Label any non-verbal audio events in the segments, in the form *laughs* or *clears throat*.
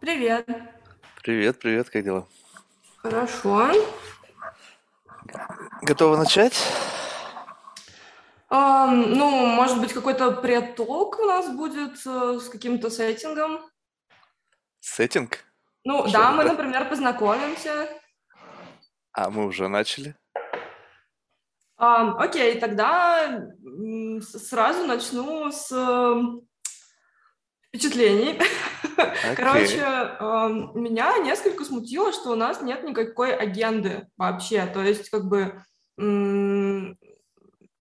Привет. Привет, привет, как дела? Хорошо. Готова начать? Ам, ну, может быть, какой-то предтолк у нас будет э, с каким-то сеттингом. Сеттинг? Ну, Что да, мы, это? например, познакомимся. А, мы уже начали. Ам, окей, тогда сразу начну с эм, впечатлений. Короче, Окей. ам, меня несколько смутило, что у нас нет никакой агенды вообще. То есть, как бы,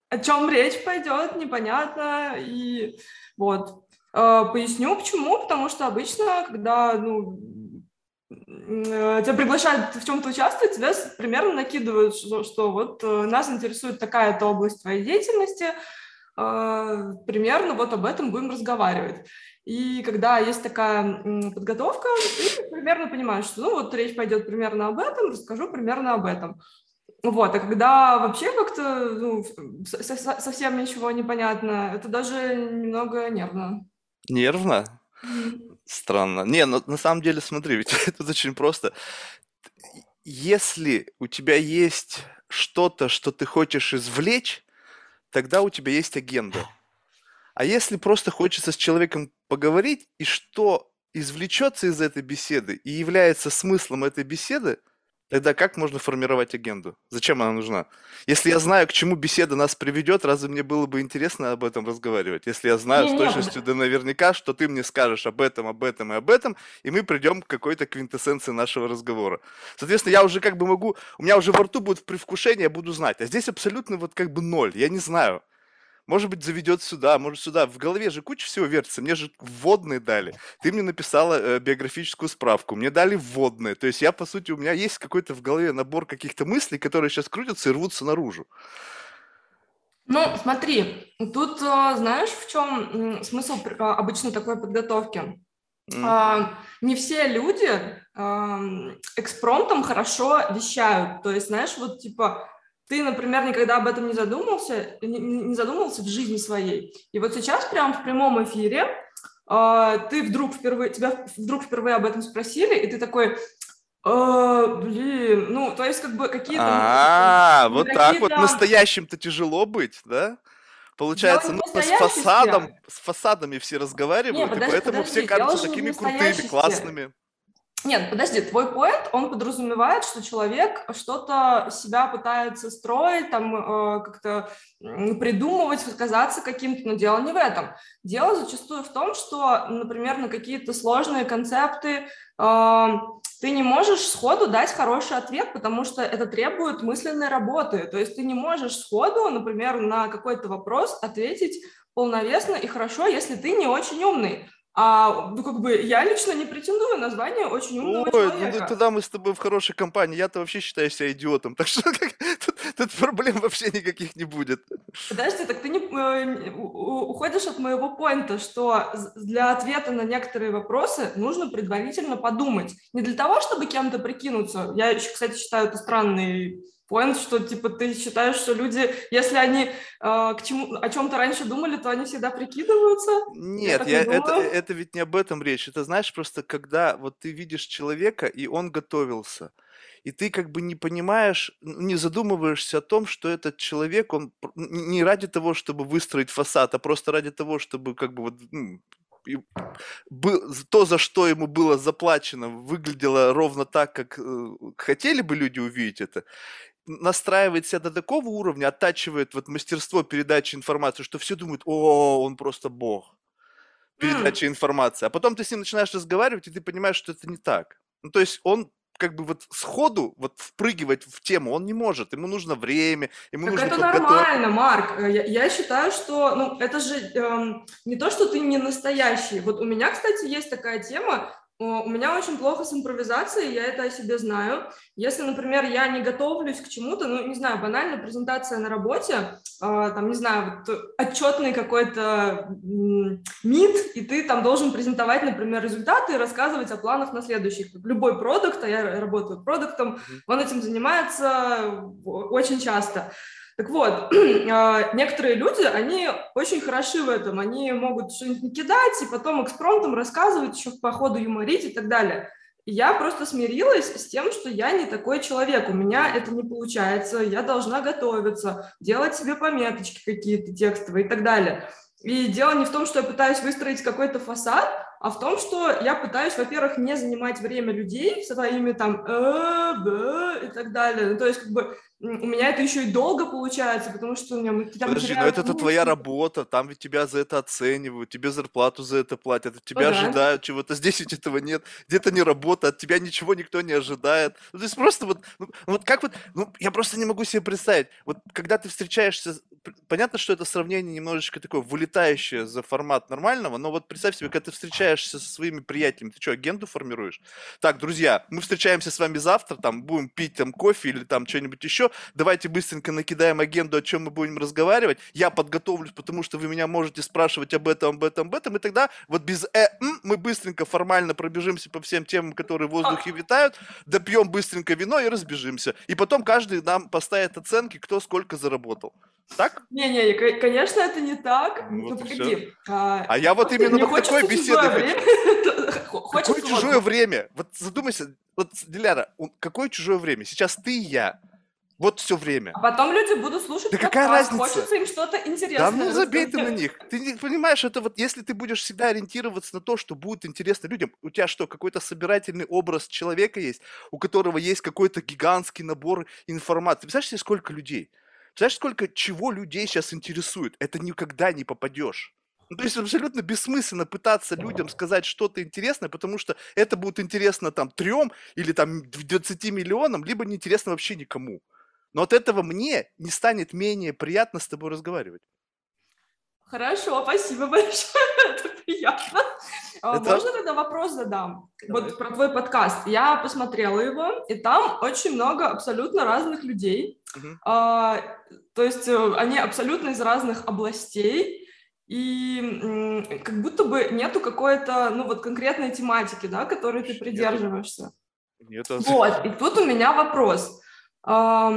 о чем речь пойдет, непонятно. И вот. Э, Поясню, почему. Потому что обычно, когда ну, тебя приглашают в чем-то участвовать, тебя примерно накидывают, что, что вот э, нас интересует такая-то область твоей деятельности, э, примерно вот об этом будем разговаривать. И когда есть такая подготовка, ты примерно понимаешь, что ну вот речь пойдет примерно об этом, расскажу примерно об этом. Вот, а когда вообще как-то ну, совсем ничего не понятно, это даже немного нервно. Нервно? Странно. Не, ну на самом деле, смотри, ведь *laughs* это очень просто. Если у тебя есть что-то, что ты хочешь извлечь, тогда у тебя есть агенда. А если просто хочется с человеком поговорить, и что извлечется из этой беседы и является смыслом этой беседы, тогда как можно формировать агенду? Зачем она нужна? Если я знаю, к чему беседа нас приведет, разве мне было бы интересно об этом разговаривать? Если я знаю с Не-не, точностью да наверняка, что ты мне скажешь об этом, об этом и об этом, и мы придем к какой-то квинтэссенции нашего разговора. Соответственно, я уже как бы могу, у меня уже во рту будет предвкушение, я буду знать. А здесь абсолютно вот как бы ноль, я не знаю. Может быть, заведет сюда, может сюда. В голове же куча всего вертится. Мне же вводные дали. Ты мне написала э, биографическую справку, мне дали вводные. То есть я, по сути, у меня есть какой-то в голове набор каких-то мыслей, которые сейчас крутятся и рвутся наружу. Ну, смотри, тут э, знаешь, в чем смысл а, обычно такой подготовки? А, Не все люди ам, экспромтом хорошо вещают. То есть, знаешь, вот типа ты, например, никогда об этом не задумался, не, задумывался в жизни своей. И вот сейчас прямо в прямом эфире а, ты вдруг впервые, тебя вдруг впервые об этом спросили, и ты такой, «А, блин, ну, то есть как бы какие-то... А, ну, вот так вот. Настоящим-то тяжело быть, да? Получается, нужно с фасадом, с фасадами все разговаривают, и поэтому все кажутся такими крутыми, классными. Нет, подожди, твой поинт, он подразумевает, что человек что-то себя пытается строить, там э, как-то придумывать, казаться каким-то, но дело не в этом. Дело зачастую в том, что, например, на какие-то сложные концепты э, ты не можешь сходу дать хороший ответ, потому что это требует мысленной работы. То есть ты не можешь сходу, например, на какой-то вопрос ответить полновесно и хорошо, если ты не очень умный. А, ну, как бы, я лично не претендую на звание очень умного Ой, ну человека. т- тогда мы с тобой в хорошей компании. Я-то вообще считаю себя идиотом. Так что как, тут, тут проблем вообще никаких не будет. Подожди, так ты не, э, уходишь от моего поинта, что для ответа на некоторые вопросы нужно предварительно подумать. Не для того, чтобы кем-то прикинуться. Я еще, кстати, считаю это странный поинт, что, типа, ты считаешь, что люди, если они э, к чему, о чем-то раньше думали, то они всегда прикидываются? Нет, так я, не это, это ведь не об этом речь. Это знаешь, просто когда вот ты видишь человека, и он готовился, и ты как бы не понимаешь, не задумываешься о том, что этот человек, он не ради того, чтобы выстроить фасад, а просто ради того, чтобы как бы вот з- то, за что ему было заплачено, выглядело ровно так, как э, хотели бы люди увидеть это, настраивает себя до такого уровня, оттачивает вот мастерство передачи информации, что все думают, о, он просто бог передачи информации. А потом ты с ним начинаешь разговаривать, и ты понимаешь, что это не так. Ну, то есть он как бы вот сходу вот впрыгивать в тему он не может. Ему нужно время, ему Так нужно это нормально, Марк. Э, Я, я считаю, что, ну, это же эм, не то, что ты не настоящий. Вот у меня, кстати, есть такая тема. У меня очень плохо с импровизацией, я это о себе знаю. Если, например, я не готовлюсь к чему-то, ну, не знаю, банально презентация на работе, э, там, не знаю, вот отчетный какой-то МИД, и ты там должен презентовать, например, результаты и рассказывать о планах на следующих. Любой продукт, а я работаю продуктом, он этим занимается очень часто. Так вот, *clears throat* а, некоторые люди, они очень хороши в этом, они могут что-нибудь накидать и потом экспромтом рассказывать, еще по ходу юморить и так далее. я просто смирилась с тем, что я не такой человек, у меня это не получается, я должна готовиться, делать себе пометочки какие-то текстовые и так далее. И дело не в том, что я пытаюсь выстроить какой-то фасад, а в том, что я пытаюсь, во-первых, не занимать время людей своими там э, и так далее. Ну, то есть, как бы, у меня это еще и долго получается, потому что у меня хотя Подожди, но это, это твоя работа, там ведь тебя за это оценивают, тебе зарплату за это платят, от тебя ага. ожидают чего-то, *laughs* здесь ведь этого нет, где-то не работа, от тебя ничего никто не ожидает. Ну, то есть просто вот, ну, вот как вот, ну, я просто не могу себе представить, вот когда ты встречаешься, понятно, что это сравнение немножечко такое вылетающее за формат нормального, но вот представь себе, когда ты встречаешься со своими приятелями, ты что, агенту формируешь? Так, друзья, мы встречаемся с вами завтра, там, будем пить там кофе или там что-нибудь еще, давайте быстренько накидаем агенду, о чем мы будем разговаривать, я подготовлюсь, потому что вы меня можете спрашивать об этом, об этом, об этом, и тогда вот без э, м, мы быстренько формально пробежимся по всем темам, которые в воздухе витают, допьем быстренько вино и разбежимся. И потом каждый нам поставит оценки, кто сколько заработал. Так? Не-не, конечно, это не так. Вот ну, погоди. А, а я вот именно вот такой беседы хочу. *laughs* Какое чужое время? Вот задумайся, вот, Диляра, какое чужое время? Сейчас ты и я. Вот все время. А потом люди будут слушать Да какая разница? Хочется им что-то интересное. Да ну забей ты на них. Ты не понимаешь, это вот если ты будешь всегда ориентироваться на то, что будет интересно людям, у тебя что, какой-то собирательный образ человека есть, у которого есть какой-то гигантский набор информации. Представляешь себе, сколько людей? Представляешь, сколько чего людей сейчас интересует? Это никогда не попадешь. Ну, то есть абсолютно бессмысленно пытаться людям сказать что-то интересное, потому что это будет интересно там трем или там 20 миллионам, либо неинтересно вообще никому. Но от этого мне не станет менее приятно с тобой разговаривать. Хорошо, спасибо большое, *laughs* это приятно. А это... Можно тогда вопрос задам? Давай. Вот про твой подкаст. Я посмотрела его, и там очень много абсолютно разных людей. Угу. А, то есть э, они абсолютно из разных областей, и как будто бы нету какой-то, ну вот конкретной тематики, да, которой ты придерживаешься. Нет. Вот, и тут у меня вопрос. А,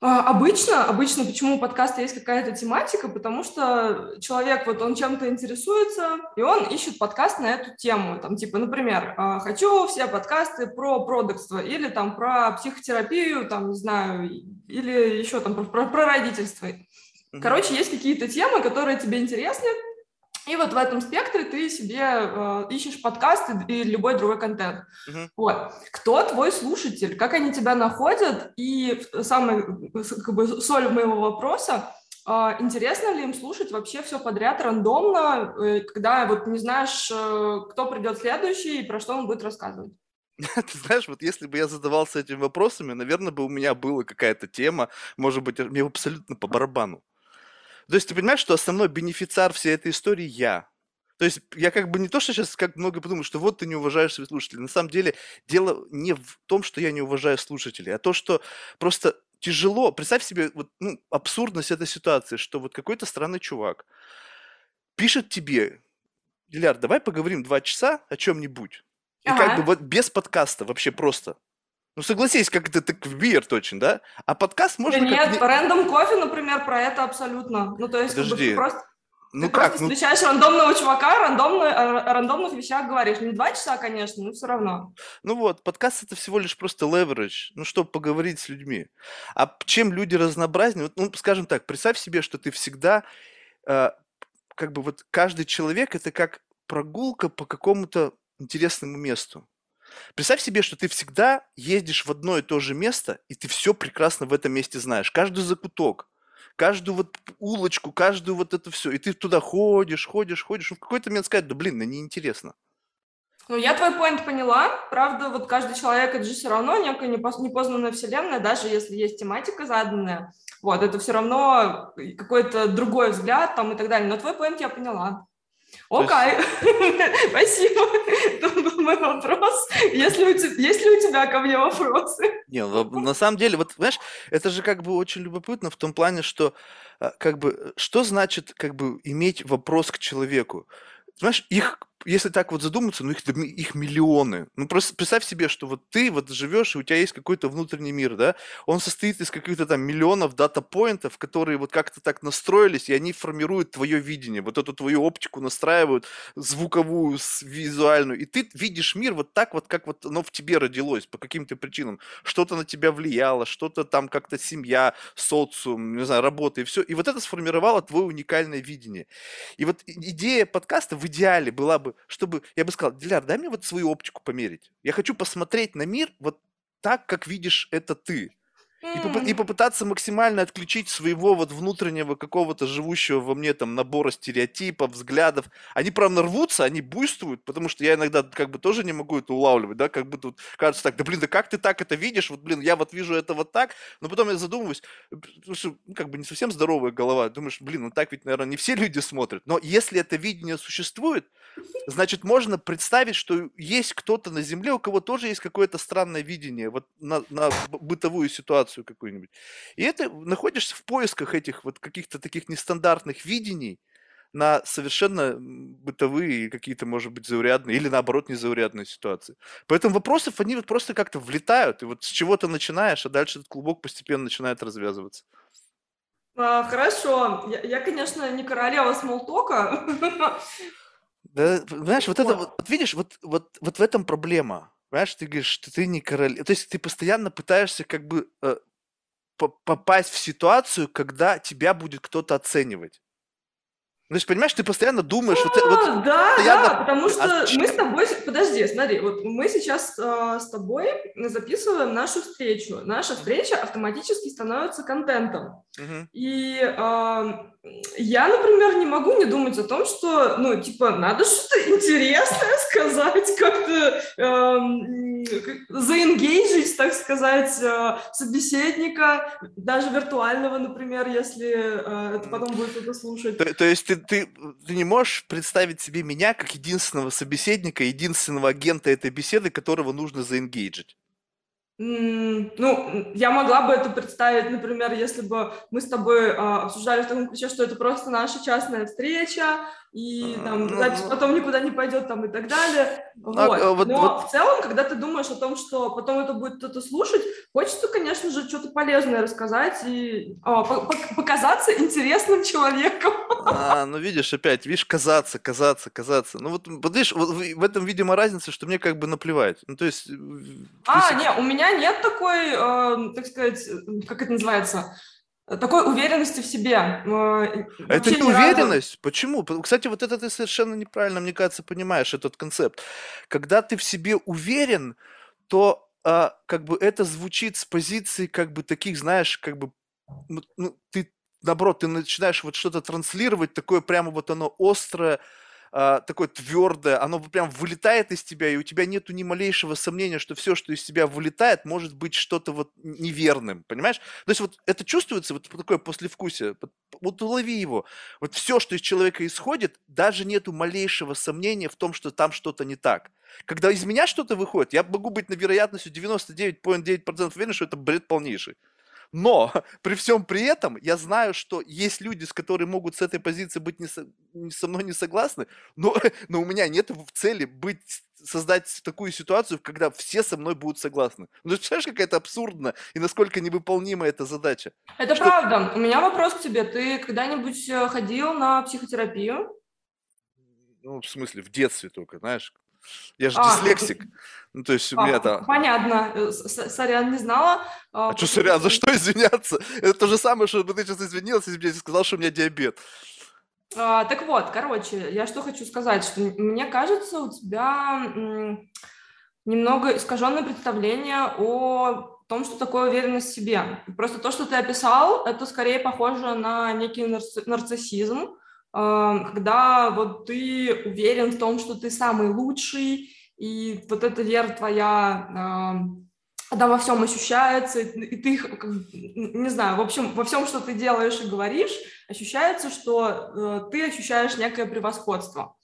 обычно, обычно, почему у подкаста есть какая-то тематика, потому что человек, вот он чем-то интересуется, и он ищет подкаст на эту тему. Там, типа, например, а, хочу все подкасты про продукство или там про психотерапию, там, не знаю, или еще там про, про, про родительство. Короче, есть какие-то темы, которые тебе интересны, и вот в этом спектре ты себе э, ищешь подкасты и любой другой контент. Uh-huh. Вот. Кто твой слушатель? Как они тебя находят? И самый как бы, соль моего вопроса, э, интересно ли им слушать вообще все подряд рандомно, э, когда вот не знаешь, э, кто придет следующий и про что он будет рассказывать? *laughs* Ты знаешь, вот если бы я задавался этими вопросами, наверное, бы у меня была какая-то тема, может быть, мне абсолютно по барабану. То есть ты понимаешь, что основной бенефициар всей этой истории я. То есть я как бы не то, что сейчас как много подумаю, что вот ты не уважаешь своих слушателей. На самом деле дело не в том, что я не уважаю слушателей, а то, что просто тяжело. Представь себе вот, ну, абсурдность этой ситуации, что вот какой-то странный чувак пишет тебе, Диляр, давай поговорим два часа о чем-нибудь. И ага. как бы вот без подкаста вообще просто. Ну, согласись, как это так в бир точно, да? А подкаст можно... Да нет, как... кофе, например, про это абсолютно. Ну, то есть, Подожди. Как бы, просто... Ну ты как? просто ну... встречаешь рандомного чувака, рандомно, о рандомных вещах говоришь. Не два часа, конечно, но все равно. Ну вот, подкаст это всего лишь просто leverage, ну, чтобы поговорить с людьми. А чем люди разнообразнее? Вот, ну, скажем так, представь себе, что ты всегда, э, как бы вот каждый человек это как прогулка по какому-то интересному месту. Представь себе, что ты всегда ездишь в одно и то же место, и ты все прекрасно в этом месте знаешь. Каждый закуток, каждую вот улочку, каждую вот это все. И ты туда ходишь, ходишь, ходишь. И в какой-то момент сказать, да блин, ну неинтересно. Ну, я твой поинт поняла. Правда, вот каждый человек, это же все равно некая непознанная вселенная, даже если есть тематика заданная. Вот, это все равно какой-то другой взгляд там и так далее. Но твой поинт я поняла. Окей, есть... *laughs* спасибо. Это был мой вопрос. Есть ли, у тебя, есть ли у тебя ко мне вопросы? Не, ну, на самом деле, вот, знаешь, это же как бы очень любопытно в том плане, что а, как бы, что значит как бы иметь вопрос к человеку? Знаешь, их если так вот задуматься, ну их, их миллионы. Ну просто представь себе, что вот ты вот живешь, и у тебя есть какой-то внутренний мир, да, он состоит из каких-то там миллионов дата-поинтов, которые вот как-то так настроились, и они формируют твое видение, вот эту твою оптику настраивают, звуковую, визуальную, и ты видишь мир вот так вот, как вот оно в тебе родилось по каким-то причинам. Что-то на тебя влияло, что-то там как-то семья, социум, не знаю, работа и все. И вот это сформировало твое уникальное видение. И вот идея подкаста в идеале была бы, чтобы, я бы сказал, Диляр, дай мне вот свою оптику померить. Я хочу посмотреть на мир вот так, как видишь это ты. И, поп- и попытаться максимально отключить своего вот внутреннего какого-то живущего во мне там набора стереотипов, взглядов. Они прям нарвутся, они буйствуют, потому что я иногда как бы тоже не могу это улавливать, да, как бы тут кажется так, да блин, да как ты так это видишь, вот блин, я вот вижу это вот так, но потом я задумываюсь, что, ну, как бы не совсем здоровая голова, думаешь, блин, ну так ведь, наверное, не все люди смотрят, но если это видение существует, значит, можно представить, что есть кто-то на Земле, у кого тоже есть какое-то странное видение вот на, на бытовую ситуацию, ситуацию какую-нибудь. И это находишься в поисках этих вот каких-то таких нестандартных видений на совершенно бытовые какие-то, может быть, заурядные или наоборот незаурядные ситуации. Поэтому вопросов, они вот просто как-то влетают, и вот с чего-то начинаешь, а дальше этот клубок постепенно начинает развязываться. А, хорошо. Я, я, конечно, не королева смолтока. Да, знаешь, вот, вот. это вот видишь, вот, вот, вот в этом проблема. Понимаешь, ты говоришь, что ты не король. То есть ты постоянно пытаешься как бы э, попасть в ситуацию, когда тебя будет кто-то оценивать. Ну, то есть, понимаешь, ты постоянно думаешь... вот, вот, да, постоянно... да, потому что а мы с тобой... Подожди, смотри, вот мы сейчас э, с тобой записываем нашу встречу. Наша встреча автоматически становится контентом. Угу. И э, я, например, не могу не думать о том, что, ну, типа, надо что-то *laughs* интересное сказать, как-то э, заэнгейджить, так сказать, э, собеседника, даже виртуального, например, если э, это потом будет кто-то слушать. То, то есть ты, ты, ты не можешь представить себе меня как единственного собеседника, единственного агента этой беседы, которого нужно заэнгейджить? Ну, я могла бы это представить, например, если бы мы с тобой а, обсуждали в таком ключе, что это просто наша частная встреча, и там ну, запись ну. потом никуда не пойдет там и так далее. А, вот. А, вот, Но вот. в целом, когда ты думаешь о том, что потом это будет кто-то слушать, хочется, конечно же, что-то полезное рассказать и о, показаться интересным человеком. А, ну видишь, опять, видишь, казаться, казаться, казаться. Ну вот, вот видишь, вот в этом, видимо, разница, что мне как бы наплевать. Ну то есть... А, не, у меня нет такой, э, так сказать, как это называется, такой уверенности в себе. Это не уверенность. Почему? Кстати, вот это ты совершенно неправильно, мне кажется, понимаешь этот концепт. Когда ты в себе уверен, то а, как бы это звучит с позиции как бы таких, знаешь, как бы ну, ты наоборот, ты начинаешь вот что-то транслировать, такое прямо вот оно острое, а, такое твердое, оно прям вылетает из тебя, и у тебя нету ни малейшего сомнения, что все, что из тебя вылетает, может быть что-то вот неверным, понимаешь? То есть вот это чувствуется, вот такое послевкусие, вот улови его. Вот все, что из человека исходит, даже нету малейшего сомнения в том, что там что-то не так. Когда из меня что-то выходит, я могу быть на вероятностью 99,9% уверен, что это бред полнейший. Но *laughs* при всем при этом я знаю, что есть люди, с которыми могут с этой позиции быть не со, со мной не согласны, но, *laughs* но у меня нет в цели быть создать такую ситуацию, когда все со мной будут согласны. Ну, ты представляешь, какая это абсурдно и насколько невыполнима эта задача? Это что... правда. У меня вопрос к тебе. Ты когда-нибудь э, ходил на психотерапию? Ну, в смысле, в детстве только, знаешь, я же а, дислексик. Ну, то есть у меня это... Понятно. Э, сорян, не знала. А, а что сорян? За что извиняться? Это то же самое, что бы ты сейчас извинилась, если бы я сказал, что у меня диабет. А, так вот, короче, я что хочу сказать, что мне кажется, у тебя немного искаженное представление о том, что такое уверенность в себе. Просто то, что ты описал, это скорее похоже на некий нарциссизм, когда вот ты уверен в том, что ты самый лучший, и вот эта вера твоя да, во всем ощущается, и ты, не знаю, в общем, во всем, что ты делаешь и говоришь, ощущается, что э, ты ощущаешь некое превосходство.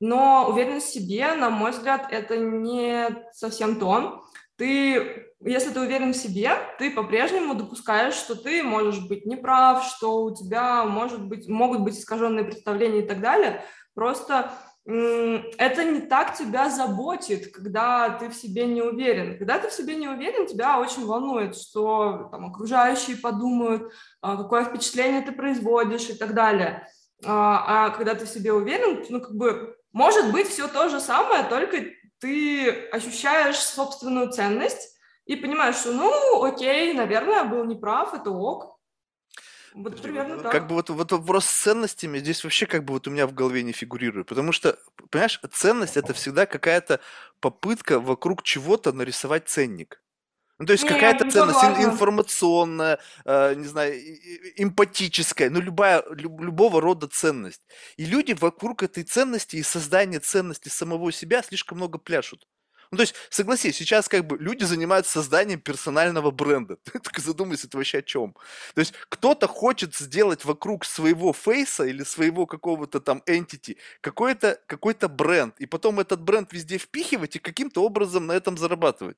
Но уверенность в себе, на мой взгляд, это не совсем то. Ты если ты уверен в себе, ты по-прежнему допускаешь, что ты можешь быть неправ, что у тебя может быть, могут быть искаженные представления и так далее. Просто это не так тебя заботит, когда ты в себе не уверен. Когда ты в себе не уверен, тебя очень волнует, что там, окружающие подумают, а, какое впечатление ты производишь и так далее. А, а когда ты в себе уверен, ну, как бы, может быть, все то же самое, только ты ощущаешь собственную ценность и понимаешь, что, ну, окей, наверное, я был неправ, это ок, вот примерно так. Как бы вот, вот вопрос с ценностями здесь вообще как бы вот у меня в голове не фигурирует. Потому что, понимаешь, ценность это всегда какая-то попытка вокруг чего-то нарисовать ценник. Ну, то есть какая-то ценность ин- информационная, э, не знаю, эмпатическая, ну, любая, люб- любого рода ценность. И люди вокруг этой ценности и создания ценности самого себя слишком много пляшут. Ну, то есть, согласись, сейчас как бы люди занимаются созданием персонального бренда. *laughs* Ты только задумайся, это вообще о чем. То есть, кто-то хочет сделать вокруг своего фейса или своего какого-то там entity какой-то какой бренд, и потом этот бренд везде впихивать и каким-то образом на этом зарабатывать.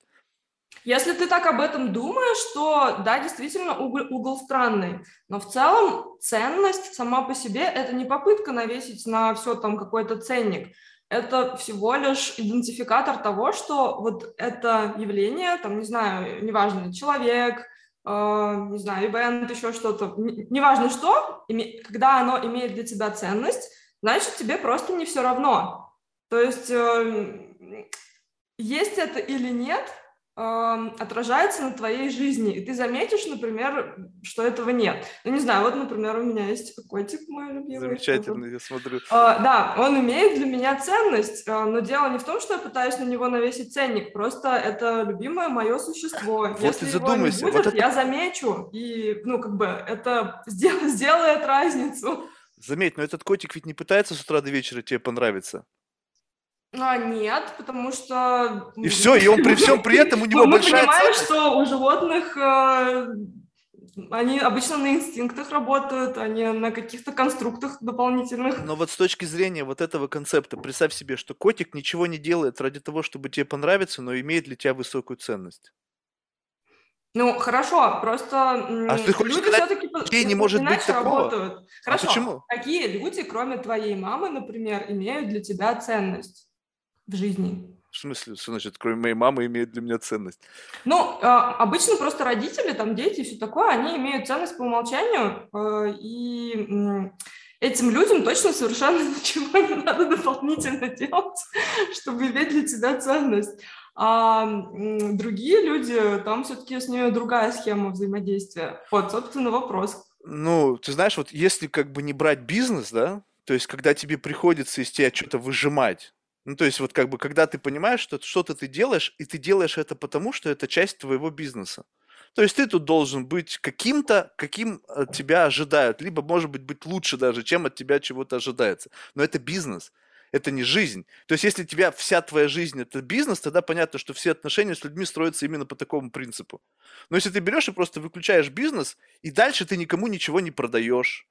Если ты так об этом думаешь, то да, действительно угол, угол странный. Но в целом ценность сама по себе это не попытка навесить на все там какой-то ценник это всего лишь идентификатор того, что вот это явление, там, не знаю, неважно, человек, э, не знаю, ивент, еще что-то, неважно что, име, когда оно имеет для тебя ценность, значит, тебе просто не все равно. То есть э, есть это или нет, отражается на твоей жизни, и ты заметишь, например, что этого нет. Ну, не знаю, вот, например, у меня есть котик мой любимый. Замечательный, я смотрю. А, да, он имеет для меня ценность, а, но дело не в том, что я пытаюсь на него навесить ценник, просто это любимое мое существо. Вот Если ты задумайся. Его не будет, вот это... я замечу, и, ну, как бы, это *laughs* сделает разницу. Заметь, но этот котик ведь не пытается с утра до вечера тебе понравиться. А, нет, потому что... И все, и он при всем при этом у него мы, большая Мы понимаем, что у животных э, они обычно на инстинктах работают, а не на каких-то конструктах дополнительных. Но вот с точки зрения вот этого концепта, представь себе, что котик ничего не делает ради того, чтобы тебе понравиться, но имеет для тебя высокую ценность. Ну, хорошо, просто а ты хочешь люди все-таки не может быть такого? работают. А хорошо, а почему? какие люди, кроме твоей мамы, например, имеют для тебя ценность? В жизни. В смысле, что значит, кроме моей мамы, имеет для меня ценность? Ну, а, обычно просто родители, там, дети и все такое, они имеют ценность по умолчанию, э, и этим людям точно совершенно *laughs* ничего не надо дополнительно делать, чтобы иметь для тебя ценность. А другие люди, там все-таки с ними другая схема взаимодействия. Вот, собственно, вопрос. Ну, ты знаешь, вот если как бы не брать бизнес, да, то есть когда тебе приходится из тебя что-то выжимать, ну, то есть вот как бы, когда ты понимаешь, что что-то ты делаешь, и ты делаешь это потому, что это часть твоего бизнеса. То есть ты тут должен быть каким-то, каким от тебя ожидают, либо, может быть, быть лучше даже, чем от тебя чего-то ожидается. Но это бизнес, это не жизнь. То есть если тебя вся твоя жизнь это бизнес, тогда понятно, что все отношения с людьми строятся именно по такому принципу. Но если ты берешь и просто выключаешь бизнес, и дальше ты никому ничего не продаешь,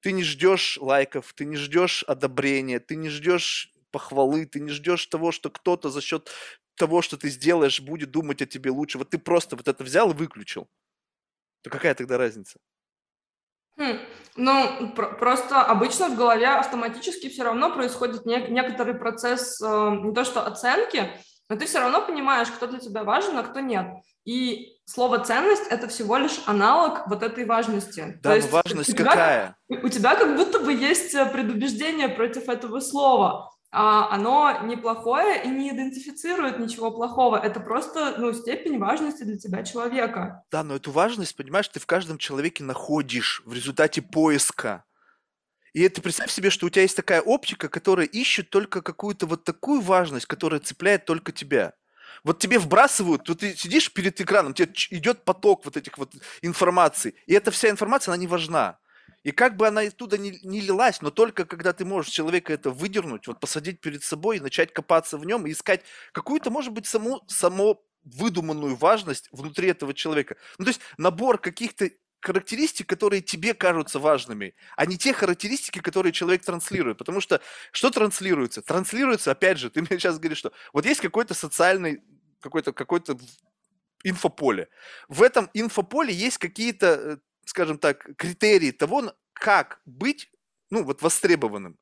ты не ждешь лайков, ты не ждешь одобрения, ты не ждешь похвалы, ты не ждешь того, что кто-то за счет того, что ты сделаешь, будет думать о тебе лучше. Вот ты просто вот это взял и выключил. То какая тогда разница? Хм, ну, про- просто обычно в голове автоматически все равно происходит не- некоторый процесс э, не то что оценки, но ты все равно понимаешь, кто для тебя важен, а кто нет. И слово ценность это всего лишь аналог вот этой важности. Да, то есть важность у тебя, какая? У тебя как будто бы есть э, предубеждение против этого слова оно неплохое и не идентифицирует ничего плохого. Это просто ну, степень важности для тебя человека. Да, но эту важность, понимаешь, ты в каждом человеке находишь в результате поиска. И это представь себе, что у тебя есть такая оптика, которая ищет только какую-то вот такую важность, которая цепляет только тебя. Вот тебе вбрасывают, вот ты сидишь перед экраном, тебе идет поток вот этих вот информаций, и эта вся информация, она не важна. И как бы она оттуда не, не лилась, но только когда ты можешь человека это выдернуть, вот посадить перед собой и начать копаться в нем и искать какую-то, может быть, саму, саму выдуманную важность внутри этого человека. Ну, то есть набор каких-то характеристик, которые тебе кажутся важными, а не те характеристики, которые человек транслирует. Потому что что транслируется? Транслируется, опять же, *laughs* ты мне сейчас говоришь, что вот есть какой-то социальный, какой-то какой инфополе. В этом инфополе есть какие-то э, скажем так, критерии того, как быть, ну, вот востребованным.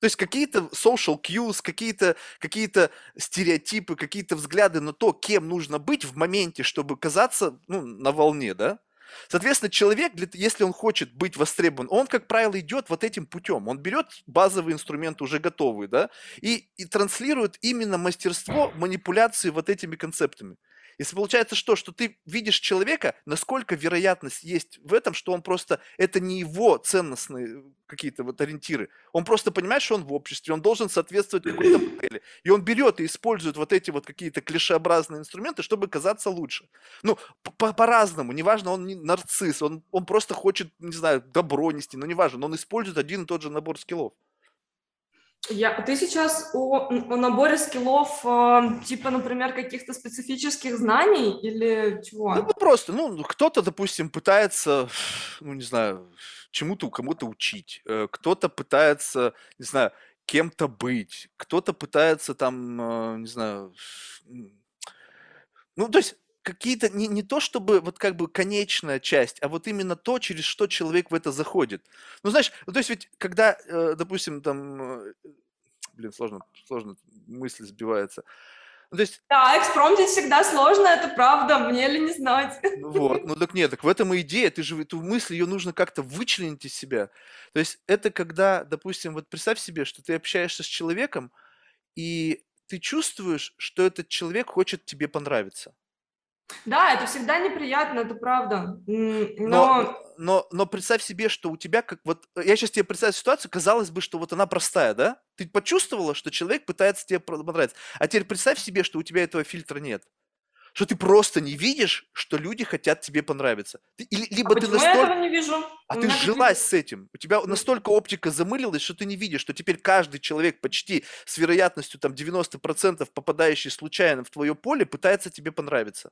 То есть какие-то social cues, какие-то какие стереотипы, какие-то взгляды на то, кем нужно быть в моменте, чтобы казаться ну, на волне, да? Соответственно, человек, если он хочет быть востребован, он, как правило, идет вот этим путем. Он берет базовые инструменты уже готовые, да, и, и транслирует именно мастерство манипуляции вот этими концептами. Если получается что, что ты видишь человека, насколько вероятность есть в этом, что он просто, это не его ценностные какие-то вот ориентиры. Он просто понимает, что он в обществе, он должен соответствовать какой-то *clears throat* модели. И он берет и использует вот эти вот какие-то клишеобразные инструменты, чтобы казаться лучше. Ну, по-разному, неважно, он не нарцисс, он, он просто хочет, не знаю, добро нести, но неважно, но он использует один и тот же набор скиллов. Я, ты сейчас о, о наборе скиллов, э, типа, например, каких-то специфических знаний или чего? Ну, просто, ну, кто-то, допустим, пытается, ну, не знаю, чему-то кому-то учить, э, кто-то пытается, не знаю, кем-то быть, кто-то пытается там, э, не знаю, ну, то есть какие-то, не, не то чтобы вот как бы конечная часть, а вот именно то, через что человек в это заходит. Ну, знаешь, ну, то есть ведь когда, э, допустим, там, э, блин, сложно, сложно мысль сбивается. Ну, то есть... Да, экспромтить всегда сложно, это правда, мне ли не знать. Ну вот, ну так нет, так в этом и идея, ты же эту мысль, ее нужно как-то вычленить из себя. То есть это когда, допустим, вот представь себе, что ты общаешься с человеком, и ты чувствуешь, что этот человек хочет тебе понравиться. Да, это всегда неприятно, это правда. Но... Но, но, но представь себе, что у тебя как вот... Я сейчас тебе представляю ситуацию, казалось бы, что вот она простая, да? Ты почувствовала, что человек пытается тебе понравиться. А теперь представь себе, что у тебя этого фильтра нет. Что ты просто не видишь, что люди хотят тебе понравиться. Ты, или, а либо а ты настолько... я этого не вижу? А ты жилась с этим. У тебя настолько оптика замылилась, что ты не видишь, что теперь каждый человек почти с вероятностью там 90% попадающий случайно в твое поле пытается тебе понравиться.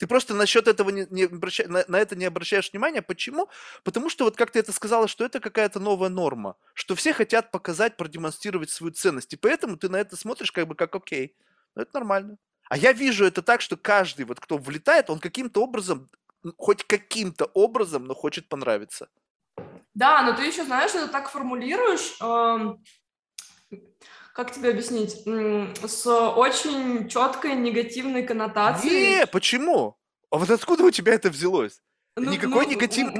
Ты просто насчет этого не, не обращай, на, на это не обращаешь внимания. Почему? Потому что вот как ты это сказала, что это какая-то новая норма, что все хотят показать, продемонстрировать свою ценность. И поэтому ты на это смотришь как бы как окей, ну это нормально. А я вижу это так, что каждый, вот кто влетает, он каким-то образом, хоть каким-то образом, но хочет понравиться. Да, но ты еще знаешь, это так формулируешь, как тебе объяснить, с очень четкой негативной коннотацией. Не, почему? А вот откуда у тебя это взялось? Ну, Никакой ну,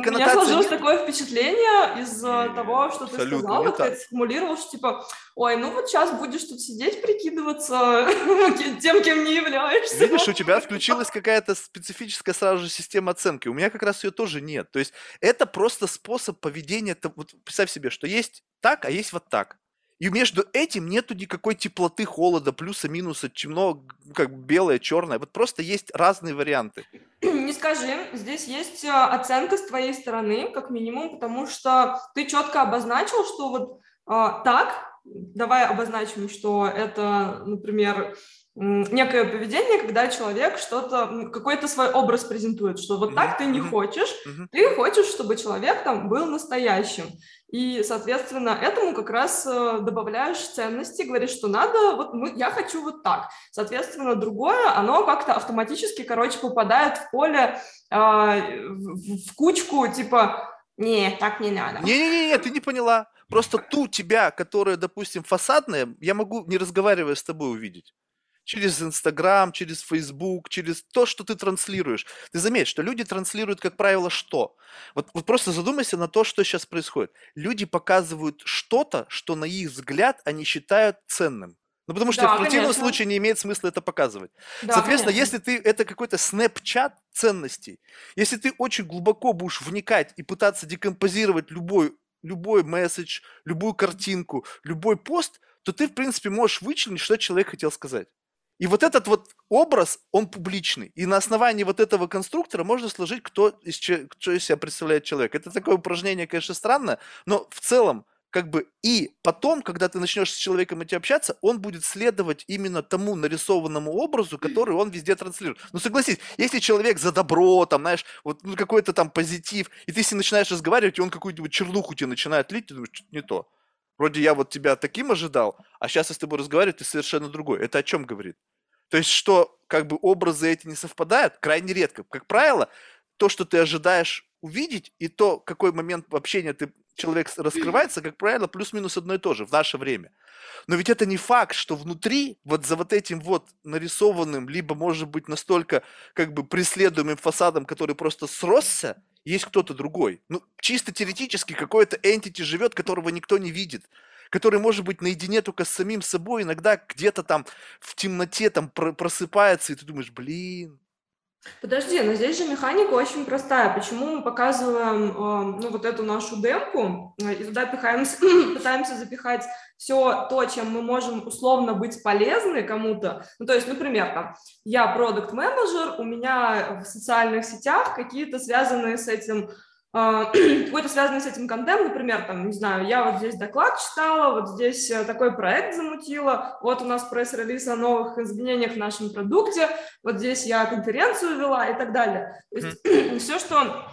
коннотации. У меня сложилось нет? такое впечатление из не, того, что ты сказал, как ты сформулировал, что типа, ой, ну вот сейчас будешь тут сидеть, прикидываться *laughs* тем, кем не являешься. Видишь, у тебя включилась какая-то специфическая сразу же система оценки. У меня как раз ее тоже нет. То есть это просто способ поведения. Вот представь себе, что есть так, а есть вот так. И между этим нету никакой теплоты, холода, плюса, минуса, темно, как белое, черное. Вот просто есть разные варианты. Не скажи, здесь есть э, оценка с твоей стороны, как минимум, потому что ты четко обозначил, что вот а, так, давай обозначим, что это, например, некое поведение, когда человек что-то, какой-то свой образ презентует, что вот так ты не хочешь, ты хочешь, чтобы человек там был настоящим. И, соответственно, этому как раз э, добавляешь ценности, говоришь, что надо, вот мы, я хочу вот так. Соответственно, другое, оно как-то автоматически, короче, попадает в поле, э, в, в кучку, типа, не, так не надо. Не-не-не, ты не поняла. Просто ту тебя, которая, допустим, фасадная, я могу, не разговаривая с тобой, увидеть через Инстаграм, через Фейсбук, через то, что ты транслируешь. Ты заметь, что люди транслируют, как правило, что? Вот, вот просто задумайся на то, что сейчас происходит. Люди показывают что-то, что на их взгляд они считают ценным. Ну, потому что да, в противном конечно. случае не имеет смысла это показывать. Да, Соответственно, конечно. если ты это какой-то снэпчат ценностей, если ты очень глубоко будешь вникать и пытаться декомпозировать любой, любой месседж, любую картинку, любой пост, то ты, в принципе, можешь вычленить, что человек хотел сказать. И вот этот вот образ, он публичный. И на основании вот этого конструктора можно сложить, кто из, что из себя представляет человек. Это такое упражнение, конечно, странное, но в целом, как бы и потом, когда ты начнешь с человеком идти общаться, он будет следовать именно тому нарисованному образу, который он везде транслирует. Ну согласись, если человек за добро, там, знаешь, вот ну, какой-то там позитив, и ты с ним начинаешь разговаривать, и он какую-нибудь чернуху тебе начинает лить, ты думаешь, что-то не то. Вроде я вот тебя таким ожидал, а сейчас я с тобой разговариваю, ты совершенно другой. Это о чем говорит? То есть, что как бы образы эти не совпадают, крайне редко. Как правило, то, что ты ожидаешь увидеть, и то, какой момент общения ты человек раскрывается, как правило, плюс-минус одно и то же в наше время. Но ведь это не факт, что внутри, вот за вот этим вот нарисованным, либо, может быть, настолько как бы преследуемым фасадом, который просто сросся, есть кто-то другой. Ну, чисто теоретически какой-то entity живет, которого никто не видит который может быть наедине только с самим собой, иногда где-то там в темноте там просыпается, и ты думаешь, блин, Подожди, но здесь же механика очень простая. Почему мы показываем э, ну, вот эту нашу демку э, и туда пихаемся, *clears throat* пытаемся запихать все то, чем мы можем условно быть полезны кому-то. Ну, то есть, например, там, я продукт менеджер у меня в социальных сетях какие-то связанные с этим *clears throat* какой-то связанный с этим контент, например, там, не знаю, я вот здесь доклад читала, вот здесь э, такой проект замутила, вот у нас пресс-релиз о новых изменениях в нашем продукте, вот здесь я конференцию вела и так далее. То есть mm-hmm. *clears throat* все, что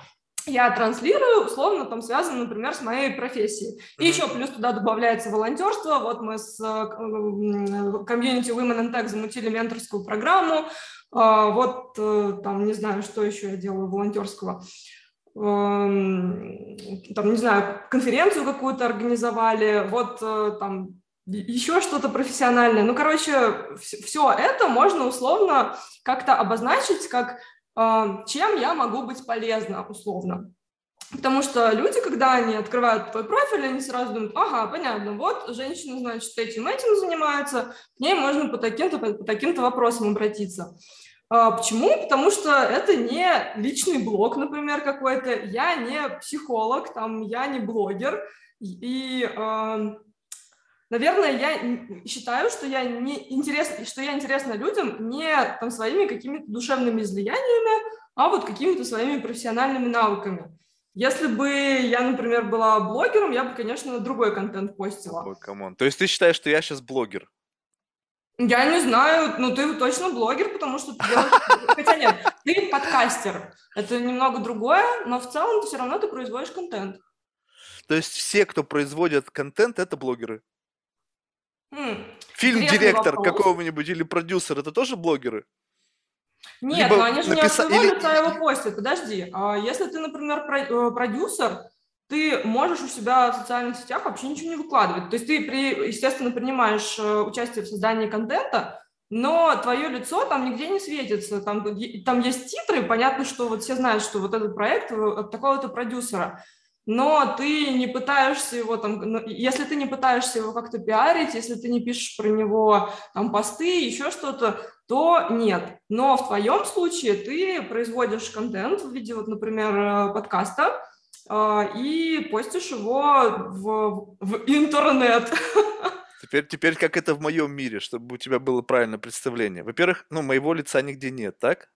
я транслирую, условно, там связано, например, с моей профессией. И mm-hmm. еще плюс туда добавляется волонтерство. Вот мы с э, комьюнити Women in Tech замутили менторскую программу. А, вот э, там, не знаю, что еще я делаю волонтерского. Эм, там, не знаю, конференцию какую-то организовали, вот э, там еще что-то профессиональное. Ну, короче, все это можно условно как-то обозначить, как э, чем я могу быть полезна условно. Потому что люди, когда они открывают твой профиль, они сразу думают, ага, понятно, вот женщина, значит, этим этим занимается, к ней можно по таким-то, по таким-то вопросам обратиться. А, почему? Потому что это не личный блог, например, какой-то. Я не психолог, там, я не блогер. И, наверное, я считаю, что я, не интересна, что я интересна людям не там, своими какими-то душевными излияниями, а вот какими-то своими профессиональными навыками. Если бы я, например, была блогером, я бы, конечно, другой контент постила. Ой. То есть ты считаешь, что я сейчас блогер? Я не знаю, ну ты точно блогер, потому что ты делаешь... Хотя нет, ты подкастер. Это немного другое, но в целом ты все равно ты производишь контент. То есть все, кто производит контент, это блогеры? Хм, Фильм-директор какого-нибудь или продюсер, это тоже блогеры? Нет, Либо но они же написа... не от своего лица его постят. Подожди, а если ты, например, э, продюсер, ты можешь у себя в социальных сетях вообще ничего не выкладывать. То есть ты, при, естественно, принимаешь э, участие в создании контента, но твое лицо там нигде не светится. Там, там есть титры, понятно, что вот все знают, что вот этот проект от такого-то продюсера. Но ты не пытаешься его там, ну, если ты не пытаешься его как-то пиарить, если ты не пишешь про него там посты, еще что-то, то нет. Но в твоем случае ты производишь контент в виде, вот, например, э, подкаста, и постишь его в, в интернет. *laughs* Теперь, теперь как это в моем мире, чтобы у тебя было правильное представление. Во-первых, ну, моего лица нигде нет, так?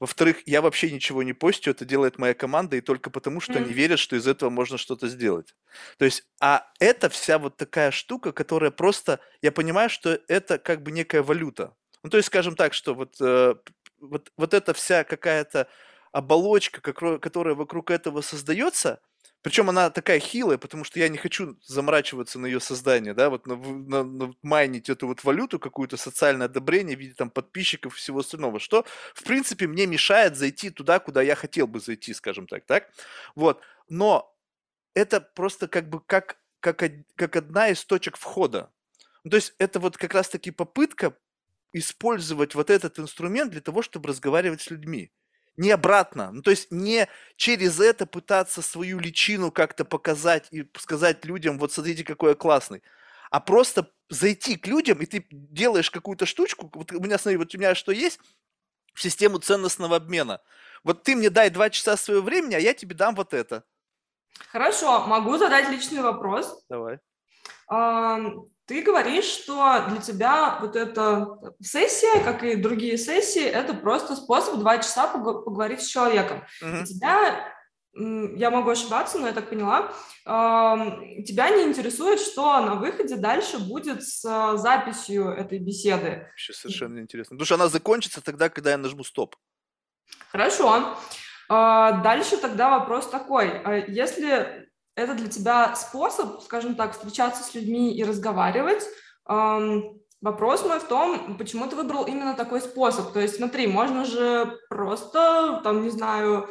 Во-вторых, я вообще ничего не постю, это делает моя команда, и только потому, что mm. они верят, что из этого можно что-то сделать. То есть, а это вся вот такая штука, которая просто, я понимаю, что это как бы некая валюта. Ну, то есть, скажем так, что вот, э, вот, вот эта вся какая-то оболочка, которая вокруг этого создается, причем она такая хилая, потому что я не хочу заморачиваться на ее создание, да, вот на, на, на майнить эту вот валюту, какую-то социальное одобрение в виде там подписчиков и всего остального, что, в принципе, мне мешает зайти туда, куда я хотел бы зайти, скажем так, так? Вот, но это просто как бы как, как, как одна из точек входа. Ну, то есть это вот как раз-таки попытка использовать вот этот инструмент для того, чтобы разговаривать с людьми не обратно. Ну, то есть не через это пытаться свою личину как-то показать и сказать людям, вот смотрите, какой я классный, а просто зайти к людям, и ты делаешь какую-то штучку, вот у меня, смотри, вот у меня что есть, в систему ценностного обмена. Вот ты мне дай два часа своего времени, а я тебе дам вот это. Хорошо, могу задать личный вопрос. Давай. Ты говоришь, что для тебя вот эта сессия, как и другие сессии, это просто способ два часа поговорить с человеком. Uh-huh. Тебя, я могу ошибаться, но я так поняла, тебя не интересует, что на выходе дальше будет с а, записью этой беседы. Вообще совершенно неинтересно. Потому что она закончится тогда, когда я нажму стоп. Хорошо. А, дальше тогда вопрос такой. А если это для тебя способ, скажем так, встречаться с людьми и разговаривать. Вопрос мой в том, почему ты выбрал именно такой способ. То есть, смотри, можно же просто, там, не знаю,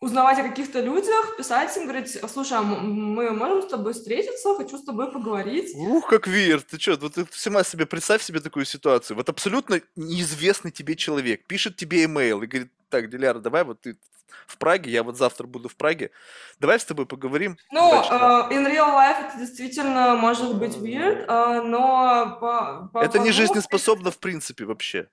узнавать о каких-то людях, писать им, говорить, слушай, а мы можем с тобой встретиться, хочу с тобой поговорить. Ух, как веер, ты что, вот ты сама себе, представь себе такую ситуацию. Вот абсолютно неизвестный тебе человек пишет тебе имейл и говорит, так, Диляра, давай вот ты в Праге, я вот завтра буду в Праге, давай с тобой поговорим. Ну, uh, in real life это действительно может быть weird, uh, но по, по Это не жизнеспособно в принципе вообще.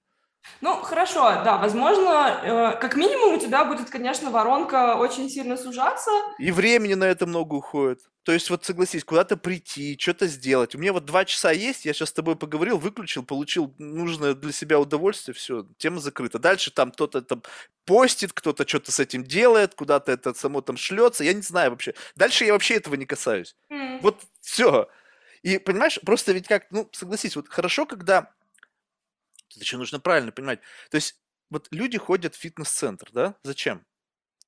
Ну, хорошо, да, возможно, э, как минимум у тебя будет, конечно, воронка очень сильно сужаться. И времени на это много уходит. То есть вот согласись, куда-то прийти, что-то сделать. У меня вот два часа есть, я сейчас с тобой поговорил, выключил, получил нужное для себя удовольствие, все, тема закрыта. Дальше там кто-то там постит, кто-то что-то с этим делает, куда-то это само там шлется, я не знаю вообще. Дальше я вообще этого не касаюсь. Mm. Вот все. И понимаешь, просто ведь как, ну, согласись, вот хорошо, когда это еще нужно правильно понимать. То есть вот люди ходят в фитнес-центр, да? Зачем?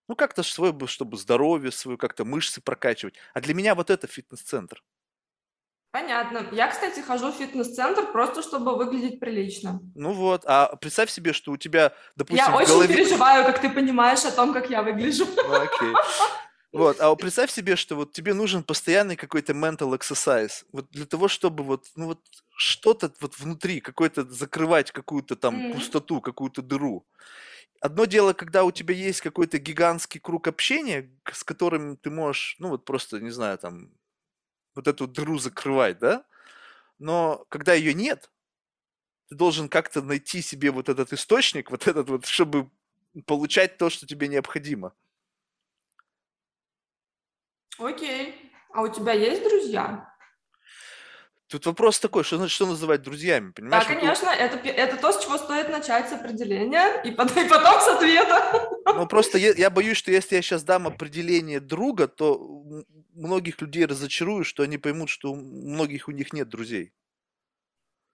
Ну, как-то свое, чтобы здоровье свое, как-то мышцы прокачивать. А для меня вот это фитнес-центр. Понятно. Я, кстати, хожу в фитнес-центр просто, чтобы выглядеть прилично. Ну вот, а представь себе, что у тебя, допустим, Я очень голове... переживаю, как ты понимаешь о том, как я выгляжу. Окей. Вот, а представь себе, что вот тебе нужен постоянный какой-то mental exercise, вот для того, чтобы вот, ну вот что-то вот внутри, какой-то закрывать какую-то там mm-hmm. пустоту, какую-то дыру. Одно дело, когда у тебя есть какой-то гигантский круг общения, с которым ты можешь, ну вот просто, не знаю, там, вот эту дыру закрывать, да? Но когда ее нет, ты должен как-то найти себе вот этот источник, вот этот вот, чтобы получать то, что тебе необходимо. Окей. А у тебя есть друзья? Тут вопрос такой, что значит, что называть друзьями, понимаешь? Да, конечно, вот, это, это то, с чего стоит начать с определения, и потом, и потом с ответа. Ну, просто я, я боюсь, что если я сейчас дам определение друга, то многих людей разочарую, что они поймут, что у многих у них нет друзей.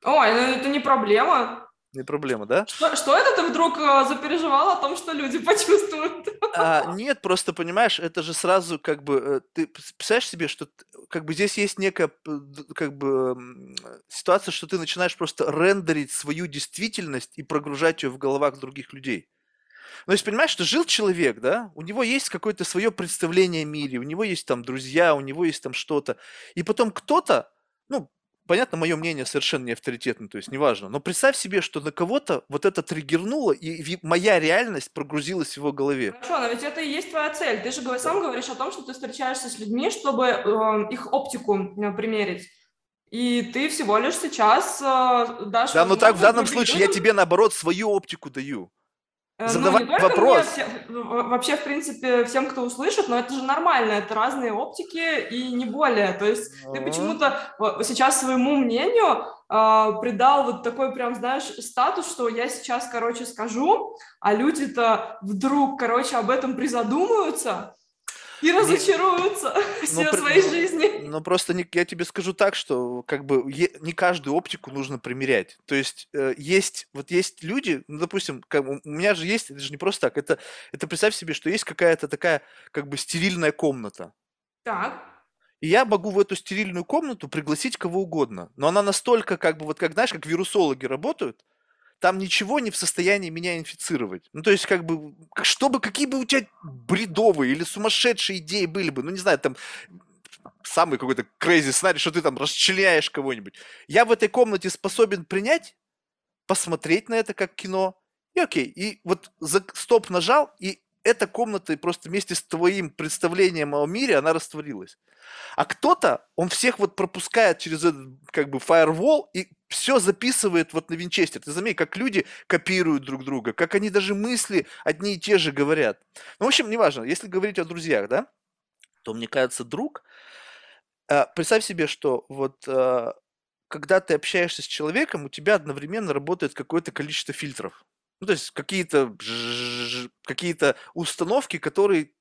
Ой, ну это не проблема. Не проблема, да? Что, что это ты вдруг э, запереживал о том, что люди *laughs* почувствуют? А, нет, просто понимаешь, это же сразу как бы э, ты представляешь себе, что как бы здесь есть некая как бы ситуация, что ты начинаешь просто рендерить свою действительность и прогружать ее в головах других людей. Ну, есть, понимаешь, что жил человек, да, у него есть какое-то свое представление о мире, у него есть там друзья, у него есть там что-то. И потом кто-то, ну, понятно, мое мнение совершенно не авторитетно, то есть неважно. Но представь себе, что на кого-то вот это триггернуло, и моя реальность прогрузилась в его голове. Хорошо, но ведь это и есть твоя цель. Ты же сам говоришь о том, что ты встречаешься с людьми, чтобы э, их оптику э, примерить. И ты всего лишь сейчас э, дашь... Да, но так в данном случае я тебе, наоборот, свою оптику даю. Э, Задавать ну, вопрос. Мне, вообще, в принципе, всем, кто услышит, но это же нормально, это разные оптики и не более. То есть а ты почему-то сейчас своему мнению э, придал вот такой прям, знаешь, статус, что я сейчас, короче, скажу, а люди-то вдруг, короче, об этом призадумаются, и разочаруются все *laughs* ну, своей ну, жизни. Ну, просто не, я тебе скажу так, что как бы е, не каждую оптику нужно примерять. То есть э, есть, вот есть люди, ну, допустим, как, у меня же есть, это же не просто так, это, это представь себе, что есть какая-то такая как бы стерильная комната. Так. И я могу в эту стерильную комнату пригласить кого угодно. Но она настолько, как бы, вот как, знаешь, как вирусологи работают, там ничего не в состоянии меня инфицировать. Ну, то есть, как бы, чтобы, какие бы у тебя бредовые или сумасшедшие идеи были бы, ну, не знаю, там, самый какой-то crazy сценарий, что ты там расчленяешь кого-нибудь. Я в этой комнате способен принять, посмотреть на это как кино, и окей. И вот за стоп нажал, и эта комната просто вместе с твоим представлением о мире, она растворилась. А кто-то, он всех вот пропускает через этот как бы firewall и все записывает вот на винчестер. Ты заметь, как люди копируют друг друга, как они даже мысли одни и те же говорят. Ну, в общем, неважно, если говорить о друзьях, да, то, мне кажется, друг, э, представь себе, что вот э, когда ты общаешься с человеком, у тебя одновременно работает какое-то количество фильтров. Ну, то есть какие-то какие-то установки, которые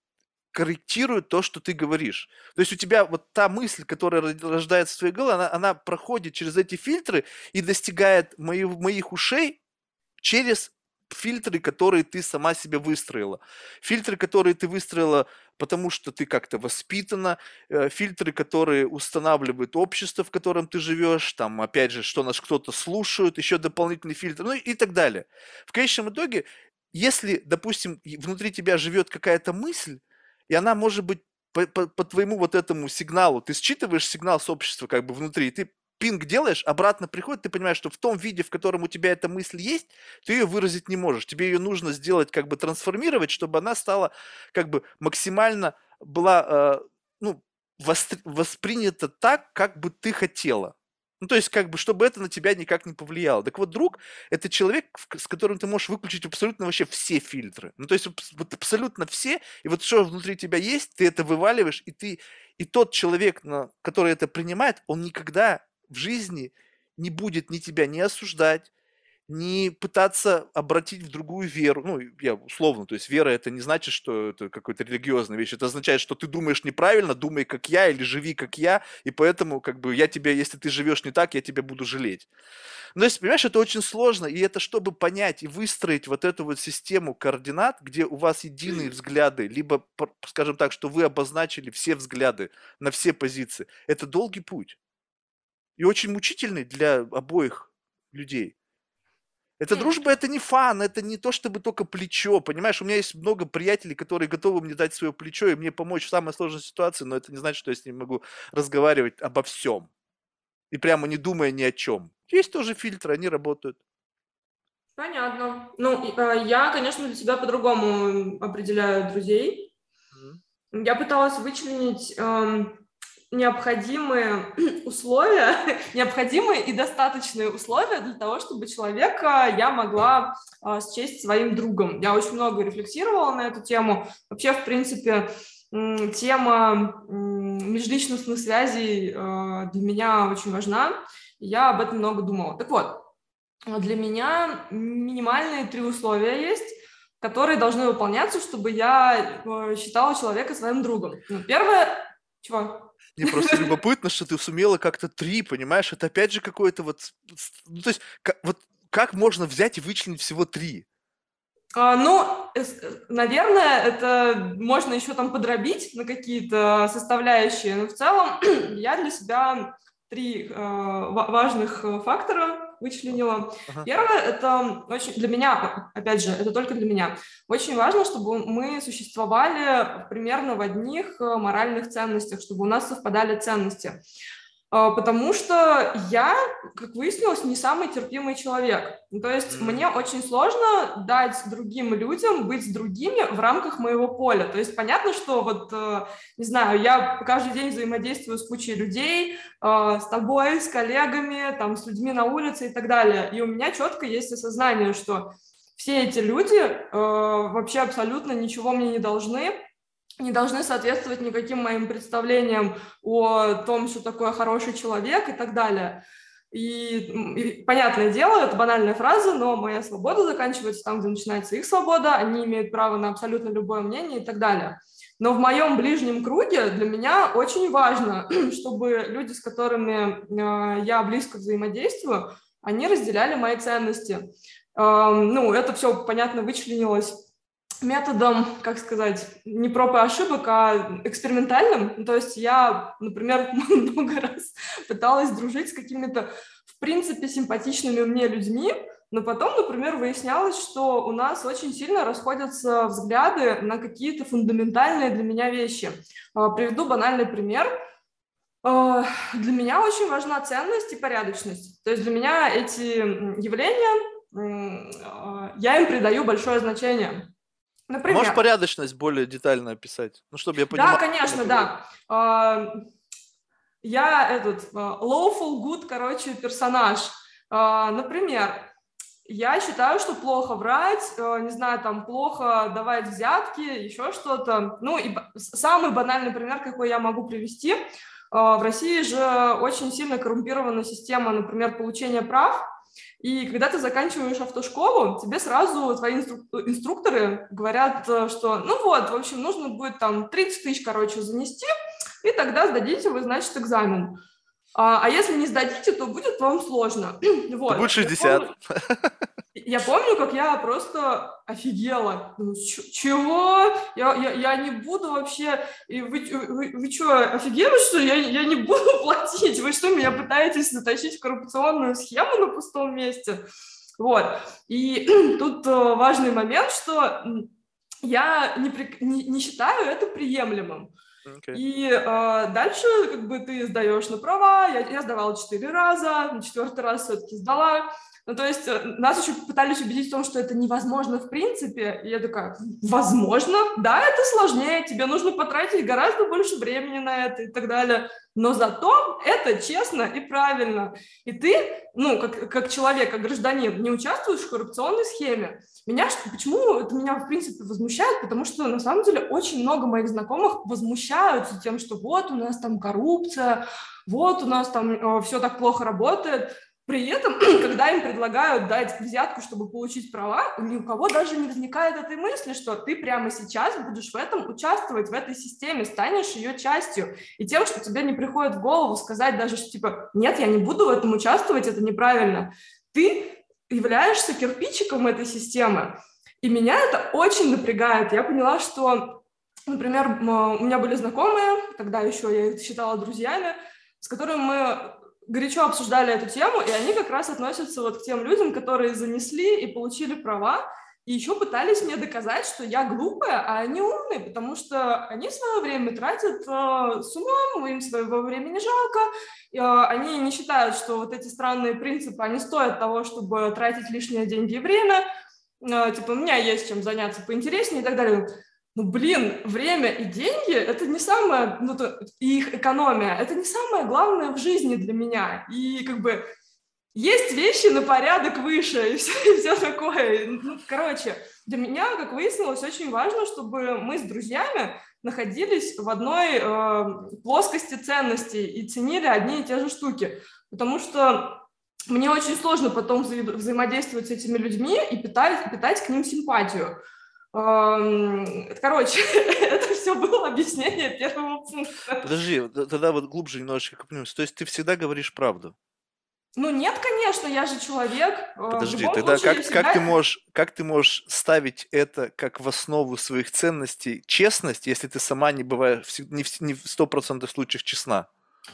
корректируют то, что ты говоришь. То есть у тебя вот та мысль, которая рождается в твоей голове, она, она проходит через эти фильтры и достигает моих, моих ушей через фильтры, которые ты сама себе выстроила. Фильтры, которые ты выстроила, потому что ты как-то воспитана, э, фильтры, которые устанавливают общество, в котором ты живешь, там, опять же, что нас кто-то слушает, еще дополнительный фильтр, ну и так далее. В конечном итоге если, допустим, внутри тебя живет какая-то мысль, и она может быть по, по, по твоему вот этому сигналу, ты считываешь сигнал с общества как бы внутри, ты пинг делаешь, обратно приходит, ты понимаешь, что в том виде, в котором у тебя эта мысль есть, ты ее выразить не можешь. Тебе ее нужно сделать, как бы трансформировать, чтобы она стала как бы максимально была, э, ну, воспри- воспринята так, как бы ты хотела. Ну, то есть, как бы, чтобы это на тебя никак не повлияло. Так вот, друг – это человек, с которым ты можешь выключить абсолютно вообще все фильтры. Ну, то есть, вот абсолютно все, и вот что внутри тебя есть, ты это вываливаешь, и ты, и тот человек, который это принимает, он никогда в жизни не будет ни тебя не осуждать, не пытаться обратить в другую веру. Ну, я условно, то есть вера это не значит, что это какая-то религиозная вещь. Это означает, что ты думаешь неправильно, думай как я или живи как я, и поэтому как бы я тебя, если ты живешь не так, я тебя буду жалеть. Ну, то есть, понимаешь, это очень сложно, и это чтобы понять и выстроить вот эту вот систему координат, где у вас единые взгляды, либо, скажем так, что вы обозначили все взгляды на все позиции. Это долгий путь. И очень мучительный для обоих людей. Это дружба, это не фан, это не то, чтобы только плечо, понимаешь? У меня есть много приятелей, которые готовы мне дать свое плечо и мне помочь в самой сложной ситуации, но это не значит, что я с ним могу разговаривать обо всем. И прямо не думая ни о чем. Есть тоже фильтры, они работают. Понятно. Ну, э, я, конечно, для себя по-другому определяю друзей. Mm-hmm. Я пыталась вычленить эм, необходимые *clears throat* условия, *laughs* необходимые и достаточные условия для того, чтобы человека я могла э, счесть своим другом. Я очень много рефлексировала на эту тему. Вообще, в принципе, тема межличностных связей э, для меня очень важна. Я об этом много думала. Так вот, для меня минимальные три условия есть, которые должны выполняться, чтобы я считала человека своим другом. Ну, первое, чего? Мне просто любопытно, что ты сумела как-то три, понимаешь? Это опять же какое-то вот... Ну, то есть, как, вот как можно взять и вычленить всего три? А, ну, наверное, это можно еще там подробить на какие-то составляющие, но в целом *clears throat* я для себя три э, важных э, фактора вычленила. Ага. Первое, это очень для меня, опять же, это только для меня, очень важно, чтобы мы существовали примерно в одних э, моральных ценностях, чтобы у нас совпадали ценности. А, потому что я, как выяснилось, не самый терпимый человек. Ну, то есть mm-hmm. мне очень сложно дать другим людям быть с другими в рамках моего поля. То есть понятно, что вот, э, не знаю, я каждый день взаимодействую с кучей людей, э, с тобой, с коллегами, там, с людьми на улице и так далее. И у меня четко есть осознание, что все эти люди э, вообще абсолютно ничего мне не должны, не должны соответствовать никаким моим представлениям о том, что такое хороший человек и так далее. И, и понятное дело, это банальная фраза, но моя свобода заканчивается там, где начинается их свобода, они имеют право на абсолютно любое мнение и так далее. Но в моем ближнем круге для меня очень важно, *clears throat* чтобы люди, с которыми э, я близко взаимодействую, они разделяли мои ценности. Э, ну, это все, понятно, вычленилось методом, как сказать, не проб и ошибок, а экспериментальным. То есть я, например, *laughs* много раз пыталась дружить с какими-то, в принципе, симпатичными мне людьми, но потом, например, выяснялось, что у нас очень сильно расходятся взгляды на какие-то фундаментальные для меня вещи. А, приведу банальный пример. А, для меня очень важна ценность и порядочность. То есть для меня эти явления, а, я им придаю большое значение. Например. Можешь порядочность более детально описать? Ну, чтобы я понимал. Да, конечно, да. А, я этот а, lawful good, короче, персонаж. А, например, я считаю, что плохо врать, не знаю, там, плохо давать взятки, еще что-то. Ну, и самый банальный пример, какой я могу привести. В России же очень сильно коррумпирована система, например, получения прав. И когда ты заканчиваешь автошколу, тебе сразу твои инструкторы говорят, э, что ну вот, в общем, нужно будет там 30 тысяч, короче, занести, и тогда сдадите вы, значит, экзамен. А, а если не сдадите, то будет вам сложно. *clears throat* Вот. Будет 60. Я помню, я помню, как я просто офигела. Думаю, чего? Я, я, я не буду вообще... И вы, вы, вы что, офигели, что я, я не буду *laughs* платить? Вы что, меня пытаетесь натащить в коррупционную схему на пустом месте? Вот. И *clears throat* тут э, важный момент, что я не, не, не считаю это приемлемым. Okay. И э, дальше как бы ты сдаешь на права, я, я сдавала четыре раза, на четвертый раз все-таки сдала, ну, то есть э, нас еще пытались убедить в том, что это невозможно в принципе. И я такая, возможно, да, это сложнее, тебе нужно потратить гораздо больше времени на это и так далее. Но зато это честно и правильно. И ты, ну, как, как человек, как гражданин, не участвуешь в коррупционной схеме. Меня, почему это меня, в принципе, возмущает? Потому что, на самом деле, очень много моих знакомых возмущаются тем, что вот у нас там коррупция, вот у нас там э, все так плохо работает. При этом, *clears throat* когда им предлагают дать взятку, чтобы получить права, ни у кого даже не возникает этой мысли, что ты прямо сейчас будешь в этом участвовать, в этой системе, станешь ее частью. И тем, что тебе не приходит в голову сказать даже, что типа, нет, я не буду в этом участвовать, это неправильно. Ты являешься кирпичиком этой системы. И меня это очень напрягает. Я поняла, что, например, у меня были знакомые, тогда еще я их считала друзьями, с которыми мы горячо обсуждали эту тему, и они как раз относятся вот к тем людям, которые занесли и получили права, и еще пытались мне доказать, что я глупая, а они умные, потому что они свое время тратят э, с умом, им своего времени жалко, э, они не считают, что вот эти странные принципы, они стоят того, чтобы тратить лишние деньги и время, э, типа, у меня есть чем заняться поинтереснее и так далее ну, блин, время и деньги – это не самое, ну, то, и их экономия – это не самое главное в жизни для меня. И как бы есть вещи на порядок выше и все, и все такое. Ну, короче, для меня, как выяснилось, очень важно, чтобы мы с друзьями находились в одной э, плоскости ценностей и ценили одни и те же штуки. Потому что мне очень сложно потом вза взаимодействовать с этими людьми и питать, питать к ним симпатию. Короче, *laughs* это все было объяснение первого пункта. Подожди, тогда вот глубже немножечко копнемся. То есть ты всегда говоришь правду? Ну нет, конечно, я же человек. Э, Подожди, тогда как, всегда... как, ты можешь, как ты можешь ставить это как в основу своих ценностей честность, если ты сама не бываешь не в, не в 100% случаях честна?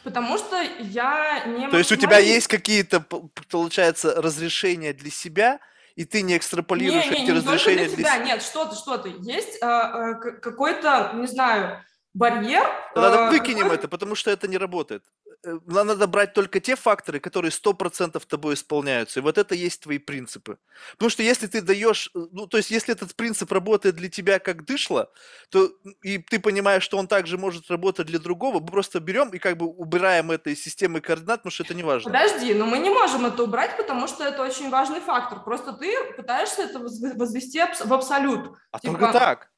Потому что я не... То есть у тебя есть какие-то, получается, разрешения для себя, и ты не экстраполируешь не, не, эти не разрешения для себя. Нет, что ты, что ты. Есть э, э, какой-то, не знаю, барьер. Надо э, выкинем какой... это, потому что это не работает. Э, надо брать только те факторы, которые 100% тобой исполняются. И вот это есть твои принципы. Потому что если ты даешь, э, ну, то есть если этот принцип работает для тебя как дышло, то и ты понимаешь, что он также может работать для другого, мы просто берем и как бы убираем это из системы координат, потому что это не важно. Подожди, но мы не можем это убрать, потому что это очень важный фактор. Просто ты пытаешься это возвести в абсолют. А типа... только так.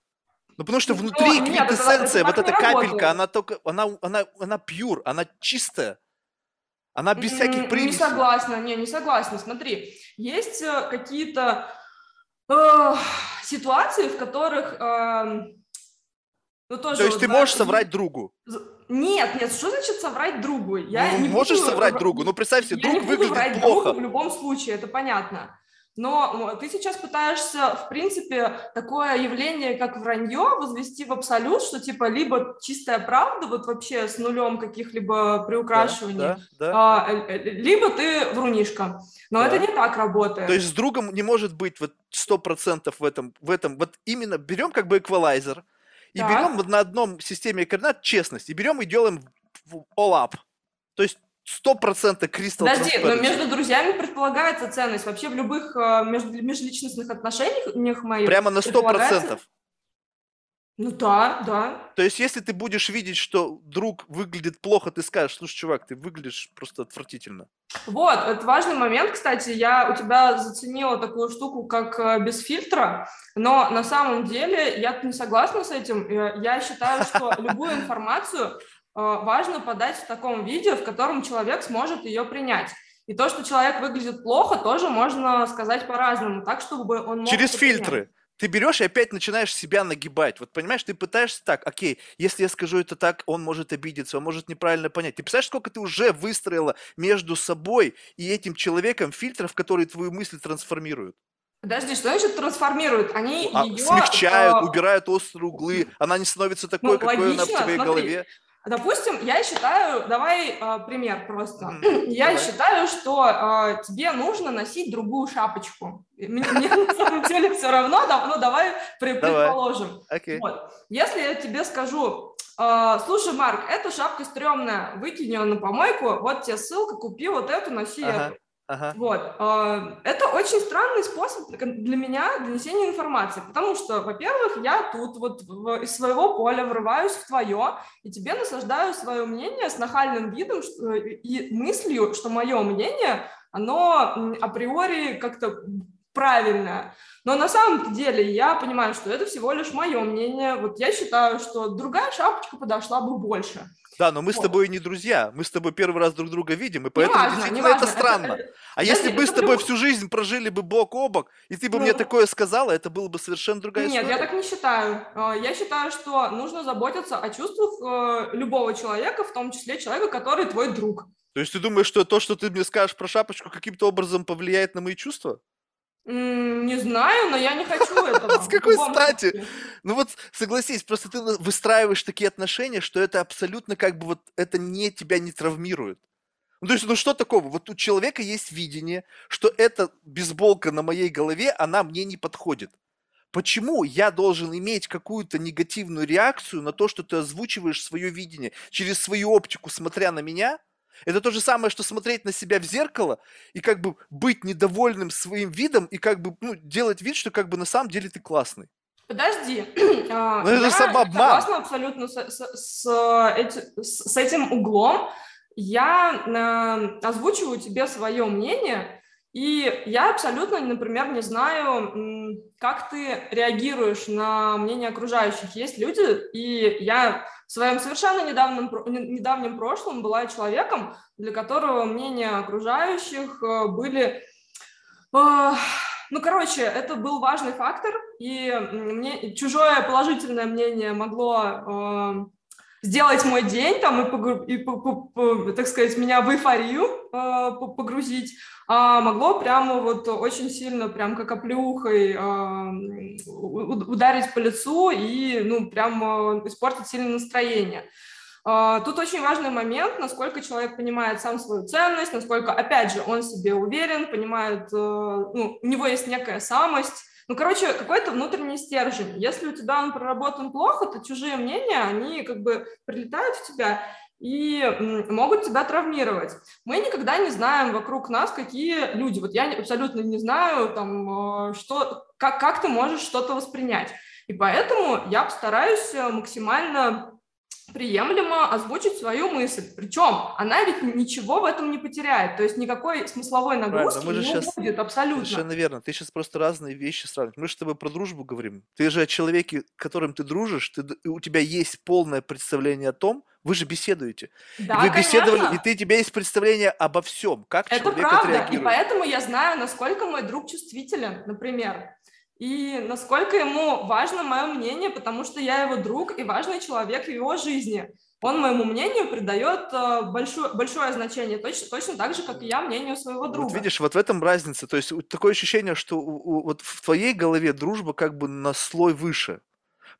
Ну, потому что внутри ну, квинтэссенция, вот эта капелька, она только, она, она, она пьюр, она чистая. Она без всяких примесей. Не согласна, не, не согласна. Смотри, есть э, какие-то э, ситуации, в которых... Э, ну, тоже То есть вот, ты можешь соврать другу? Нет, нет, что значит соврать другу? Я ну, не можешь буду, соврать другу, ну представь себе, друг выглядит плохо. Другу в любом случае, это понятно. Но ты сейчас пытаешься, в принципе, такое явление, как вранье, возвести в абсолют, что типа либо чистая правда, вот вообще с нулем каких-либо приукрашиваний, да, да, да. А, э, э, либо ты врунишка. Но да. это не так работает. То есть с другом не может быть вот сто процентов в этом, в этом, вот именно берем как бы эквалайзер, и так. берем на одном системе координат честность, и берем и делаем all up. То есть Сто процентов Кристал Подожди, но между друзьями предполагается ценность. Вообще в любых э, между, межличностных отношениях моих... Прямо на сто процентов? Ну да, да. То есть, если ты будешь видеть, что друг выглядит плохо, ты скажешь, слушай, чувак, ты выглядишь просто отвратительно. Вот, это важный момент, кстати. Я у тебя заценила такую штуку, как э, без фильтра, но на самом деле я не согласна с этим. Э, я считаю, что любую *laughs* информацию важно подать в таком виде, в котором человек сможет ее принять. И то, что человек выглядит плохо, тоже можно сказать по-разному, так, чтобы он мог Через фильтры. Принять. Ты берешь и опять начинаешь себя нагибать. Вот понимаешь, ты пытаешься так, окей, если я скажу это так, он может обидеться, он может неправильно понять. Ты представляешь, сколько ты уже выстроила между собой и этим человеком фильтров, которые твою мысль трансформируют? Подожди, что значит трансформируют? Они а, ее... Смягчают, а... убирают острые углы, она не становится такой, ну, какой логично, она в твоей смотри, голове. Допустим, я считаю, давай э, пример просто. Мгм. *clears throat* Я Давай. считаю, что э, тебе нужно носить другую шапочку. Мне, мне на самом деле все равно, да, ну давай предположим. Окей. Вот. Если я тебе скажу, э, слушай, Марк, эта шапка стрёмная, выкинь ее на помойку, вот тебе ссылка, купи вот эту, носи Ага. эту. Ага. Вот. э, Это очень странный способ для меня донесения информации, потому что, во-первых, я тут вот из своего поля врываюсь в твое, и тебе наслаждаю свое мнение с нахальным видом и мыслью, что мое мнение, оно априори как-то правильное. Но на самом деле я понимаю, что это всего лишь мое мнение. Вот я считаю, что другая шапочка подошла бы больше. Да, но мы с Вот. тобой не друзья. Мы с тобой первый раз друг друга видим, и поэтому Неважно, действительно неважно, это странно. это- А если подожди, бы с это в тобой любом- всю жизнь прожили бы бок о бок, и ты бы мне Ну. такое сказала, это было бы совершенно другая Нет, история. я так не считаю. Э, Я считаю, что нужно заботиться о чувствах э, любого человека, в том числе человека, который твой друг. То есть ты думаешь, что то, что ты мне скажешь про шапочку, каким-то образом повлияет на мои чувства? Не знаю, но я не хочу *laughs* этого. С какой стати? Ну вот согласись, просто ты выстраиваешь такие отношения, что это абсолютно как бы вот это не тебя не травмирует. Ну то есть, ну что такого? Вот у человека есть видение, что эта бейсболка на моей голове, она мне не подходит. Почему я должен иметь какую-то негативную реакцию на то, что ты озвучиваешь свое видение через свою оптику, смотря на меня? Это то же самое, что смотреть на себя в зеркало и как бы быть недовольным своим видом и как бы ну, делать вид, что как бы на самом деле ты классный. Подожди. *clears throat* А, Ну, это самообман. согласна абсолютно с, с- с эти- с- с этим углом. Я э, озвучиваю тебе свое мнение, и я абсолютно, например, не знаю, как ты реагируешь на мнение окружающих. Есть люди, и я в своем совершенно недавнем, недавнем прошлом была человеком, для которого мнения окружающих э, были а, Ну, короче, это был важный фактор, и мне чужое положительное мнение могло э, сделать мой день там и, погру- и по- по- по- так сказать, меня в эйфорию э, по- погрузить, а могло прямо вот очень сильно, прям как оплеухой э, ударить по лицу и, ну, прям э, испортить сильно настроение. А, Тут очень важный момент, насколько человек понимает сам свою ценность, насколько, опять же, он себе уверен, понимает, э, ну, у него есть некая самость. Ну, короче, какой-то внутренний стержень. Если у тебя он проработан плохо, то чужие мнения, они как бы прилетают в тебя и могут тебя травмировать. Мы никогда не знаем вокруг нас, какие люди. Вот я абсолютно не знаю, там, э, что, как, как ты можешь что-то воспринять. И поэтому я постараюсь э, максимально приемлемо озвучить свою мысль. Причем она ведь ничего в этом не потеряет, то есть никакой смысловой нагрузки мы же не щас- будет абсолютно. Совершенно верно. Ты сейчас просто разные вещи сравниваешь. Мы же с тобой про дружбу говорим. Ты же о человеке, которым ты дружишь, ты, у тебя есть полное представление о том, вы же беседуете. И Да, вы беседовали, конечно. и ты, у тебя есть представление обо всем, как Это человек правда, и поэтому я знаю, насколько мой друг чувствителен, например, и насколько ему важно мое мнение, потому что я его друг и важный человек в его жизни. Он моему мнению придает э, большое, большое значение, точно, точно так же, как и я мнению своего друга. Вот видишь, вот в этом разница. То есть такое ощущение, что у- у- вот в твоей голове дружба как бы на слой выше.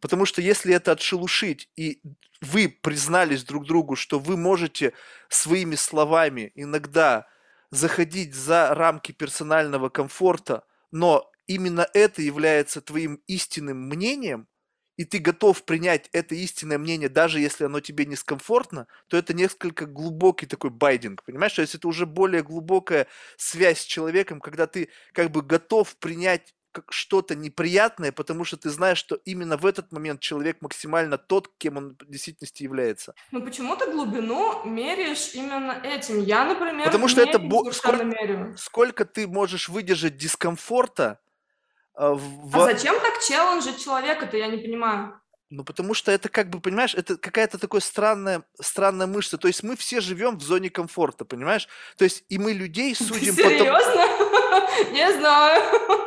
Потому что если это отшелушить, и вы признались друг другу, что вы можете своими словами иногда заходить за рамки персонального комфорта, но именно это является твоим истинным мнением, и ты готов принять это истинное мнение, даже если оно тебе дискомфортно, то это несколько глубокий такой байдинг, понимаешь? То есть это уже более глубокая связь с человеком, когда ты как бы готов принять что-то неприятное, потому что ты знаешь, что именно в этот момент человек максимально тот, кем он в действительности является. Ну почему ты глубину меряешь именно этим? Я, например, Потому что это бо- сколько- меряю. Сколько ты можешь выдержать дискомфорта в... А зачем так челленджить человека-то, я не понимаю. Ну, потому что это как бы, понимаешь, это какая-то такая странная, странная мышца. То есть мы все живем в зоне комфорта, понимаешь? То есть и мы людей *laughs* судим тому... Серьезно? *laughs* Не знаю.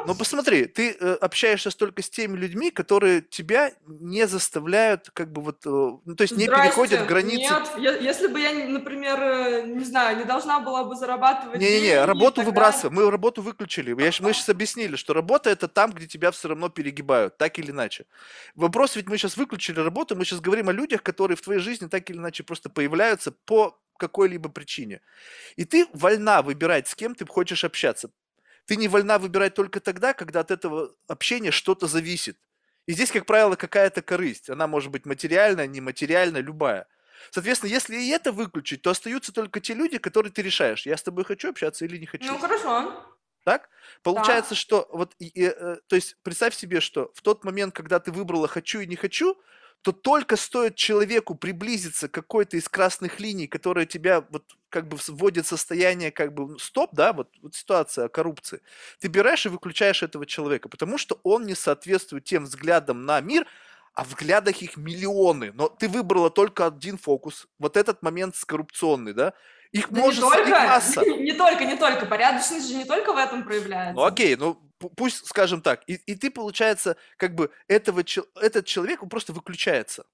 Но посмотри, ты э, общаешься только с теми людьми, которые тебя не заставляют, как бы вот, э, ну, то есть не переходят границы. Нет, если бы я, например, э, не знаю, не должна была бы зарабатывать Не-не-не, работу выбрасываем, мы работу выключили. Я, мы сейчас объяснили, что работа это там, где тебя все равно перегибают, так или иначе. Вопрос ведь мы сейчас выключили работу, мы сейчас говорим о людях, которые в твоей жизни так или иначе просто появляются по какой-либо причине. И ты вольна выбирать, с кем ты хочешь общаться. Ты не вольна выбирать только тогда, когда от этого общения что-то зависит. И здесь, как правило, какая-то корысть. Она может быть материальная, нематериальная, любая. Соответственно, если и это выключить, то остаются только те люди, которые ты решаешь, я с тобой хочу общаться или не хочу. Ну, хорошо. Так? Получается, да. что вот, и, и, э, то есть представь себе, что в тот момент, когда ты выбрала хочу и не хочу, то только стоит человеку приблизиться к какой-то из красных линий, которая тебя вот как бы вводит в состояние как бы стоп, да, вот, вот ситуация коррупции, ты берешь и выключаешь этого человека, потому что он не соответствует тем взглядам на мир, а взглядах их миллионы, но ты выбрала только один фокус, вот этот момент коррупционный, да, их да может не только, их масса. *laughs* Не только, не только. Порядочность же не только в этом проявляется. Ну окей, ну пусть скажем так. И, и ты, получается, как бы этого, этот человек, он просто выключается.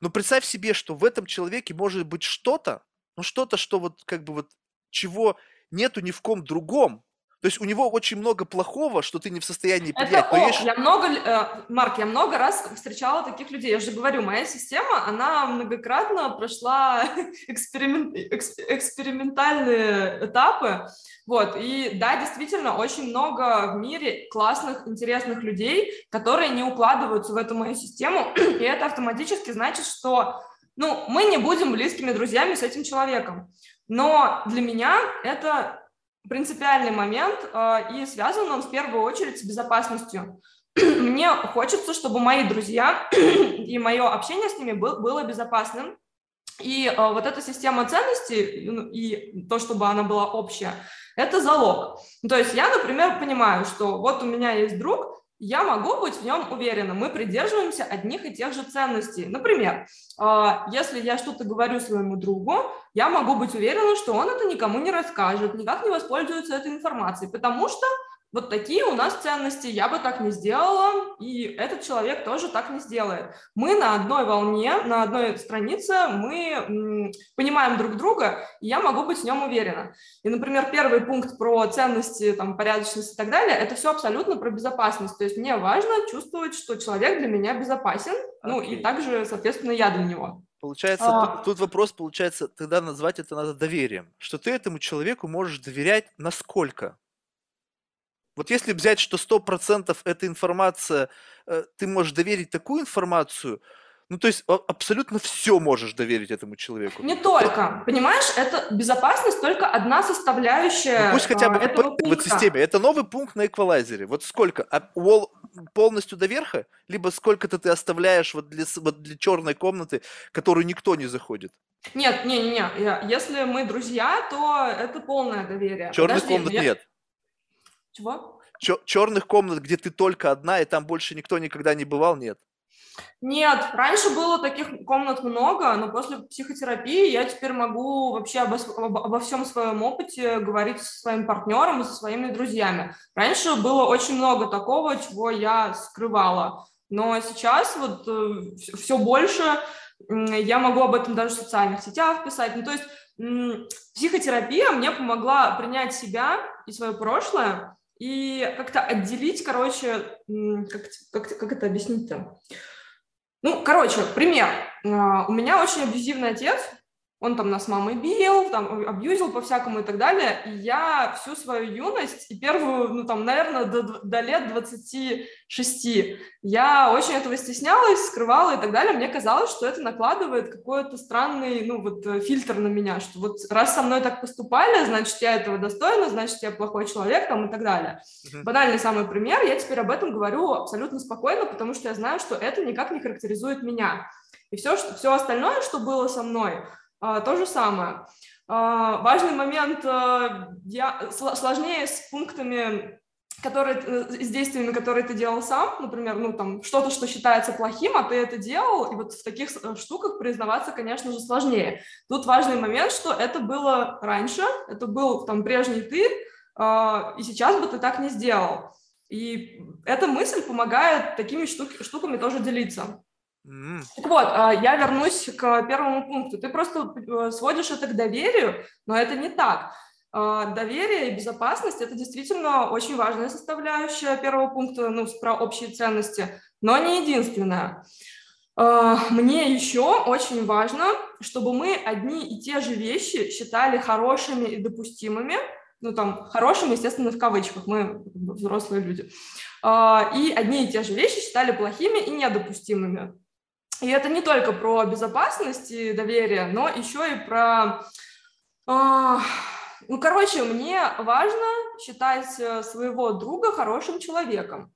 Но представь себе, что в этом человеке может быть что-то, ну что-то, что вот как бы вот чего нету ни в ком другом, то есть у него очень много плохого, что ты не в состоянии принять. Это ок. Есть... Я много, э, Марк, я много раз встречала таких людей. Я же говорю, моя система, она многократно прошла *laughs* эксперимент, экспериментальные этапы. Вот, и да, действительно, очень много в мире классных, интересных людей, которые не укладываются в эту мою систему, *clears throat* и это автоматически значит, что ну, мы не будем близкими друзьями с этим человеком. Но для меня это принципиальный момент, э, и связан он в первую очередь с безопасностью. *clears throat* Мне хочется, чтобы мои друзья *clears throat* и мое общение с ними было безопасным. И э, вот эта система ценностей ну, и то, чтобы она была общая, это залог. То есть я, например, понимаю, что вот у меня есть друг, я могу быть в нем уверена. Мы придерживаемся одних и тех же ценностей. Например, а, если я что-то говорю своему другу, я могу быть уверена, что он это никому не расскажет, никак не воспользуется этой информацией, потому что вот такие у нас ценности, я бы так не сделала, и этот человек тоже так не сделает. Мы на одной волне, на одной странице, мы понимаем друг друга, и я могу быть в нем уверена. И, например, первый пункт про ценности, там, порядочность и так далее, это все абсолютно про безопасность. То есть мне важно чувствовать, что человек для меня безопасен, okay. ну и также, соответственно, я для него. Получается, а... тут, тут вопрос, получается, тогда назвать это надо доверием, что ты этому человеку можешь доверять насколько? Вот если взять, что 100% эта информация, э, ты можешь доверить такую информацию, ну, то есть абсолютно все можешь доверить этому человеку. Не только, понимаешь, это безопасность только одна составляющая. Ну, пусть хотя бы этого в этой системе. Это новый пункт на эквалайзере. Вот сколько? А полностью до верха? Либо сколько-то ты оставляешь вот для, вот для черной комнаты, которую никто не заходит? Нет, не, не, не. Если мы друзья, то это полное доверие. Черных комнат я... нет. Чего? черных комнат, где ты только одна, и там больше никто никогда не бывал, нет? Нет, раньше было таких комнат много, но после психотерапии я теперь могу вообще обо, обо всем своем опыте говорить со своим партнером и со своими друзьями. Раньше было очень много такого, чего я скрывала, но сейчас вот э, все больше я могу об этом даже в социальных сетях писать. Ну, то есть психотерапия мне помогла принять себя и свое прошлое, и как-то отделить, короче, как, как, как это объяснить-то? Ну, короче, пример. А, у меня очень абьюзивный отец, он там нас мамой бил, там абьюзил по-всякому и так далее. И я всю свою юность и первую, ну там, наверное, до, до лет 26, я очень этого стеснялась, скрывала и так далее. Мне казалось, что это накладывает какой-то странный, ну вот, э, фильтр на меня, что вот раз со мной так поступали, значит, я этого достойна, значит, я плохой человек там и так далее. Uh-huh. Банальный самый пример, я теперь об этом говорю абсолютно спокойно, потому что я знаю, что это никак не характеризует меня. И все, что, все остальное, что было со мной, то же самое. А, важный момент, а, я, сложнее с пунктами, которые, э, с действиями, которые ты делал сам, например, ну, там, что-то, что считается плохим, а ты это делал, и вот в таких э, штуках признаваться, конечно же, сложнее. Тут важный момент, что это было раньше, это был там прежний ты, и сейчас бы ты так не сделал. И эта мысль помогает такими штук, штуками тоже делиться. Так вот, а, я вернусь к первому пункту. Ты просто э, сводишь это к доверию, но это не так. А, доверие и безопасность – это действительно очень важная составляющая первого пункта, ну, про общие ценности, но не единственная. А, мне еще очень важно, чтобы мы одни и те же вещи считали хорошими и допустимыми, ну, там, хорошими, естественно, в кавычках, мы взрослые люди, и одни и те же вещи считали плохими и недопустимыми. И это не только про безопасность и доверие, но еще и про... Э, ну, короче, мне важно считать э, своего друга хорошим человеком.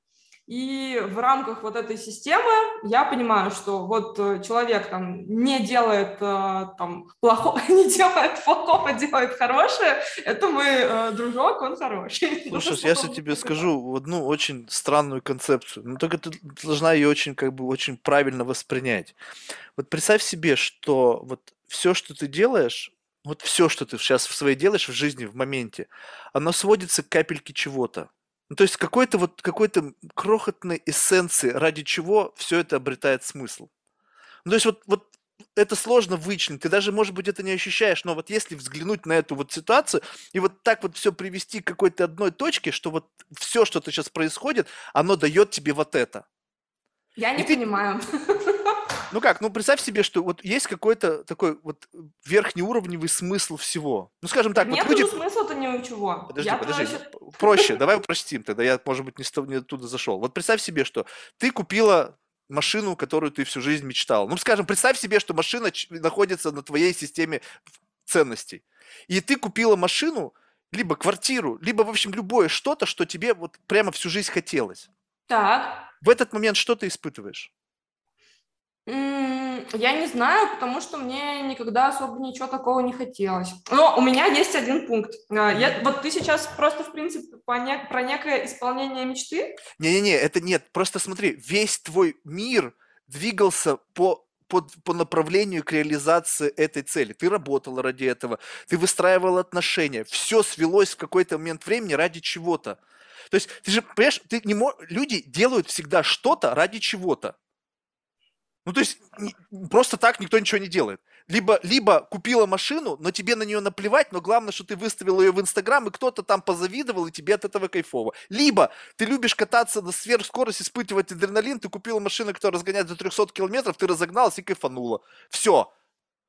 И в рамках вот этой системы я понимаю, что вот э, человек там не делает э, там плохого, *laughs* не делает плохого, делает хорошее, это мой э, дружок, он хороший. *laughs* Слушай, я сейчас тебе скажу одну очень странную концепцию, но только ты должна ее очень как бы очень правильно воспринять. Вот представь себе, что вот все, что ты делаешь, вот все, что ты сейчас в своей делаешь в жизни, в моменте, оно сводится к капельке чего-то. Ну, то есть какой-то вот какой-то крохотной эссенции, ради чего все это обретает смысл. Ну, то есть вот, вот это сложно вычленить, ты даже, может быть, это не ощущаешь, но вот если взглянуть на эту вот ситуацию и вот так вот все привести к какой-то одной точке, что вот все, что-то сейчас происходит, оно дает тебе вот это. Я не и понимаю. *laughs* Ну как, ну представь себе, что вот есть какой-то такой вот верхнеуровневый смысл всего. Ну скажем так, Нет вот люди... смысла-то ни у чего. Подожди, я подожди. Проще... проще, давай упростим тогда, я, может быть, не, не оттуда зашел. Вот представь себе, что ты купила машину, которую ты всю жизнь мечтал. Ну, скажем, представь себе, что машина находится на твоей системе ценностей. И ты купила машину, либо квартиру, либо, в общем, любое что-то, что тебе вот прямо всю жизнь хотелось. Так. В этот момент что ты испытываешь? Я не знаю, потому что мне никогда особо ничего такого не хотелось. Но у меня есть один пункт. А, я, вот ты сейчас просто, в принципе, по не, про некое исполнение мечты? Не-не-не, это нет. Просто смотри, весь твой мир двигался по по, по направлению к реализации этой цели. Ты работала ради этого, ты выстраивал отношения, все свелось в какой-то момент времени ради чего-то. То есть, ты же, понимаешь, ты не мож... люди делают всегда что-то ради чего-то. Ну, то есть просто так никто ничего не делает. Либо, либо купила машину, но тебе на нее наплевать, но главное, что ты выставил ее в Инстаграм, и кто-то там позавидовал, и тебе от этого кайфово. Либо ты любишь кататься на сверхскорость, испытывать адреналин, ты купила машину, которая разгоняет до 300 километров, ты разогналась и кайфанула. Все.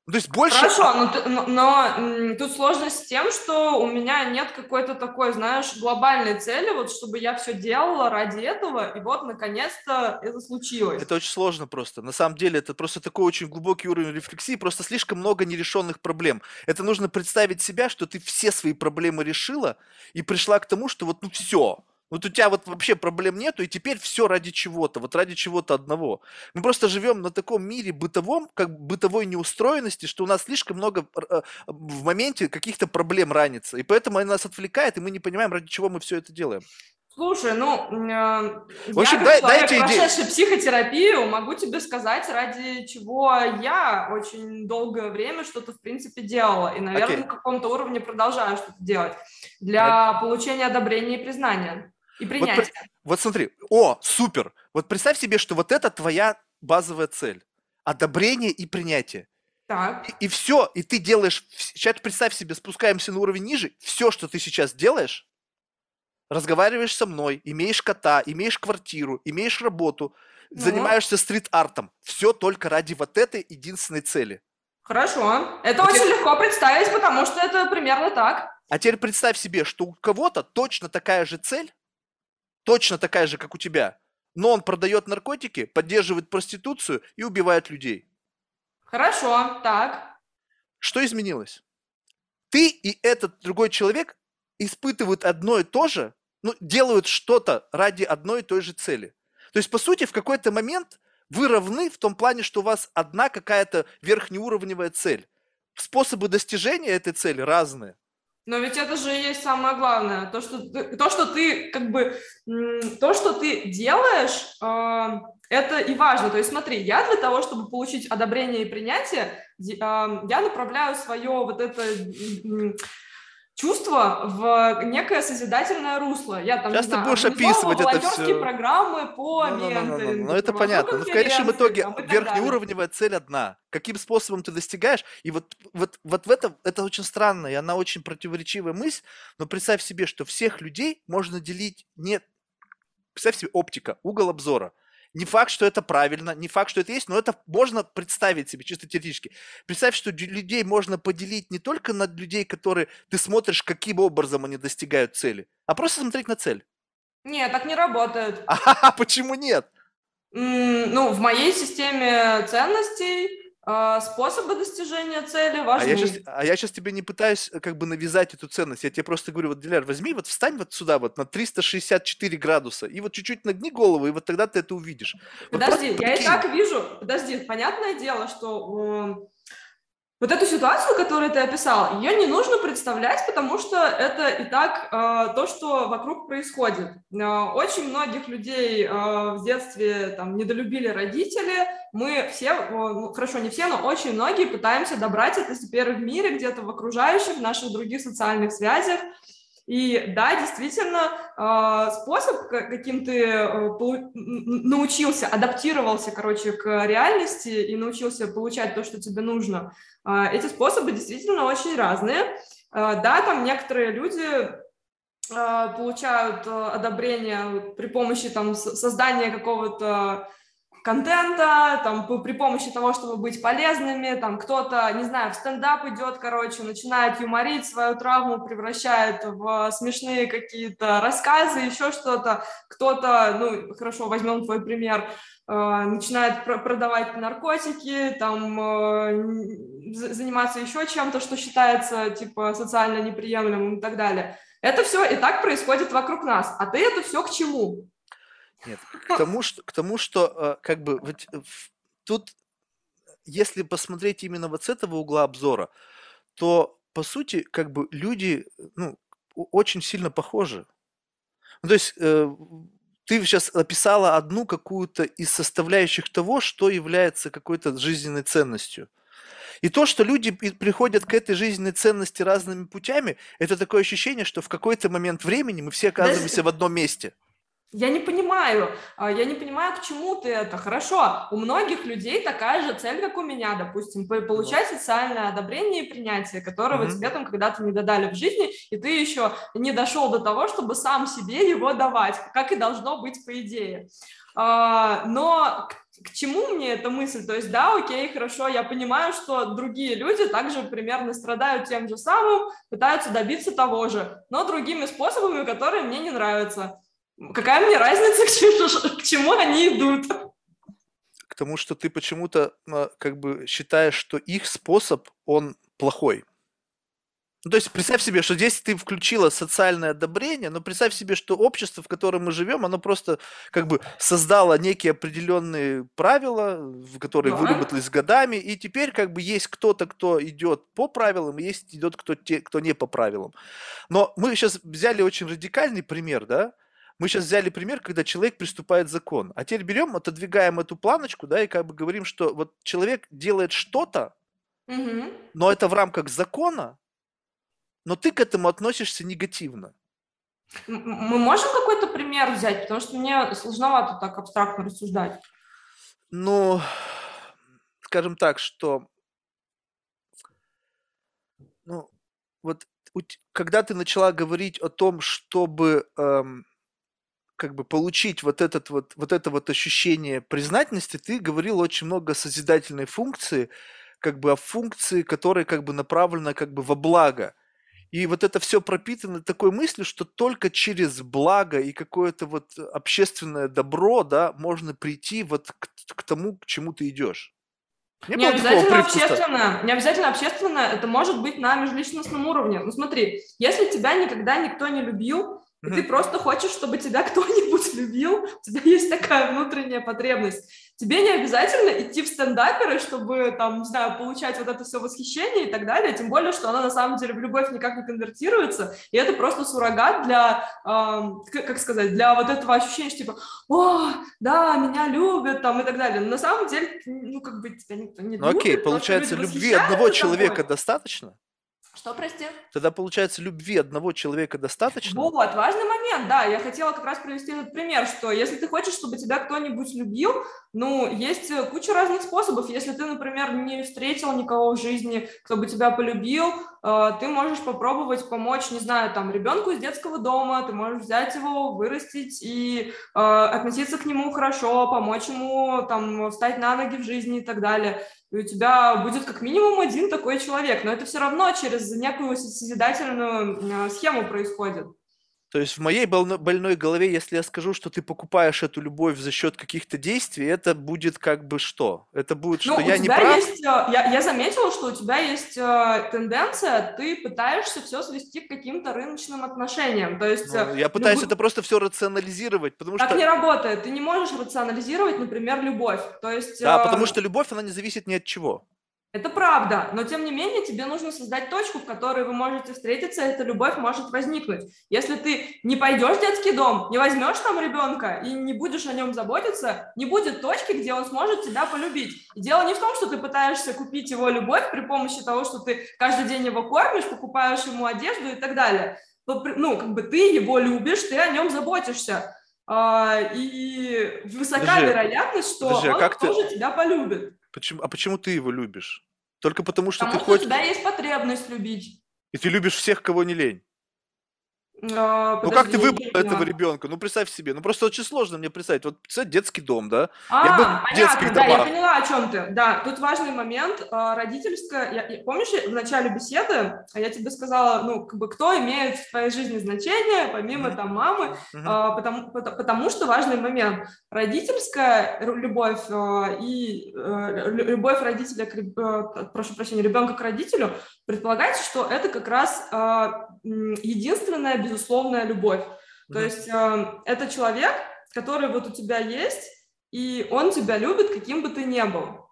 То есть больше... Хорошо, но, но, но тут сложность с тем, что у меня нет какой-то такой, знаешь, глобальной цели, вот чтобы я все делала ради этого, и вот наконец-то это случилось. Это очень сложно просто. На самом деле это просто такой очень глубокий уровень рефлексии, просто слишком много нерешенных проблем. Это нужно представить себя, что ты все свои проблемы решила и пришла к тому, что вот ну все, вот у тебя вот вообще проблем нету, и теперь все ради чего-то, вот ради чего-то одного. Мы просто живем на таком мире бытовом, как бытовой неустроенности, что у нас слишком много э, в моменте каких-то проблем ранится. И поэтому она нас отвлекает, и мы не понимаем, ради чего мы все это делаем. Слушай, ну, э, в общем, я, дай, как человек, прошедший психотерапию, могу тебе сказать, ради чего я очень долгое время что-то, в принципе, делала. И, наверное, okay. на каком-то уровне продолжаю что-то делать для right. получения одобрения и признания. И принятие. Вот, вот смотри, о, супер. Вот представь себе, что вот это твоя базовая цель. Одобрение и принятие. Так. И, и все, и ты делаешь, сейчас представь себе, спускаемся на уровень ниже, все, что ты сейчас делаешь, разговариваешь со мной, имеешь кота, имеешь квартиру, имеешь работу, ну. занимаешься стрит-артом, все только ради вот этой единственной цели. Хорошо. Это а очень теперь... легко представить, потому что это примерно так. А теперь представь себе, что у кого-то точно такая же цель, точно такая же, как у тебя, но он продает наркотики, поддерживает проституцию и убивает людей. Хорошо, так. Что изменилось? Ты и этот другой человек испытывают одно и то же, ну, делают что-то ради одной и той же цели. То есть, по сути, в какой-то момент вы равны в том плане, что у вас одна какая-то верхнеуровневая цель. Способы достижения этой цели разные. Но ведь это же и есть самое главное. То, что ты, то, что ты как бы, то, что ты делаешь, э, это и важно. То есть смотри, я для того, чтобы получить одобрение и принятие, э, я направляю свое вот это чувство в некое созидательное русло. Я там, Сейчас не ты знаю, будешь описывать это все. программы по Ну, ну, ну, ну, ну, ну, ну, это понятно. Но в конечном итоге там верхнеуровневая цель одна. Каким способом ты достигаешь? И вот, вот, вот в этом, это очень странно, и она очень противоречивая мысль, но представь себе, что всех людей можно делить не... Представь себе оптика, угол обзора. Не факт, что это правильно, не факт, что это есть, но это можно представить себе чисто теоретически. Представь, что людей можно поделить не только на людей, которые ты смотришь, каким образом они достигают цели, а просто смотреть на цель. Нет, так не работает. *laughs* А почему нет? М, Ну, в моей системе ценностей способы достижения цели А я, сейчас, важны. а я сейчас тебе не пытаюсь э, как бы навязать эту ценность. Я тебе просто говорю, вот, Диляр, возьми, вот встань вот сюда вот на 364 градуса и вот чуть-чуть нагни голову, и вот тогда ты это увидишь. Вот Подожди, просто я и прикинь. так вижу, подожди, понятное дело, что вот эту ситуацию, которую ты описал, ее не нужно представлять, потому что это и так э, то, что вокруг происходит. Э, очень многих людей э, в детстве там недолюбили родители, мы все, э, ну, хорошо, не все, но очень многие пытаемся добрать это теперь в мире, где-то в окружающих, в наших других социальных связях. И да, действительно, э, способ, каким ты э, научился, адаптировался, короче, к реальности и научился получать то, что тебе нужно, э, эти способы действительно очень разные. Э, Да, там некоторые люди получают э, одобрение при помощи там создания какого-то контента, там, при помощи того, чтобы быть полезными, там, кто-то, не знаю, в стендап идет, короче, начинает юморить свою травму, превращает в смешные какие-то рассказы, еще что-то, кто-то, ну, хорошо, возьмем твой пример, э, начинает пр- продавать наркотики, там, э, заниматься еще чем-то, что считается, типа, социально неприемлемым и так далее. Это все и так происходит вокруг нас. А ты это все к чему? Нет, к тому, что, к тому, что э, как бы вот, э, тут, если посмотреть именно вот с этого угла обзора, то по сути как бы люди ну, о- очень сильно похожи. Ну, то есть э, ты сейчас описала одну какую-то из составляющих того, что является какой-то жизненной ценностью. И то, что люди приходят к этой жизненной ценности разными путями, это такое ощущение, что в какой-то момент времени мы все оказываемся в одном месте. Я не понимаю, а, я не понимаю, к чему ты это. Хорошо, у многих людей такая же цель, как у меня, допустим, по- получать социальное одобрение и принятие, которого Мгм. тебе там когда-то не додали в жизни, и ты еще не дошел до того, чтобы сам себе его давать, как и должно быть по идее. А, Но к чему мне эта мысль? То есть, да, окей, хорошо, я понимаю, что другие люди также примерно страдают тем же самым, пытаются добиться того же, но другими способами, которые мне не нравятся. Какая мне разница, *laughs* к чему, к чему они идут? к тому, что ты почему-то а, как бы считаешь, что их способ, он плохой. Ну, то есть представь себе, что здесь ты включила социальное одобрение, но представь себе, что общество, в котором мы живем, оно просто как бы создало некие определенные правила, которые Да. выработались годами, и теперь как бы есть кто-то, кто идет по правилам, и есть идет кто, те, кто не по правилам. Но мы сейчас взяли очень радикальный пример, да? Мы сейчас взяли пример, когда человек приступает закон. А теперь берем, отодвигаем эту планочку, да, и как бы говорим, что вот человек делает что-то, Мгм. но это в рамках закона, но ты к этому относишься негативно. Мы можем какой-то пример взять, потому что мне сложновато так абстрактно рассуждать. Ну, скажем так, что, ну, вот у когда ты начала говорить о том, чтобы эм, как бы получить вот, этот вот, вот это вот ощущение признательности, ты говорил очень много о созидательной функции, как бы о функции, которая как бы направлена как бы во благо. И вот это все пропитано такой мыслью, что только через благо и какое-то вот общественное добро, да, можно прийти вот к, к тому, к чему ты идешь. Не, Не обязательно общественное, не обязательно общественное, это может быть на межличностном уровне. Ну смотри, если тебя никогда никто не любил, и ты просто хочешь, чтобы тебя *laughs* кто-нибудь любил, у тебя есть такая внутренняя потребность. Тебе не обязательно идти в стендаперы, чтобы, там, не знаю, получать вот это все восхищение и так далее, тем более, что оно на самом деле в любовь никак не конвертируется, и это просто суррогат для, к- как сказать, для вот этого ощущения, что типа, о, да, меня любят, там, и так далее. Но на самом деле, ну, как бы тебя никто не Ну любит, окей, просто получается, любви одного восхищаются человека тобой. достаточно? Что, прости? Тогда, получается, любви одного человека достаточно? Вот, важный момент, да. Я хотела как раз привести этот пример, что если ты хочешь, чтобы тебя кто-нибудь любил, ну, есть э, куча разных способов. Если ты, например, не встретил никого в жизни, кто бы тебя полюбил, э, ты можешь попробовать помочь, не знаю, там, ребенку из детского дома, ты можешь взять его, вырастить и э, относиться к нему хорошо, помочь ему, там, встать на ноги в жизни и так далее и у тебя будет как минимум один такой человек, но это все равно через некую созидательную схему происходит. То есть в моей больной голове, если я скажу, что ты покупаешь эту любовь за счет каких-то действий, это будет как бы что? Это будет, ну, что я не прав? Есть, э, я, я заметила, что у тебя есть э, тенденция, ты пытаешься все свести к каким-то рыночным отношениям. То есть, ну, я пытаюсь люб... это просто все рационализировать, потому так что... не работает. Ты не можешь рационализировать, например, любовь. То есть, да, э... потому что любовь, она не зависит ни от чего. Это правда, но тем не менее тебе нужно создать точку, в которой вы можете встретиться, и эта любовь может возникнуть. Если ты не пойдешь в детский дом, не возьмешь там ребенка и не будешь о нем заботиться, не будет точки, где он сможет тебя полюбить. И дело не в том, что ты пытаешься купить его любовь при помощи того, что ты каждый день его кормишь, покупаешь ему одежду и так далее. Ну, как бы ты его любишь, ты о нем заботишься. А, и высока подожди, вероятность, что подожди, а он тоже ты... тебя полюбит. Почему, а почему ты его любишь? Только потому, что потому ты что хочешь... у тебя есть потребность любить. И ты любишь всех, кого не лень. А, ну как ты выбрал этого ребенка? Ну представь себе, ну просто очень сложно мне представить. Вот представь детский дом, да? А, я был понятно, да, я поняла, о чем ты. Да, тут важный момент, а, родительская. Я, помнишь, в начале беседы я тебе сказала, ну как бы кто имеет в твоей жизни значение, помимо mm-hmm. там мамы, mm-hmm. потому, потому что важный момент. Родительская любовь а, и э, любовь родителя, к, э, прошу прощения, ребенка к родителю предполагается, что это как раз единственная безусловная любовь. Mm-hmm. То есть э, это человек, который вот у тебя есть, и он тебя любит, каким бы ты ни был.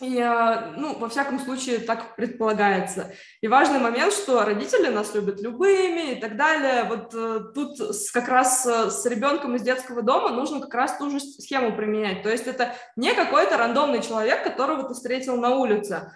И, э, ну, во всяком случае, так предполагается. И важный момент, что родители нас любят любыми и так далее. Вот э, тут как раз э, с ребенком из детского дома нужно как раз ту же схему применять. То есть это не какой-то рандомный человек, которого ты встретил на улице,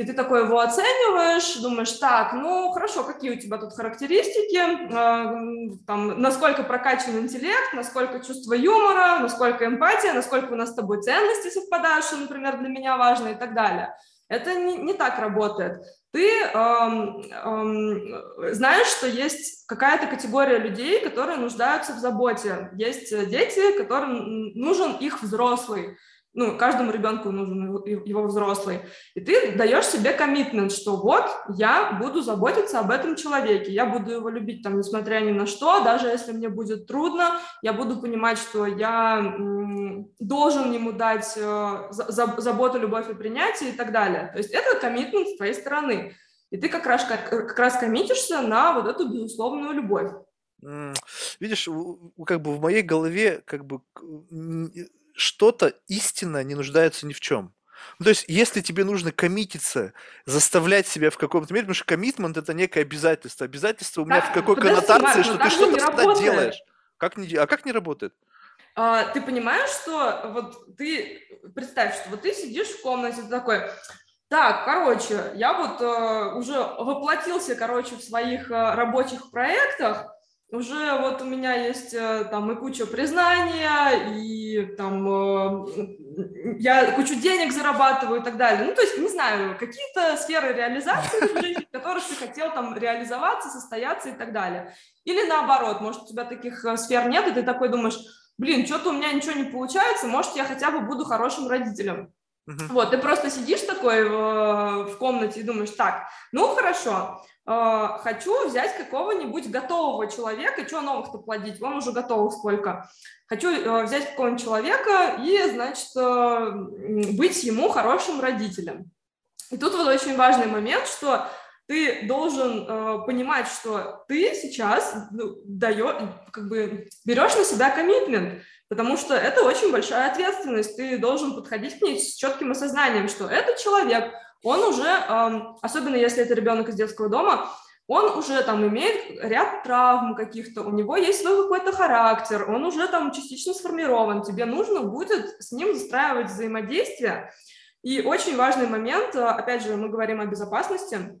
и ты такой его оцениваешь, думаешь, так, ну хорошо, какие у тебя тут характеристики, э, там, насколько прокачан интеллект, насколько чувство юмора, насколько эмпатия, насколько у нас с тобой ценности совпадают, что, например, для меня важно и так далее. Это не, не так работает. Ты эм, эм, знаешь, что есть какая-то категория людей, которые нуждаются в заботе. Есть дети, которым нужен их взрослый ну, каждому ребенку нужен его взрослый. И ты даешь себе коммитмент, что вот я буду заботиться об этом человеке, я буду его любить там, несмотря ни на что, даже если мне будет трудно, я буду понимать, что я должен ему дать э, заботу, любовь и принятие и так далее. То есть это коммитмент с твоей стороны. И ты как раз, как, как раз коммитишься на вот эту безусловную любовь. Видишь, как бы в моей голове как бы что-то истинно не нуждается ни в чем. Ну, то есть, если тебе нужно коммититься, заставлять себя в каком-то мере, потому что коммитмент это некое обязательство. Обязательство у меня так, в какой подожди, коннотации, Марк, что ты что-то всегда делаешь. Как не, а как не работает? А, ты понимаешь, что вот ты представь, что вот ты сидишь в комнате такой, так, короче, я вот э, уже воплотился, короче, в своих э, рабочих проектах, уже вот у меня есть э, там и куча признания, и там э, я кучу денег зарабатываю и так далее. Ну, то есть, не знаю, какие-то сферы реализации в жизни, в которых ты хотел там реализоваться, состояться и так далее. Или наоборот, может, у тебя таких э, сфер нет, и ты такой думаешь, блин, что-то у меня ничего не получается, может, я хотя бы буду хорошим родителем. Uh-huh. Вот, ты просто сидишь такой в, в комнате и думаешь, так, ну хорошо, э, хочу взять какого-нибудь готового человека, что новых-то плодить, вам уже готовых сколько. Хочу э, взять какого-нибудь человека и, значит, э, быть ему хорошим родителем. И тут вот очень важный момент, что ты должен э, понимать, что ты сейчас ну, даешь, как бы берешь на себя коммитмент, потому что это очень большая ответственность. Ты должен подходить к ней с четким осознанием, что этот человек, он уже, особенно если это ребенок из детского дома, он уже там имеет ряд травм каких-то, у него есть свой какой-то характер, он уже там частично сформирован, тебе нужно будет с ним застраивать взаимодействие. И очень важный момент, опять же, мы говорим о безопасности,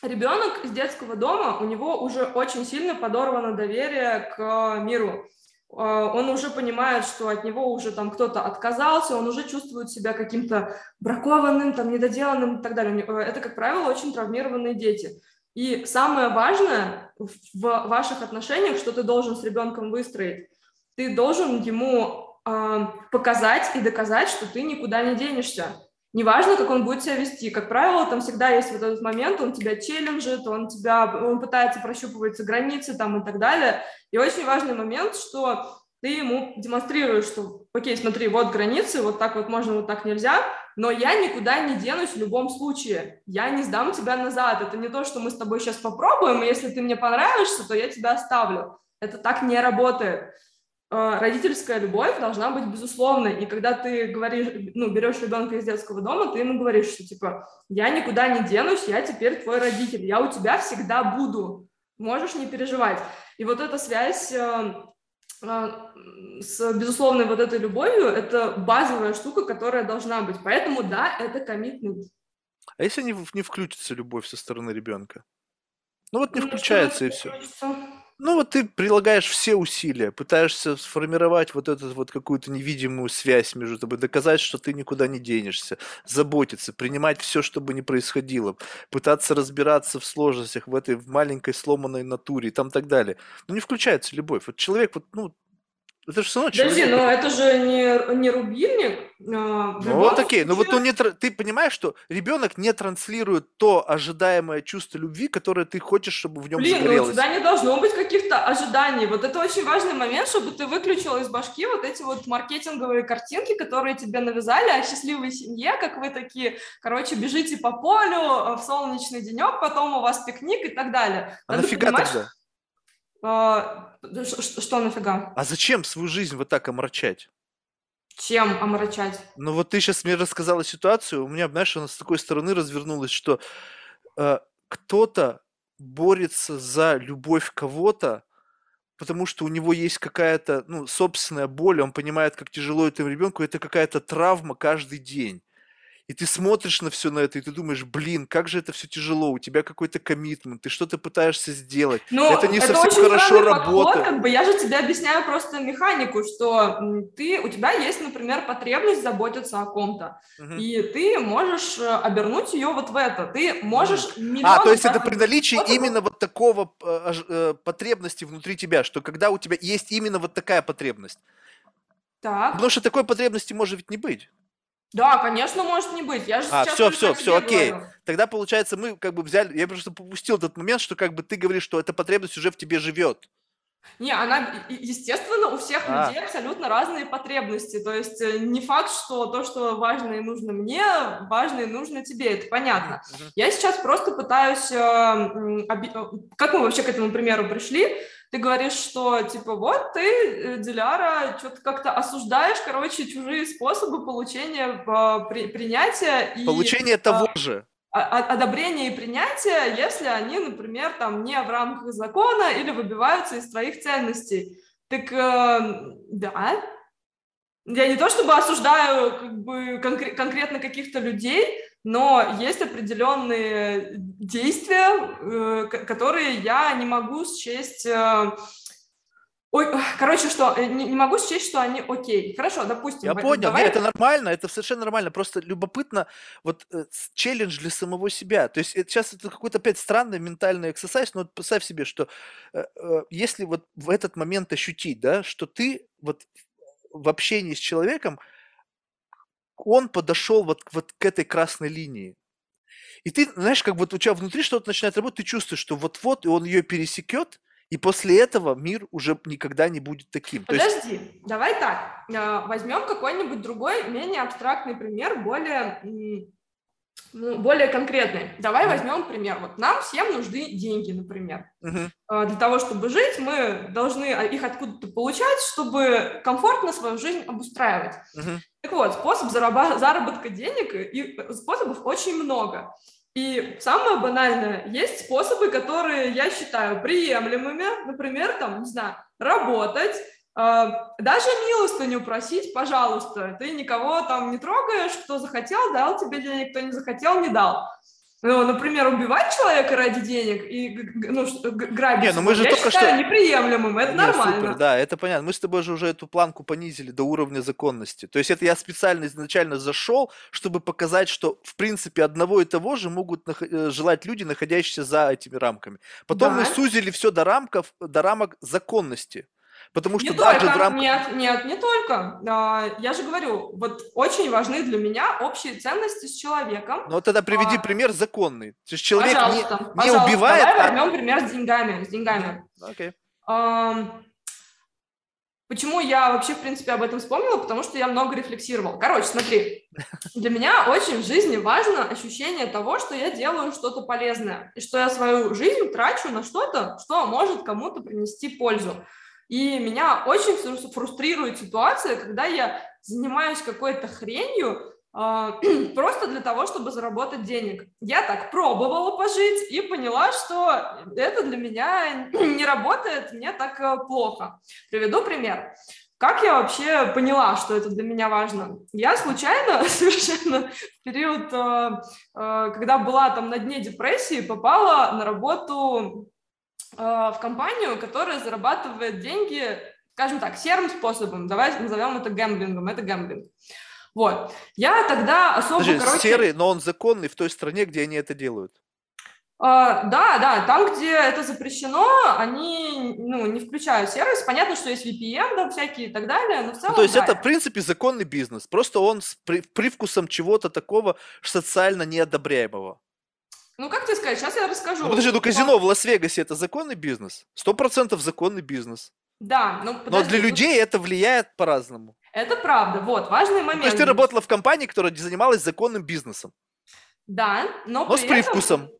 ребенок из детского дома, у него уже очень сильно подорвано доверие к миру. А, он уже понимает, что от него уже там кто-то отказался, он уже чувствует себя каким-то бракованным, там, недоделанным и так далее. Э, это, как правило, очень травмированные дети. И самое важное в ваших отношениях, что ты должен с ребенком выстроить, ты должен ему э, показать и доказать, что ты никуда не денешься. Неважно, как он будет себя вести. Как правило, там всегда есть вот этот момент, он тебя челленджит, он тебя, он пытается прощупывать границы там и так далее. И очень важный момент, что ты ему демонстрируешь, что, окей, смотри, вот границы, вот так вот можно, вот так нельзя, но я никуда не денусь в любом случае. Я не сдам тебя назад. Это не то, что мы с тобой сейчас попробуем, и если ты мне понравишься, то я тебя оставлю. Это так не работает. А, родительская любовь должна быть безусловной. И когда ты говоришь, ну, берешь ребенка из детского дома, ты ему говоришь, что типа, я никуда не денусь, я теперь твой родитель, я у тебя всегда буду, можешь не переживать. И вот эта связь э, э, с безусловной вот этой любовью, это базовая штука, которая должна быть. Поэтому да, это коммитмент. А если не, не включится любовь со стороны ребенка? Ну вот не ну, включается и все. Включится. Ну вот ты прилагаешь все усилия, пытаешься сформировать вот эту вот какую-то невидимую связь между тобой, доказать, что ты никуда не денешься, заботиться, принимать все, что бы ни происходило, пытаться разбираться в сложностях в этой в маленькой сломанной натуре и там так далее. Ну не включается любовь. Вот человек вот, ну, это же все равно Подожди, человек. но это же не, не рубильник. А, ну вот окей, но вот он не, ты понимаешь, что ребенок не транслирует то ожидаемое чувство любви, которое ты хочешь, чтобы в нем Блин, загорелось. ну у тебя не должно быть каких-то ожиданий. Вот это очень важный момент, чтобы ты выключил из башки вот эти вот маркетинговые картинки, которые тебе навязали о счастливой семье, как вы такие, короче, бежите по полю э, в солнечный денек, потом у вас пикник и так далее. А нафига тогда? А, что нафига? А зачем свою жизнь вот так омрачать? Чем омрачать? Ну вот ты сейчас мне рассказала ситуацию, у меня, знаешь, она с такой стороны развернулась, что э, кто-то борется за любовь кого-то, потому что у него есть какая-то, ну, собственная боль, он понимает, как тяжело этому ребенку, это какая-то травма каждый день и ты смотришь на все на это, и ты думаешь, блин, как же это все тяжело, у тебя какой-то коммитмент, ты что-то пытаешься сделать, Но это не это совсем хорошо работает. Как бы я же тебе объясняю просто механику, что ты, у тебя есть, например, потребность заботиться о ком-то, угу. и ты можешь э, обернуть ее вот в это, ты можешь угу. А, то есть это при наличии способов... именно вот такого э, э, потребности внутри тебя, что когда у тебя есть именно вот такая потребность. Так. Потому что такой потребности может ведь не быть. Да, конечно, может не быть. Я же а, все, все, все, окей. Говорю. Тогда, получается, мы как бы взяли... Я просто попустил этот момент, что как бы ты говоришь, что эта потребность уже в тебе живет. Не, она, естественно, у всех а. людей абсолютно разные потребности. То есть э, не факт, что то, что важно и нужно мне, важно и нужно тебе. Это понятно. Я сейчас просто пытаюсь... Э, э, как мы вообще к этому примеру пришли? Ты говоришь, что, типа, вот ты, э, Диляра, что-то как-то осуждаешь, короче, чужие способы получения а, при, принятия. И, Получение того а, же. одобрения и принятия, если они, например, там не в рамках закона или выбиваются из твоих ценностей. Так, э, да, я не то чтобы осуждаю как бы конкре- конкретно каких-то людей, но есть определенные действия, э, которые я не могу счесть... Э, ой, короче, что, э, не, не могу счесть, что они окей. Хорошо, допустим. Я понял, давай... нет, это нормально, это совершенно нормально. Просто любопытно, вот э, челлендж для самого себя. То есть это, сейчас это какой-то опять странный ментальный эксерсайз, но вот представь себе, что э, э, если вот в этот момент ощутить, да, что ты вот в общении с человеком он подошел вот, вот к этой красной линии. И ты, знаешь, как вот у тебя внутри что-то начинает работать, ты чувствуешь, что вот-вот, и он ее пересекет, и после этого мир уже никогда не будет таким. Подожди, есть... давай так, а, возьмем какой-нибудь другой, менее абстрактный пример, более ну, более конкретный. Давай возьмем пример. Вот нам всем нужны деньги, например. Mm-hmm. Для того, чтобы жить, мы должны их откуда-то получать, чтобы комфортно свою жизнь обустраивать. Mm-hmm. Так вот, способ зараб- заработка денег и способов очень много. И самое банальное, есть способы, которые я считаю приемлемыми, например, там, не знаю, работать, а, даже милостыню просить, пожалуйста, ты никого там не трогаешь, кто захотел, дал тебе денег, кто не захотел, не дал. Ну, например, убивать человека ради денег и ну, грабить. Не, ну мы же я только считаю что... неприемлемым, это Не, нормально. Супер, да, это понятно. Мы с тобой же уже эту планку понизили до уровня законности. То есть это я специально изначально зашел, чтобы показать, что в принципе одного и того же могут нах... Э, желать люди, находящиеся за этими рамками. Потом да. мы сузили все до рамков, до рамок законности. Потому что не даже только, рамках... Нет, нет, не только. Я же говорю, вот очень важны для меня общие ценности с человеком. Ну, тогда приведи а... пример законный. То есть человек пожалуйста, не, не пожалуйста, убивает... Давай а... возьмем пример с деньгами. С деньгами. Окей. Okay. А... Почему я вообще, в принципе, об этом вспомнила? Потому что я много рефлексировала. Короче, смотри, для меня очень в жизни важно ощущение того, что я делаю что-то полезное, и что я свою жизнь трачу на что-то, что может кому-то принести пользу. И меня очень фрустрирует ситуация, когда я занимаюсь какой-то хренью, а, *clears throat* просто для того, чтобы заработать денег. Я так пробовала пожить и поняла, что это для меня *clears throat* не работает, мне так э, плохо. Приведу пример. Как я вообще поняла, что это для меня важно? Я случайно *laughs* совершенно в период, э, э, когда была там на дне депрессии, попала на работу в компанию, которая зарабатывает деньги, скажем так, серым способом, давайте назовем это гэмблингом, это гэмблинг. Вот. Я тогда особо, Подожди, короче... серый, но он законный в той стране, где они это делают. Uh, да, да, там, где это запрещено, они ну, не включают сервис. Понятно, что есть VPN, да, всякие и так далее, но в целом. Ну, то есть да. это, в принципе, законный бизнес. Просто он с привкусом чего-то такого социально неодобряемого. Ну, как тебе сказать, сейчас я расскажу. Ну, подожди, ну казино в Лас-Вегасе это законный бизнес? Сто процентов законный бизнес. Да, ну подожди, Но для ну людей это влияет по-разному. Это правда, вот, важный момент. То есть ты работала в компании, которая занималась законным бизнесом. Да, но, но с привкусом. Этом...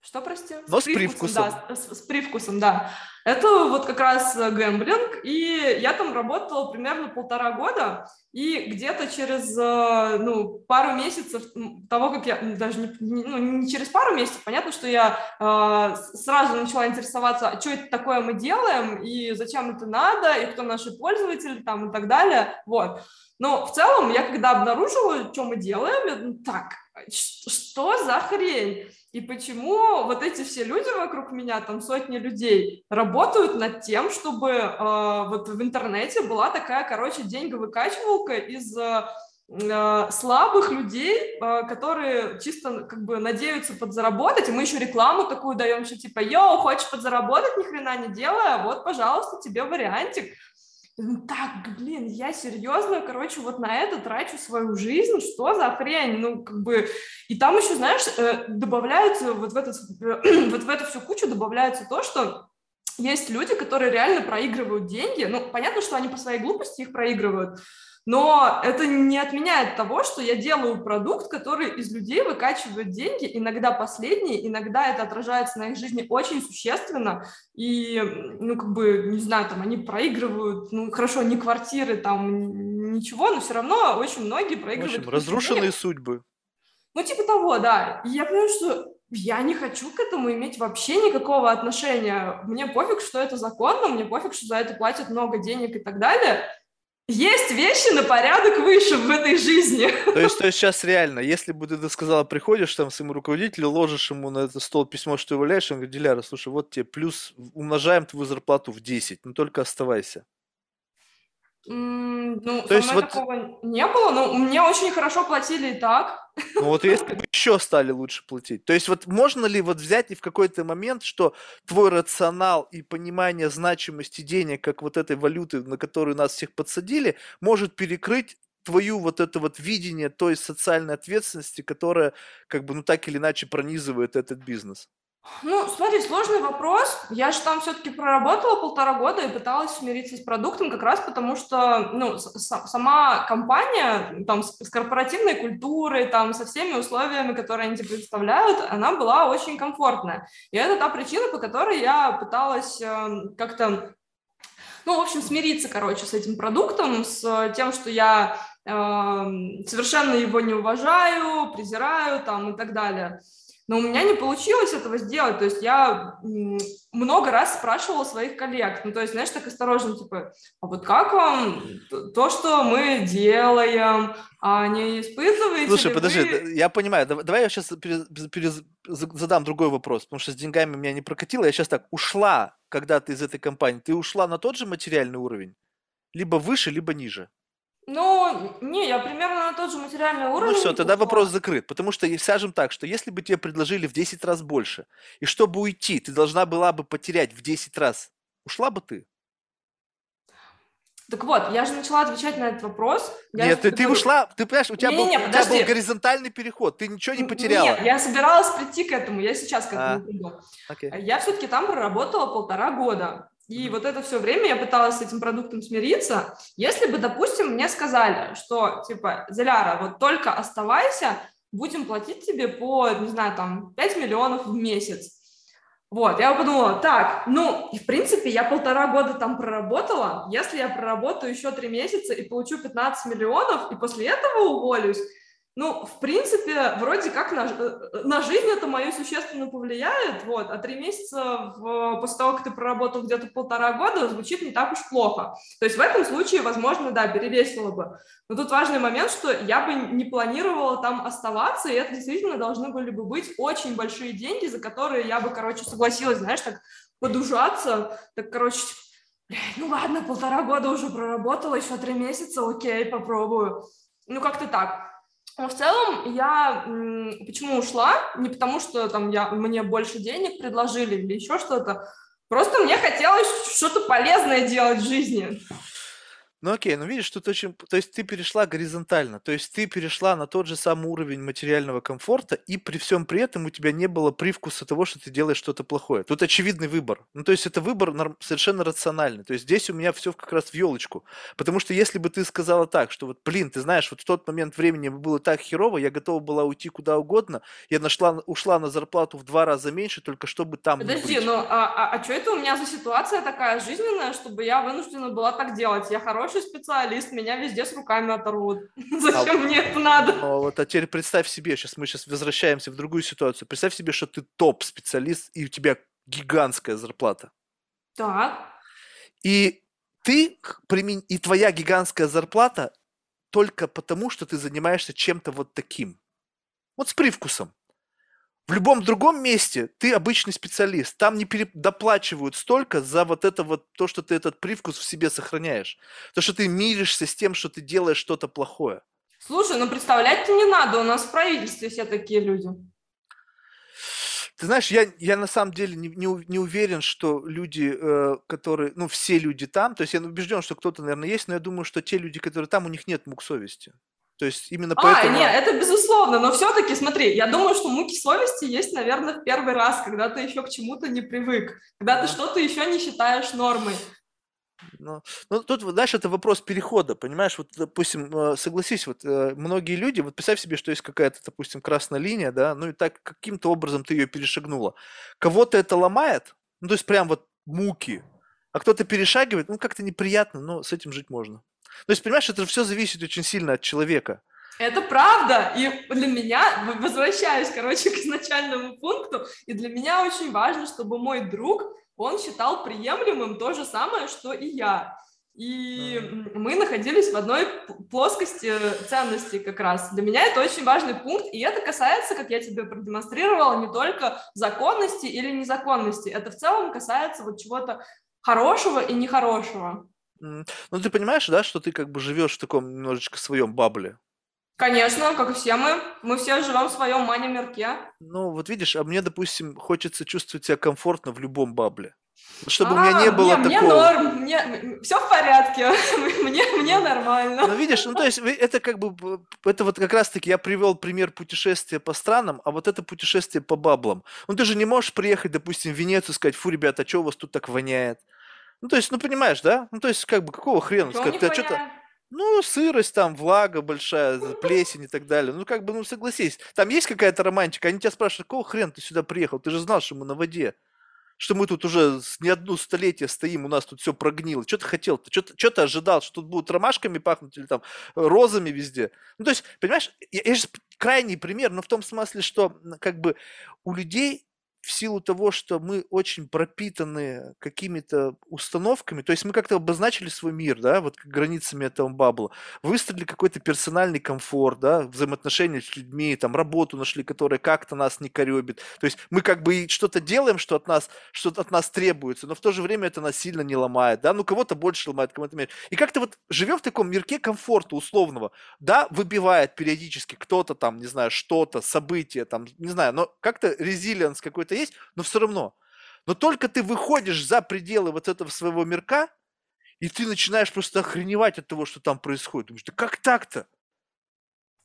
Что, прости? Но с, с привкусом. привкусом. Да, с, с привкусом, да. Это вот как раз э, гэмблинг, и я там работала примерно полтора года, и где-то через э, ну, пару месяцев того, как я, даже не, ну, не через пару месяцев, понятно, что я э, сразу начала интересоваться, а что это такое мы делаем, и зачем это надо, и кто наши пользователи там и так далее, вот. Но в целом я когда обнаружила, что мы делаем, я, так, что за хрень? И почему вот эти все люди вокруг меня, там сотни людей, работают над тем, чтобы э, вот в интернете была такая, короче, деньговыкачивалка из э, слабых людей, э, которые чисто как бы надеются подзаработать, и мы еще рекламу такую даем, что типа, йоу, хочешь подзаработать, ни хрена не делая, вот, пожалуйста, тебе вариантик. Так, блин, я серьезно, короче, вот на это трачу свою жизнь, что за хрень, ну, как бы, и там еще, знаешь, э, добавляются вот в, этот, *clears throat* вот в эту всю кучу добавляется то, что есть люди, которые реально проигрывают деньги, ну, понятно, что они по своей глупости их проигрывают, но это не отменяет того, что я делаю продукт, который из людей выкачивает деньги, иногда последние, иногда это отражается на их жизни очень существенно, и, ну, как бы, не знаю, там, они проигрывают, ну, хорошо, не квартиры, там, ничего, но все равно очень многие проигрывают. В общем, разрушенные денег. судьбы. Ну, типа того, да. И я понимаю, что я не хочу к этому иметь вообще никакого отношения. Мне пофиг, что это законно, мне пофиг, что за это платят много денег и так далее. Есть вещи на порядок выше в этой жизни. *laughs* То есть, то есть сейчас реально, если бы ты сказала, приходишь там своему руководителю, ложишь ему на этот стол письмо, что являешь, он говорит, Диляра, слушай, вот тебе плюс, умножаем твою зарплату в 10, но только оставайся. Ну, То есть вот... такого не было, но мне очень хорошо платили и так. Ну вот если бы еще стали лучше платить. То есть вот можно ли вот взять и в какой-то момент, что твой рационал и понимание значимости денег, как вот этой валюты, на которую нас всех подсадили, может перекрыть твою вот это вот видение той социальной ответственности, которая как бы ну так или иначе пронизывает этот бизнес? Ну, смотри, сложный вопрос. Я же там все-таки проработала полтора года и пыталась смириться с продуктом как раз потому, что ну, сама компания там, с, с корпоративной культурой, там, со всеми условиями, которые они тебе представляют, она была очень комфортная. И это та причина, по которой я пыталась э, как-то ну, в общем, смириться, короче, с этим продуктом, с тем, что я э, совершенно его не уважаю, презираю там и так далее. Но у меня не получилось этого сделать, то есть я много раз спрашивала своих коллег, ну, то есть, знаешь, так осторожно, типа, а вот как вам то, что мы делаем, а не испытываете Слушай, подожди, вы... я понимаю, давай, давай я сейчас перез, перез, задам другой вопрос, потому что с деньгами меня не прокатило, я сейчас так, ушла, когда ты из этой компании, ты ушла на тот же материальный уровень? Либо выше, либо ниже? Ну, не, я примерно на тот же материальный Ну уровень все, тогда ушла. вопрос закрыт. Потому что, и скажем так, что если бы тебе предложили в 10 раз больше, и чтобы уйти, ты должна была бы потерять в 10 раз, ушла бы ты? Так вот, я же начала отвечать на этот вопрос. Я Нет, же ты, ты говорю, ушла, ты понимаешь, у тебя, был, Не-не-не, у тебя был подожди. горизонтальный переход, ты ничего не Н- потеряла. Нет, я собиралась прийти к этому, я сейчас к А. этому приду. Окей. Я все-таки там проработала полтора года. И вот это все время я пыталась с этим продуктом смириться. Если бы, допустим, мне сказали, что, типа, Заляра, вот только оставайся, будем платить тебе по, не знаю, там, 5 миллионов в месяц. Вот, я подумала, так, ну, в принципе, я полтора года там проработала, если я проработаю еще три месяца и получу 15 миллионов, и после этого уволюсь, ну, в принципе, вроде как на, э, на жизнь это мою существенно повлияет, вот, а три месяца в- после того, как ты проработал где-то полтора года, звучит не так уж плохо. То есть в этом случае, возможно, да, перевесило бы. Но тут важный момент, что я бы не планировала там оставаться, и это действительно должны были бы быть очень большие деньги, за которые я бы, короче, согласилась, знаешь, так подужаться, так, короче, ну ладно, полтора года уже проработала, еще три месяца, окей, попробую. Ну, как-то так. Но в целом я почему ушла? Не потому, что там я, мне больше денег предложили или еще что-то. Просто мне хотелось что-то полезное делать в жизни. Ну окей, ну видишь, тут очень... То есть ты перешла горизонтально, то есть ты перешла на тот же самый уровень материального комфорта, и при всем при этом у тебя не было привкуса того, что ты делаешь что-то плохое. Тут очевидный выбор. Ну то есть это выбор норм- совершенно рациональный. То есть здесь у меня все как раз в елочку. Потому что если бы ты сказала так, что вот, блин, ты знаешь, вот в тот момент времени было так херово, я готова была уйти куда угодно, я нашла, ушла на зарплату в два раза меньше, только чтобы там Подожди, быть. ну а, а, что это у меня за ситуация такая жизненная, чтобы я вынуждена была так делать? Я хороший специалист, меня везде с руками оторвут. *laughs* Зачем мне это надо? Но вот, а теперь представь себе, сейчас мы сейчас возвращаемся в другую ситуацию. Представь себе, что ты топ-специалист, и у тебя гигантская зарплата. Так, И ты, и твоя гигантская зарплата только потому, что ты занимаешься чем-то вот таким. Вот с привкусом. В любом другом месте ты обычный специалист. Там не доплачивают столько за вот это вот то, что ты этот привкус в себе сохраняешь. То, что ты миришься с тем, что ты делаешь что-то плохое. слушай, ну представлять-то не надо, у нас в правительстве все такие люди. Ты знаешь, я, я на самом деле не, не, не уверен, что люди, э, которые, ну, все люди там, то есть я убежден, что кто-то, наверное, есть, но я думаю, что те люди, которые там, у них нет мук совести. То есть именно А, поэтому... нет, это безусловно, но все-таки, смотри, я думаю, что муки совести есть, наверное, в первый раз, когда ты еще к чему-то не привык, когда ты что-то еще не считаешь нормой. Ну, ну, тут, знаешь, это вопрос перехода, понимаешь? Вот, допустим, э, согласись, вот э, многие люди, вот представь себе, что есть какая-то, допустим, красная линия, да, ну и так каким-то образом ты ее перешагнула. Кого-то это ломает, ну то есть прям вот муки, а кто-то перешагивает, ну как-то неприятно, но с этим жить можно. То есть, понимаешь, это все зависит очень сильно от человека. Это правда, и для меня, возвращаюсь, короче, к изначальному пункту, и для меня очень важно, чтобы мой друг, он считал приемлемым то же самое, что и я. И мы находились в одной плоскости ценностей как раз. Для меня это очень важный пункт, и это касается, как я тебе продемонстрировала, не только законности или незаконности. Это в целом касается вот чего-то хорошего и нехорошего. М, Ну ты понимаешь, да, что ты как бы живешь в таком немножечко своем бабле? Конечно, как и все мы, мы все живем в своем мане-мирке. Ну, вот видишь, а мне, допустим, хочется чувствовать себя комфортно в любом бабле. Вот Чтобы у меня А, не было не, Мне такого. норм, мне, все в порядке, *laughs* мне, мне нормально. Ну, видишь, ну, то есть вы- это как бы, б- это вот как раз-таки я привел пример путешествия по странам, а вот это путешествие по баблам. Ну, ты же не можешь приехать, допустим, в Венецию и сказать, фу, ребята, а что у вас тут так воняет? Ну, то есть, ну, понимаешь, да? Ну, то есть, как бы, какого хрена? У Сказать, них «А чё-то- воняет? Ну, сырость там, влага большая, плесень и так далее. Ну, как бы, ну, согласись. Там есть какая-то романтика. Они тебя спрашивают, какого хрена ты сюда приехал? Ты же знал, что мы на воде. что мы тут уже не одну столетие стоим, у нас тут все прогнило. Что ты хотел-то? Что ты, что ты ожидал, что тут будут ромашками пахнуть или там розами везде? Ну, то есть, понимаешь, я, я сейчас крайний пример, но в том смысле, что как бы у людей в силу того, что мы очень пропитаны какими-то установками, то есть мы как-то обозначили свой мир, да, вот границами этого бабла, выстроили какой-то персональный комфорт, да, взаимоотношения с людьми, там, работу нашли, которая как-то нас не коребит. То есть мы как бы что-то делаем, что от нас, что от нас требуется, но в то же время это нас сильно не ломает, да, ну кого-то больше ломает, кого-то меньше. И как-то вот живем в таком мирке комфорта условного, да, выбивает периодически кто-то там, не знаю, что-то, событие, там, не знаю, но как-то резилиенс какой-то есть, но все равно. Но только ты выходишь за пределы вот этого своего мирка, и ты начинаешь просто охреневать от того, что там происходит. Думаешь, да как так-то?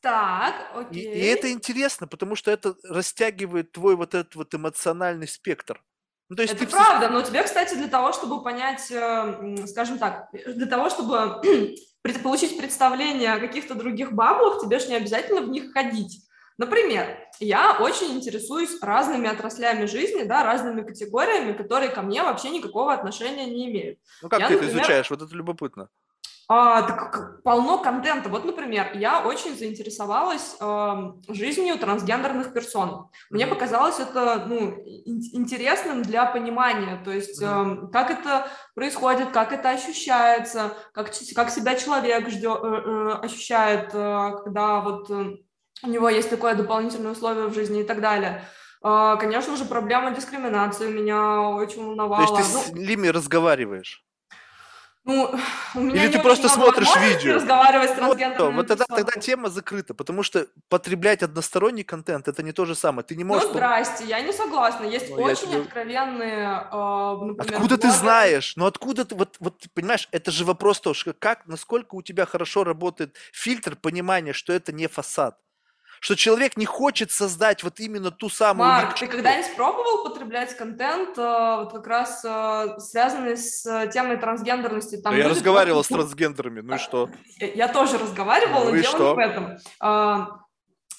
Так, И, окей. и это интересно, потому что это растягивает твой вот этот вот эмоциональный спектр. Ну, то есть Это ты правда, но тебе, кстати, для того, чтобы понять, э, скажем так, для того, чтобы *clears throat* получить представление о каких-то других баблах, тебе же не обязательно в них ходить. Например, я очень интересуюсь разными отраслями жизни, да, разными категориями, которые ко мне вообще никакого отношения не имеют. Ну как я, ты например, это изучаешь? Вот это любопытно. А, так полно контента. Вот, например, я очень заинтересовалась э, жизнью трансгендерных персон. Мне показалось это ну, интересным для понимания, то есть э, как это происходит, как это ощущается, как, как себя человек ждет, э, э, ощущает, э, когда вот... Э, у него есть такое дополнительное условие в жизни и так далее. А, конечно же, проблема дискриминации меня очень волновала. То есть ты ну, с ними разговариваешь? Ну, у меня Или ты просто смотришь видео? разговаривать с трансгендерными вот, вот тогда, тогда тема закрыта, потому что потреблять односторонний контент это не то же самое. Ты не можешь... Ну, здрасте, я не согласна. Есть ну, очень тебе... откровенные, э, например, Откуда блогеры. ты знаешь? Ну, откуда ты... Вот, вот, понимаешь, это же вопрос тоже, как, насколько у тебя хорошо работает фильтр понимания, что это не фасад что человек не хочет создать вот именно ту самую Марк, ты когда-нибудь пробовал потреблять контент, э, вот как раз э, связанный с э, темой трансгендерности? Там я разговаривал просто... с трансгендерами, ну и что? Я, я тоже разговаривала, ну, но дело что? не в этом. А,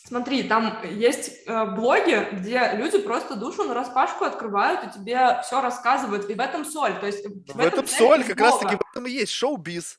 смотри, там есть блоги, где люди просто душу на распашку открывают и тебе все рассказывают, и в этом соль. То есть в, в этом, этом соль, как раз-таки в этом и есть шоу-биз.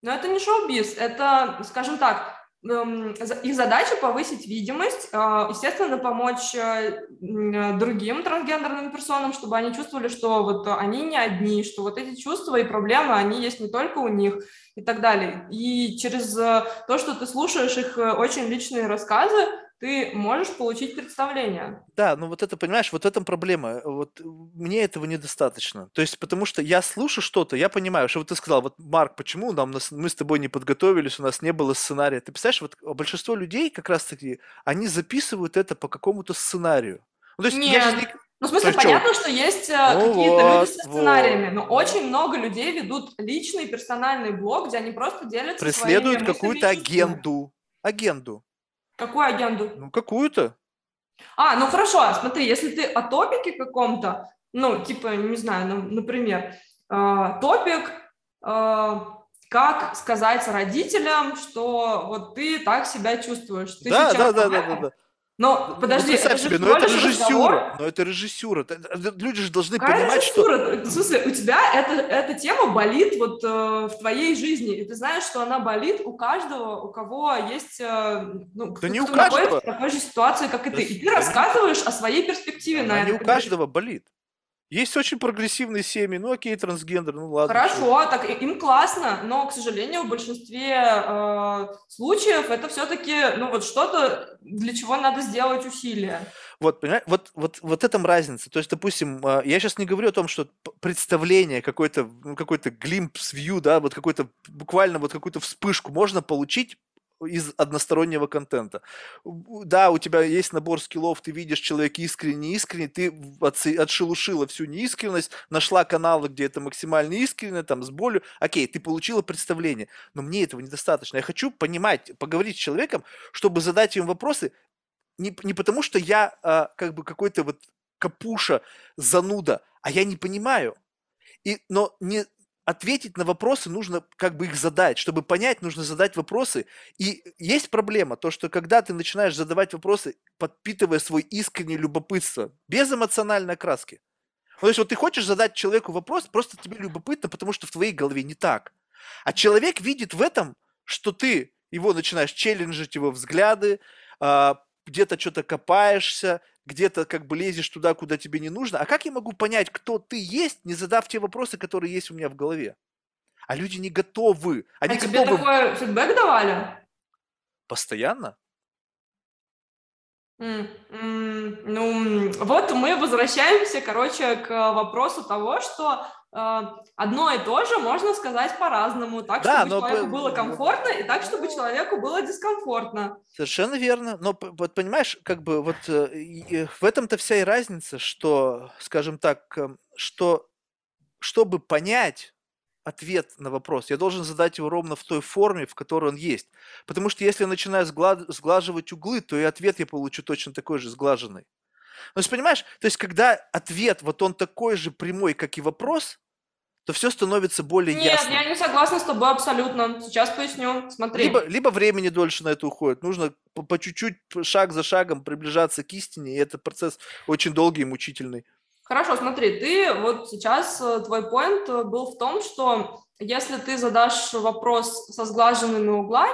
Но это не шоу-биз, это, скажем так, их задача повысить видимость, а, естественно, помочь э, другим трансгендерным персонам, чтобы они чувствовали, что вот они не одни, что вот эти чувства и проблемы, они есть не только у них и так далее. И через э, то, что ты слушаешь их э, очень личные рассказы, ты можешь получить представление. Да, ну вот это, понимаешь, вот в этом проблема. Вот мне этого недостаточно. То есть, потому что я слушаю что-то, я понимаю, что вот ты сказал, вот, Марк, почему нам, мы с тобой не подготовились, у нас не было сценария. Ты представляешь, вот большинство людей как раз-таки, они записывают это по какому-то сценарию. Ну, то есть, Нет. Я не... Ну, в смысле, понятно, что есть ну, какие-то вот, люди со сценариями, вот. но очень много людей ведут личный персональный блог, где они просто делятся Преследуют какую-то агенду. Агенду. Какую агенду? Ну, какую-то. А, ну хорошо, смотри, если ты о топике каком-то, ну, типа, не знаю, ну, например, э, топик, э, как сказать родителям, что вот ты так себя чувствуешь. Ты да, да, да, да, да, да. Но ну, подожди, это себе, но это режиссура, но это режиссура. Люди же должны Какая понимать, режиссура? что... В смысле, у тебя это, эта тема болит вот э, в твоей жизни, и ты знаешь, что она болит у каждого, у кого есть, э, ну, да не у каждого. в такой же ситуации, как и ты. И ты рассказываешь о своей перспективе она на это. не у каждого болит. Есть очень прогрессивные семьи, ну окей, трансгендер, ну ладно. Хорошо, что. так им классно, но, к сожалению, в большинстве э, случаев это все-таки, ну вот что-то, для чего надо сделать усилия. Вот, понимаешь, вот, вот, вот этом разница. То есть, допустим, э, я сейчас не говорю о том, что представление, какой-то ну, какой-то glimpse view, да, вот какой-то буквально вот какую-то вспышку можно получить из одностороннего контента. Да, у тебя есть набор скиллов, ты видишь человек искренне, искренне, ты отшелушила всю неискренность, нашла каналы, где это максимально искренне, там, с болью. Окей, ты получила представление, но мне этого недостаточно. Я хочу понимать, поговорить с человеком, чтобы задать им вопросы, не, не потому что я а, как бы какой-то вот капуша, зануда, а я не понимаю. И, но не, ответить на вопросы нужно как бы их задать. Чтобы понять, нужно задать вопросы. И есть проблема, то, что когда ты начинаешь задавать вопросы, подпитывая свой искреннее любопытство, без эмоциональной окраски, Ну, то есть вот ты хочешь задать человеку вопрос, просто тебе любопытно, потому что в твоей голове не так. А человек видит в этом, что ты его начинаешь челленджить, его взгляды, а, где-то что-то копаешься, где-то как бы лезешь туда, куда тебе не нужно. А как я могу понять, кто ты есть, не задав те вопросы, которые есть у меня в голове? А люди не готовы. Они а тебе готовы... такой фидбэк давали? Постоянно? Mm, mm, ну, вот мы возвращаемся, короче, к вопросу того, что э, одно и то же можно сказать по-разному, так, да, чтобы человеку по... было комфортно, и так, чтобы человеку было дискомфортно. Совершенно верно. Но вот понимаешь, как бы вот э, в этом-то вся и разница, что, скажем так, э, что чтобы понять, ответ на вопрос. Я должен задать его ровно в той форме, в которой он есть. Потому что если я начинаю сглаживать углы, то и ответ я получу точно такой же сглаженный. То есть, понимаешь, то есть, когда ответ, вот он такой же прямой, как и вопрос, то все становится более Нет, ясно. Нет, я не согласна с тобой абсолютно. Сейчас поясню. Смотри. Либо, либо времени дольше на это уходит. Нужно по, по чуть-чуть, шаг за шагом приближаться к истине, и это процесс очень долгий и мучительный. Хорошо, смотри, ты вот сейчас, э, твой поинт э, был в том, что если ты задашь вопрос со сглаженными углами,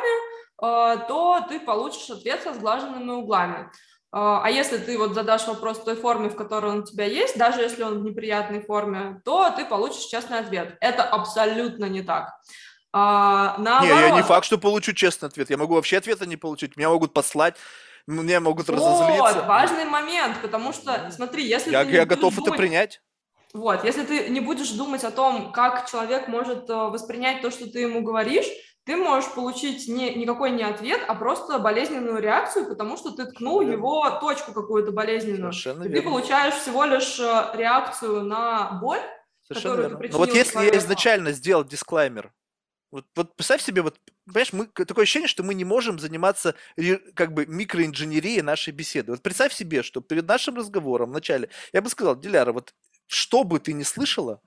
э, то ты получишь ответ со сглаженными углами. А если ты вот задашь вопрос в той форме, в которой он у тебя есть, даже если он в неприятной форме, то ты получишь честный ответ. Это абсолютно не так. А, наоборот, не, я не факт, что получу честный ответ. Я могу вообще ответа не получить. Меня могут послать мне могут вот, разозлиться. Вот, важный момент, потому что, смотри, если я, ты я готов думать, это принять. Вот, если ты не будешь думать о том, как человек может э, воспринять то, что ты ему говоришь, ты можешь получить не, никакой не ответ, а просто болезненную реакцию, потому что ты ткнул Совершенно его точку какую-то болезненную. Совершенно и верно. ты получаешь всего лишь э, реакцию на боль, Совершенно которую верно. ты Но вот если я изначально сделал дисклаймер, вот, вот представь себе, вот, понимаешь, мы, такое ощущение, что мы не можем заниматься как бы микроинженерией нашей беседы. Вот представь себе, что перед нашим разговором вначале я бы сказал, Диляра, вот что бы ты ни слышала,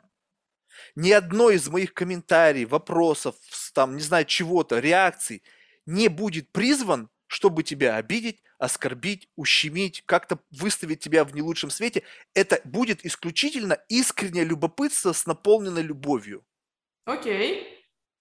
ни одной из моих комментариев, вопросов, там, не знаю, чего-то, реакций не будет призван, чтобы тебя обидеть, оскорбить, ущемить, как-то выставить тебя в не лучшем свете. Это будет исключительно искреннее любопытство с наполненной любовью. Окей.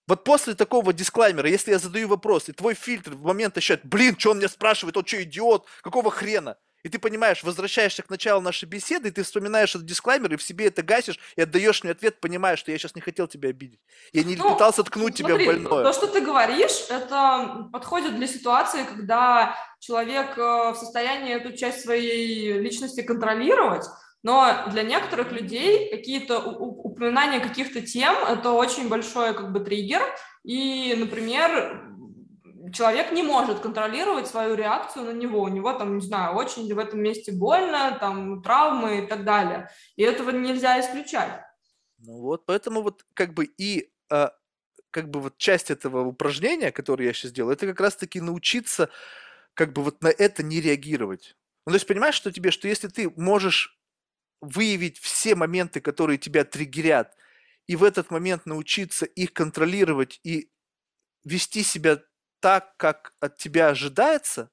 Вот после такого дисклаймера, если я задаю вопрос, и твой фильтр в момент ощущает, блин, что он меня спрашивает, он что, идиот, какого хрена? И ты понимаешь, возвращаешься к началу нашей беседы, и ты вспоминаешь этот дисклаймер, и в себе это гасишь, и отдаешь мне ответ, понимая, что я сейчас не хотел тебя обидеть. Я не ну, пытался ткнуть смотри, тебя в больное. То, что ты говоришь, это подходит для ситуации, когда человек э, в состоянии эту часть своей личности контролировать, но для некоторых людей какие-то упоминания каких-то тем – это очень большой как бы триггер, и, например, человек не может контролировать свою реакцию на него, у него там, не знаю, очень в этом месте больно, там травмы и так далее, и этого нельзя исключать. Ну вот, поэтому вот как бы и а, как бы вот часть этого упражнения, которое я сейчас делаю, это как раз-таки научиться как бы вот на это не реагировать. Ну, то есть понимаешь, что тебе, что если ты можешь выявить все моменты, которые тебя триггерят, и в этот момент научиться их контролировать и вести себя так, как от тебя ожидается,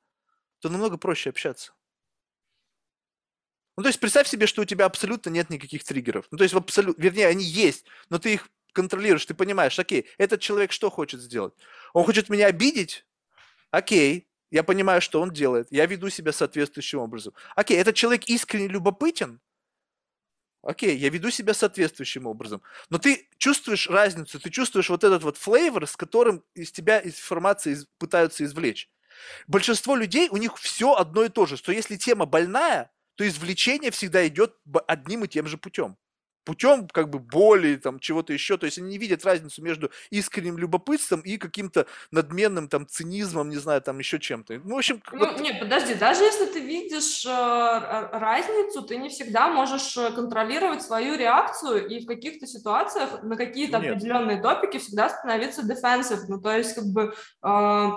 то намного проще общаться. Ну, то есть представь себе, что у тебя абсолютно нет никаких триггеров. Ну, то есть, абсолютно, вернее, они есть, но ты их контролируешь, ты понимаешь, окей, этот человек что хочет сделать? Он хочет меня обидеть? Окей, я понимаю, что он делает, я веду себя соответствующим образом. Окей, этот человек искренне любопытен? Окей, я веду себя соответствующим образом. Но ты чувствуешь разницу, ты чувствуешь вот этот вот флейвор, с которым из тебя информация из, пытаются извлечь. Большинство людей, у них все одно и то же, что если тема больная, то извлечение всегда идет одним и тем же путем путем как бы боли, там, чего-то еще. То есть они не видят разницу между искренним любопытством и каким-то надменным там цинизмом, не знаю, там еще чем-то. Ну, в общем... Ну, вот... Нет, подожди, даже если ты видишь э, разницу, ты не всегда можешь э, контролировать свою реакцию и в каких-то ситуациях на какие-то нет. определенные топики всегда становиться defensive. Ну, то есть как бы... Э,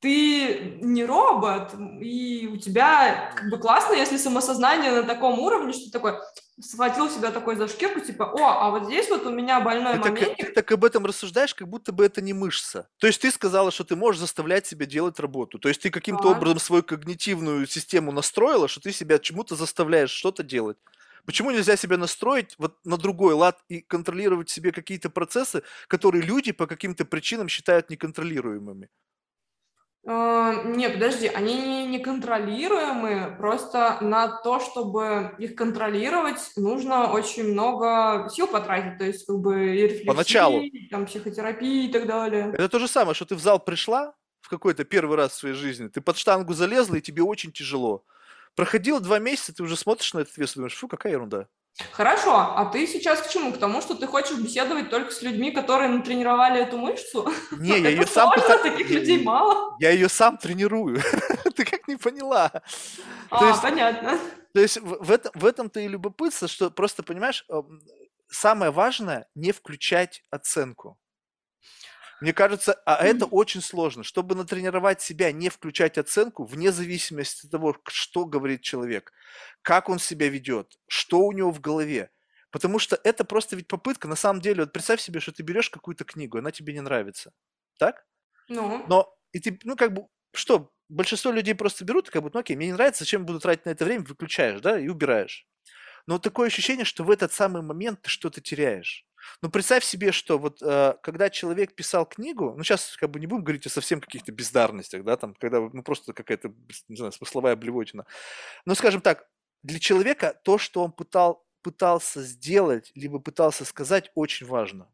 ты не робот, и у тебя как бы классно, если самосознание на таком уровне, что ты такой, схватил себя такой за шкирку, типа, о, а вот здесь вот у меня больной ты момент. Так, ты так об этом рассуждаешь, как будто бы это не мышца. То есть ты сказала, что ты можешь заставлять себя делать работу. То есть ты каким-то а. образом свою когнитивную систему настроила, что ты себя чему-то заставляешь что-то делать. Почему нельзя себя настроить вот на другой лад и контролировать себе какие-то процессы, которые люди по каким-то причинам считают неконтролируемыми? А, не, подожди, они не, неконтролируемые, просто на то, чтобы их контролировать, нужно очень много сил потратить, то есть как бы и рефлексии, Поначалу. там, психотерапии и так далее. Это то же самое, что ты в зал пришла в какой-то первый раз в своей жизни, ты под штангу залезла, и тебе очень тяжело. Проходило два месяца, ты уже смотришь на этот вес и думаешь, фу, какая ерунда. Хорошо, а ты сейчас к чему? К тому, что ты хочешь беседовать только с людьми, которые натренировали эту мышцу? Не, я *laughs* ее сам... Сложно, таких людей мало. Я ее сам тренирую. *laughs* Ты как не поняла? А, понятно. То есть в, этом, в этом-то и любопытство, что просто, понимаешь, самое важное не включать оценку. Мне кажется, а это очень сложно. Чтобы натренировать себя, не включать оценку, вне зависимости от того, что говорит человек, как он себя ведет, что у него в голове. Потому что это просто ведь попытка, на самом деле, вот представь себе, что ты берешь какую-то книгу, она тебе не нравится, так? Ну. Но, и ты, ну, как бы, что, большинство людей просто берут, и как бы, ну, окей, мне не нравится, зачем буду тратить на это время, выключаешь, да, и убираешь. Но такое ощущение, что в этот самый момент ты что-то теряешь. Ну, представь себе, что вот э, когда человек писал книгу, ну, сейчас как бы не будем говорить о совсем каких-то бездарностях, да, там, когда, ну, просто какая-то, не знаю, смысловая блевотина. Но, скажем так, для человека то, что он пытал, пытался сделать, либо пытался сказать, очень важно.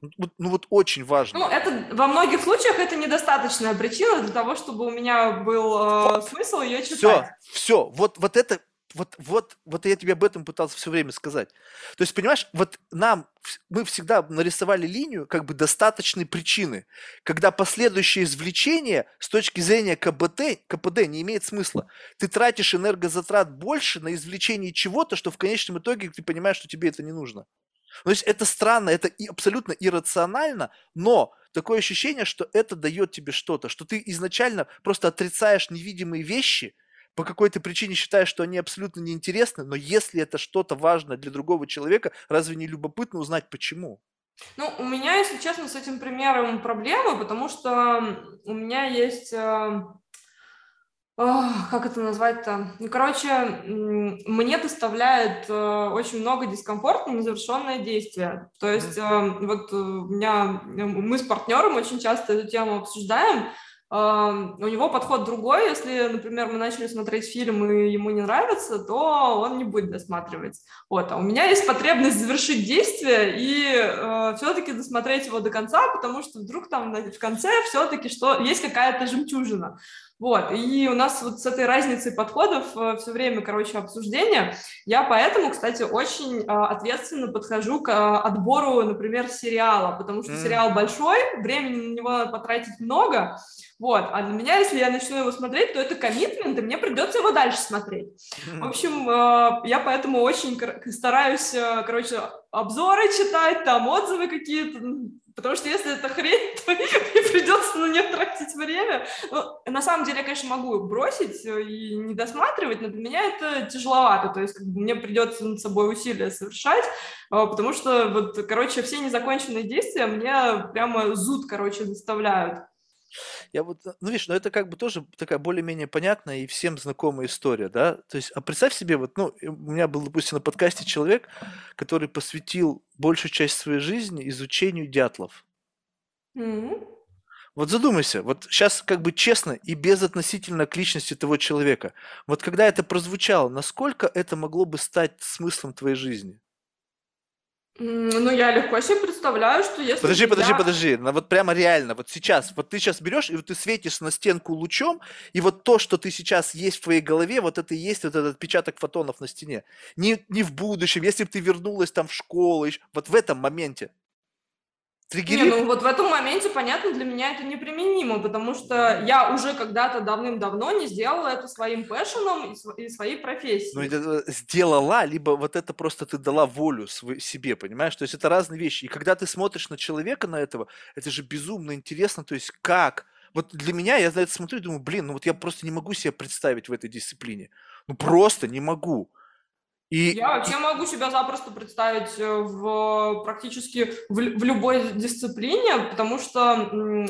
Ну, ну вот очень важно. Ну, это во многих случаях это недостаточная причина для того, чтобы у меня был э, смысл ее читать. Все, все, вот, вот это вот, вот, вот я тебе об этом пытался все время сказать. То есть, понимаешь, вот нам, мы всегда нарисовали линию как бы достаточной причины, когда последующее извлечение с точки зрения КБТ, КПД не имеет смысла. Ты тратишь энергозатрат больше на извлечение чего-то, что в конечном итоге ты понимаешь, что тебе это не нужно. То есть это странно, это и абсолютно иррационально, но такое ощущение, что это дает тебе что-то, что ты изначально просто отрицаешь невидимые вещи – по какой-то причине считаешь, что они абсолютно неинтересны, но если это что-то важное для другого человека, разве не любопытно узнать почему? Ну, у меня, если честно, с этим примером проблемы, потому что у меня есть... Э, как это назвать-то? Ну, короче, мне доставляет э, очень много дискомфорта незавершенное действие. То есть э, вот у меня, мы с партнером очень часто эту тему обсуждаем, у него подход другой. Если, например, мы начали смотреть фильм и ему не нравится, то он не будет досматривать. Вот. А у меня есть потребность завершить действие и э, все-таки досмотреть его до конца, потому что вдруг там в конце все-таки что есть какая-то жемчужина. Вот, и у нас вот с этой разницей подходов э, все время, короче, обсуждения. Я поэтому, кстати, очень э, ответственно подхожу к э, отбору, например, сериала, потому что сериал большой, времени на него надо потратить много, вот, а для меня, если я начну его смотреть, то это коммитмент, и мне придется его дальше смотреть. В *laughs* общем, я поэтому очень стараюсь, короче, обзоры читать, там отзывы какие-то, Потому что если это хрень, *laughs* то мне придется на нее тратить время. Ну, на самом деле я, конечно, могу бросить э, и не досматривать, но для меня это тяжеловато. То есть как бы, мне придется над собой усилия совершать, потому что, вот, короче, все незаконченные действия мне прямо зуд, короче, доставляют. Я вот, э, ну видишь, ну это как бы тоже такая более-менее понятная и всем знакомая история, да? То есть, а представь себе, вот, ну, у меня был, допустим, на подкасте человек, который посвятил большую часть своей жизни изучению дятлов. Mm-hmm. Вот задумайся, вот сейчас как бы честно и безотносительно к личности того человека. Вот когда это прозвучало, насколько это могло бы стать смыслом твоей жизни? Ну, я легко себе представляю, что если Подожди, подожди, я... подожди. Ну, вот прямо реально, вот сейчас, вот ты сейчас берешь, и вот ты светишь на стенку лучом, и вот то, что ты сейчас есть в твоей голове, вот это и есть вот этот отпечаток фотонов на стене. Не, не в будущем, если бы ты вернулась там в школу, вот в этом моменте. Триггерит? Не, ну вот в этом моменте, понятно, для меня это неприменимо, потому что я уже когда-то давным-давно не сделала это своим пэшеном и своей профессией. Ну, сделала, либо вот это просто ты дала волю себе, понимаешь? То есть это разные вещи. И когда ты смотришь на человека, на этого, это же безумно интересно, то есть как? Вот для меня, я на это смотрю и думаю, блин, ну вот я просто не могу себе представить в этой дисциплине. Ну просто не могу. И, я вообще могу себя запросто представить э, в практически в, в любой дисциплине, потому что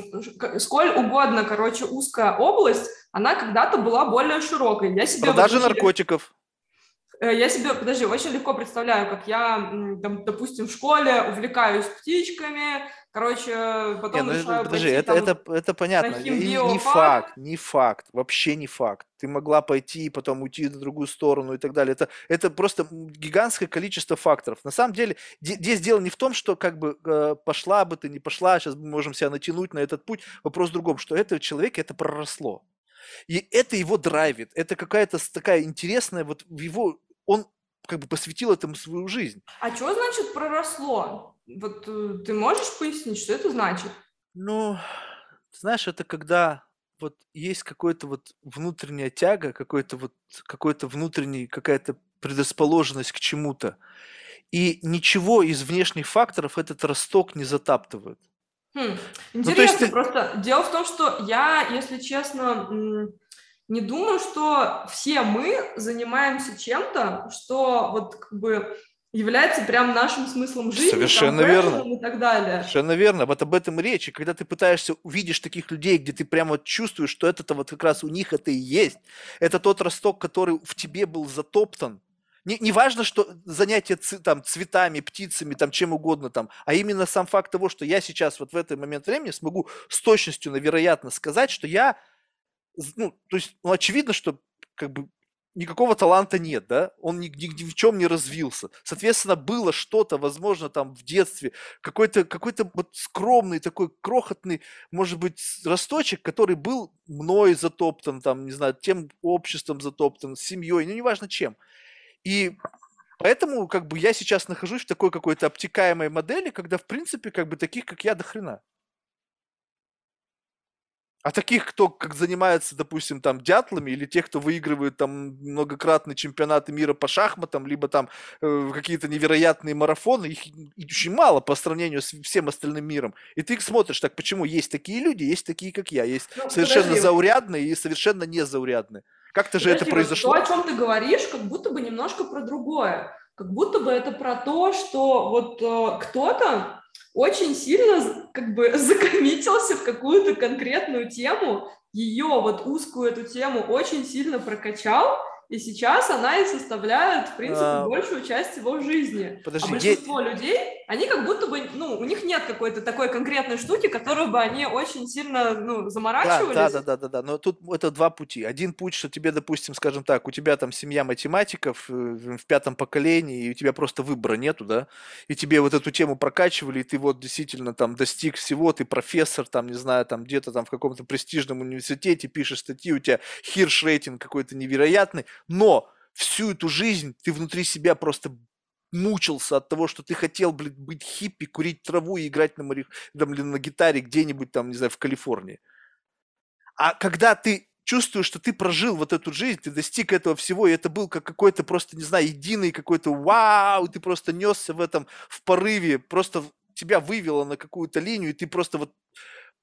сколь угодно, короче, узкая область, она когда-то была более широкой. Я себе Продажа наркотиков. Э, я себе, подожди, очень легко представляю, как я, там, допустим, в школе увлекаюсь птичками, короче, потом не, ну, решаю подожди, пойти это, там это, это понятно. И не факт, не факт, вообще не факт. Ты могла пойти и потом уйти на другую сторону и так далее. Это, это просто гигантское количество факторов. На самом деле, здесь дело не в том, что как бы э, пошла бы ты, не пошла, сейчас мы можем себя натянуть на этот путь. Вопрос в другом, что это человек это проросло. И это его драйвит. Это какая-то такая интересная, вот в его, он как бы посвятил этому свою жизнь. А что значит проросло? Вот э, ты можешь пояснить, что это значит? Ну, знаешь, это когда вот есть какой-то вот внутренняя тяга, какой-то вот какой-то внутренний, какая-то предрасположенность к чему-то. И ничего из внешних факторов этот росток не затаптывает. Хм, интересно, ну, есть просто дело в том, что я, если честно, не думаю, что все мы занимаемся чем-то, что вот как бы является прям нашим смыслом жизни, Совершенно там, верно. и так далее. Совершенно верно. Вот об этом речь. И когда ты пытаешься, увидишь таких людей, где ты прямо чувствуешь, что это-то вот как раз у них это и есть. Это тот росток, который в тебе был затоптан. Не, не важно, что занятие там, цветами, птицами, там, чем угодно, там, а именно сам факт того, что я сейчас вот в этот момент времени смогу с точностью, навероятно, сказать, что я, ну, то есть, ну, очевидно, что как бы никакого таланта нет, да, он ни, ни, ни в чем не развился. Соответственно, было что-то, возможно, там в детстве, какой-то какой вот скромный такой крохотный, может быть, росточек, который был мной затоптан, там, не знаю, тем обществом затоптан, семьей, ну, неважно чем. И поэтому как бы я сейчас нахожусь в такой какой-то обтекаемой модели, когда в принципе как бы таких, как я, до хрена. А таких, кто как занимается, допустим, там дятлами, или тех, кто выигрывает там многократные чемпионаты мира по шахматам, либо там э, какие-то невероятные марафоны, их очень мало по сравнению с всем остальным миром. И ты смотришь, так почему есть такие люди, есть такие, как я, есть ну, совершенно подожди. заурядные и совершенно незаурядные. Как-то же это произошло. То, о чем ты говоришь, как будто бы немножко про другое. Как будто бы это про то, что вот э, кто-то очень сильно как бы *laughs* закоммитился в какую-то конкретную тему, ее вот узкую эту тему очень сильно прокачал, и сейчас она и составляет, в принципе, а... большую часть его жизни. Подожди, а большинство я... людей, они как будто бы, ну, у них нет какой-то такой конкретной штуки, которую бы они очень сильно, ну, заморачивались. Да, да, да, да, да, но тут это два пути. Один путь, что тебе, допустим, скажем так, у тебя там семья математиков э, в пятом поколении, и у тебя просто выбора нету, да, и тебе вот эту тему прокачивали, и ты вот действительно там достиг всего, ты профессор, там, не знаю, там где-то там в каком-то престижном университете пишешь статьи, у тебя хирш рейтинг какой-то невероятный, но всю эту жизнь ты внутри себя просто мучился от того, что ты хотел, блин, быть хиппи, курить траву и играть на, мари... там, на гитаре где-нибудь там, не знаю, в Калифорнии. А когда ты чувствуешь, что ты прожил вот эту жизнь, ты достиг этого всего, и это был как какой-то просто, не знаю, единый какой-то вау, ты просто несся в этом, в порыве, просто тебя вывело на какую-то линию, и ты просто вот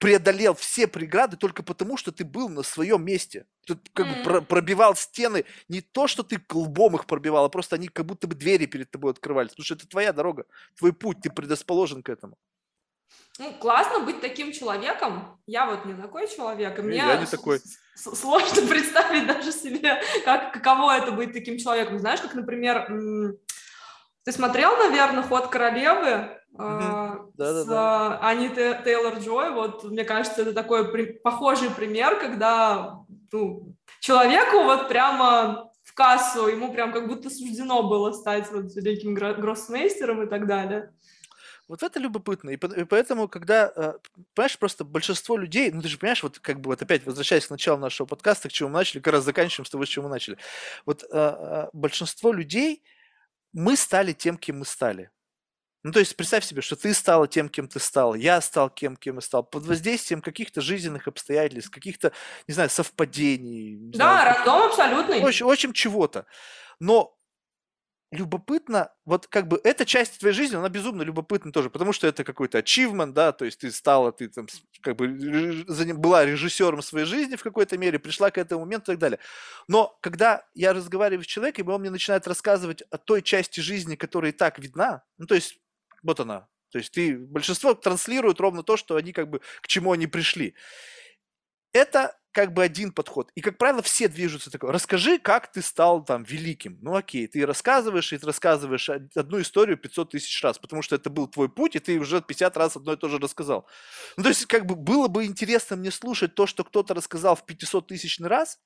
преодолел все преграды только потому, что ты был на своем месте. Ты как mm. бы про- пробивал стены, не то, что ты лбом их пробивал, а просто они как будто бы двери перед тобой открывались. Потому что это твоя дорога, твой путь, ты предрасположен к этому. Ну, классно быть таким человеком. Я вот не такой человек, и мне я не такой. сложно *laughs* представить даже себе, как, каково это быть таким человеком. Знаешь, как, например, ты смотрел, наверное, «Ход королевы»? Uh-huh. с да, Ани Тейлор Джой. Вот, мне кажется, это такой при- похожий пример, когда ну, человеку вот прямо в кассу, ему прям как будто суждено было стать вот великим гроссмейстером и так далее. Вот это любопытно. И поэтому, когда, э, понимаешь, просто большинство людей, ну ты же понимаешь, вот как бы вот опять возвращаясь к началу нашего подкаста, к чему мы начали, как раз заканчиваем с того, с чего мы начали. Вот а, а, большинство людей, мы стали тем, кем мы стали. Ну, то есть представь себе, что ты стала тем, кем ты стал, я стал кем, кем я стал, под воздействием каких-то жизненных обстоятельств, каких-то, не знаю, совпадений. Не да, знаю, рандом абсолютный. Очень, очень чего-то. Но любопытно, вот как бы эта часть твоей жизни, она безумно любопытна тоже, потому что это какой-то achievement, да, то есть ты стала, ты там как бы была режиссером своей жизни в какой-то мере, пришла к этому моменту и так далее. Но когда я разговариваю с человеком, и он мне начинает рассказывать о той части жизни, которая и так видна, ну то есть вот она. То есть ты, большинство транслирует ровно то, что они как бы, к чему они пришли. Это как бы один подход. И, как правило, все движутся такой. Расскажи, как ты стал там великим. Ну, окей, ты рассказываешь, и ты рассказываешь одну историю 500 тысяч раз, потому что это был твой путь, и ты уже 50 раз одно и то же рассказал. Ну, то есть, как бы было бы интересно мне слушать то, что кто-то рассказал в 500 тысячный раз.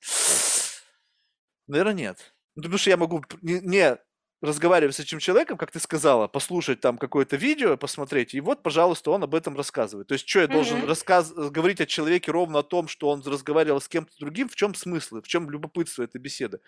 Наверное, нет. Ну, потому что я могу не, не разговаривать с этим человеком, как ты сказала, послушать там какое-то видео, посмотреть, и вот, пожалуйста, он об этом рассказывает. То есть, что я должен mm-hmm. рассказ... говорить о человеке ровно о том, что он разговаривал с кем-то другим, в чем смысл, в чем любопытство этой беседы